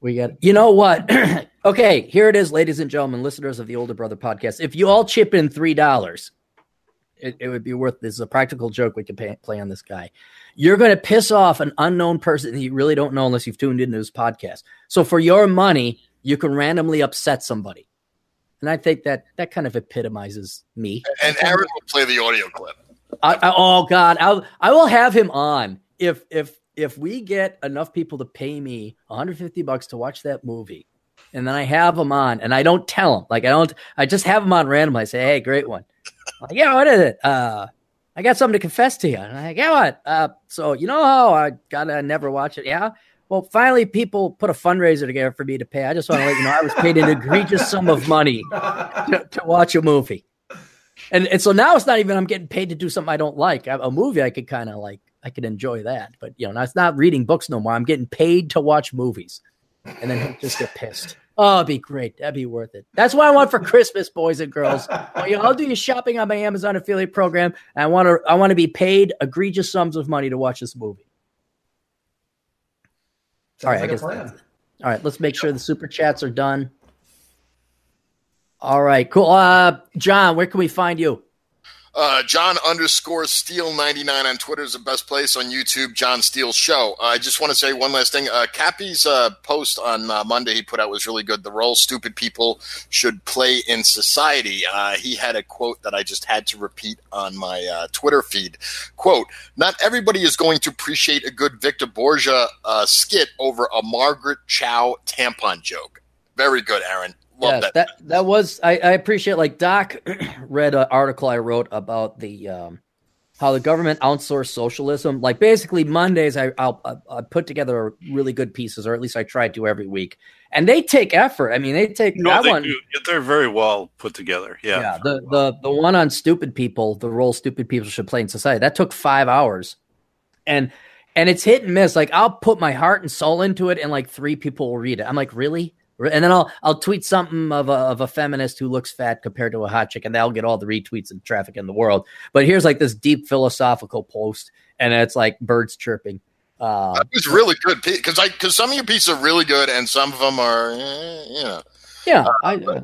We got you know what? okay, here it is, ladies and gentlemen, listeners of the Older Brother podcast. If you all chip in three dollars, it, it would be worth this is a practical joke we could pay, play on this guy. You're going to piss off an unknown person that you really don't know unless you've tuned into his podcast. So for your money, you can randomly upset somebody. And I think that that kind of epitomizes me. And Aaron will play the audio clip. I, I, oh God, I'll, I will have him on if if if we get enough people to pay me 150 bucks to watch that movie, and then I have them on, and I don't tell them, like I don't, I just have them on randomly. I say, hey, great one. Like, yeah, what is it? Uh, I got something to confess to you. And I'm like, yeah, what? Uh, so you know how I gotta never watch it? Yeah. Well, finally, people put a fundraiser together for me to pay. I just want to let you know I was paid an egregious sum of money to, to watch a movie. And, and so now it's not even I'm getting paid to do something I don't like. A movie I could kind of like I could enjoy that, but you know, it's not reading books no more. I'm getting paid to watch movies, and then just get pissed. Oh, it'd be great. That'd be worth it. That's what I want for Christmas, boys and girls. Well, you know, I'll do your shopping on my Amazon affiliate program. And I want to I want to be paid egregious sums of money to watch this movie. Sounds all right, like I guess. All right, let's make sure the super chats are done. All right, cool. Uh, John, where can we find you? Uh, John underscore Steel ninety nine on Twitter is the best place. On YouTube, John Steel Show. I just want to say one last thing. Uh, Cappy's uh, post on uh, Monday he put out was really good. The role stupid people should play in society. Uh, he had a quote that I just had to repeat on my uh, Twitter feed. Quote: Not everybody is going to appreciate a good Victor Borge uh, skit over a Margaret Cho tampon joke. Very good, Aaron. Love Yes, that. that that was I, I appreciate like Doc read an article I wrote about the um, how the government outsourced socialism. Like basically Mondays I I'll, I, put together really good pieces, or at least I try to every week, and they take effort. I mean, they take No, that they one. do. They're very well put together. Yeah. Yeah, the the the one on stupid people, the role stupid people should play in society. That took five hours, and and it's hit and miss. Like I'll put my heart and soul into it, and like three people will read it. I'm like, really? And then I'll I'll tweet something of a of a feminist who looks fat compared to a hot chick, and they'll get all the retweets and traffic in the world. But here's like this deep philosophical post, and it's like birds chirping. Uh, That was really good because I because some of your pieces are really good and some of them are eh, you know yeah, I, uh,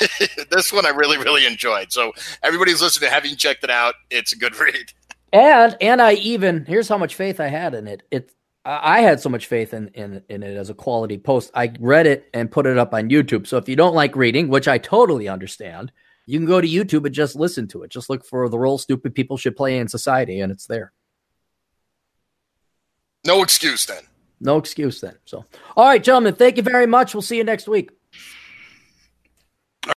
this one I really really enjoyed. So everybody's listening, having checked it out, it's a good read. And and I even here's how much faith I had in it. It I I had so much faith in, in in it as a quality post. I read it and put it up on YouTube. So if you don't like reading, which I totally understand, you can go to YouTube and just listen to it. Just look for the role stupid people should play in society, and it's there. No excuse then. No excuse then. So all right, gentlemen, thank you very much. We'll see you next week.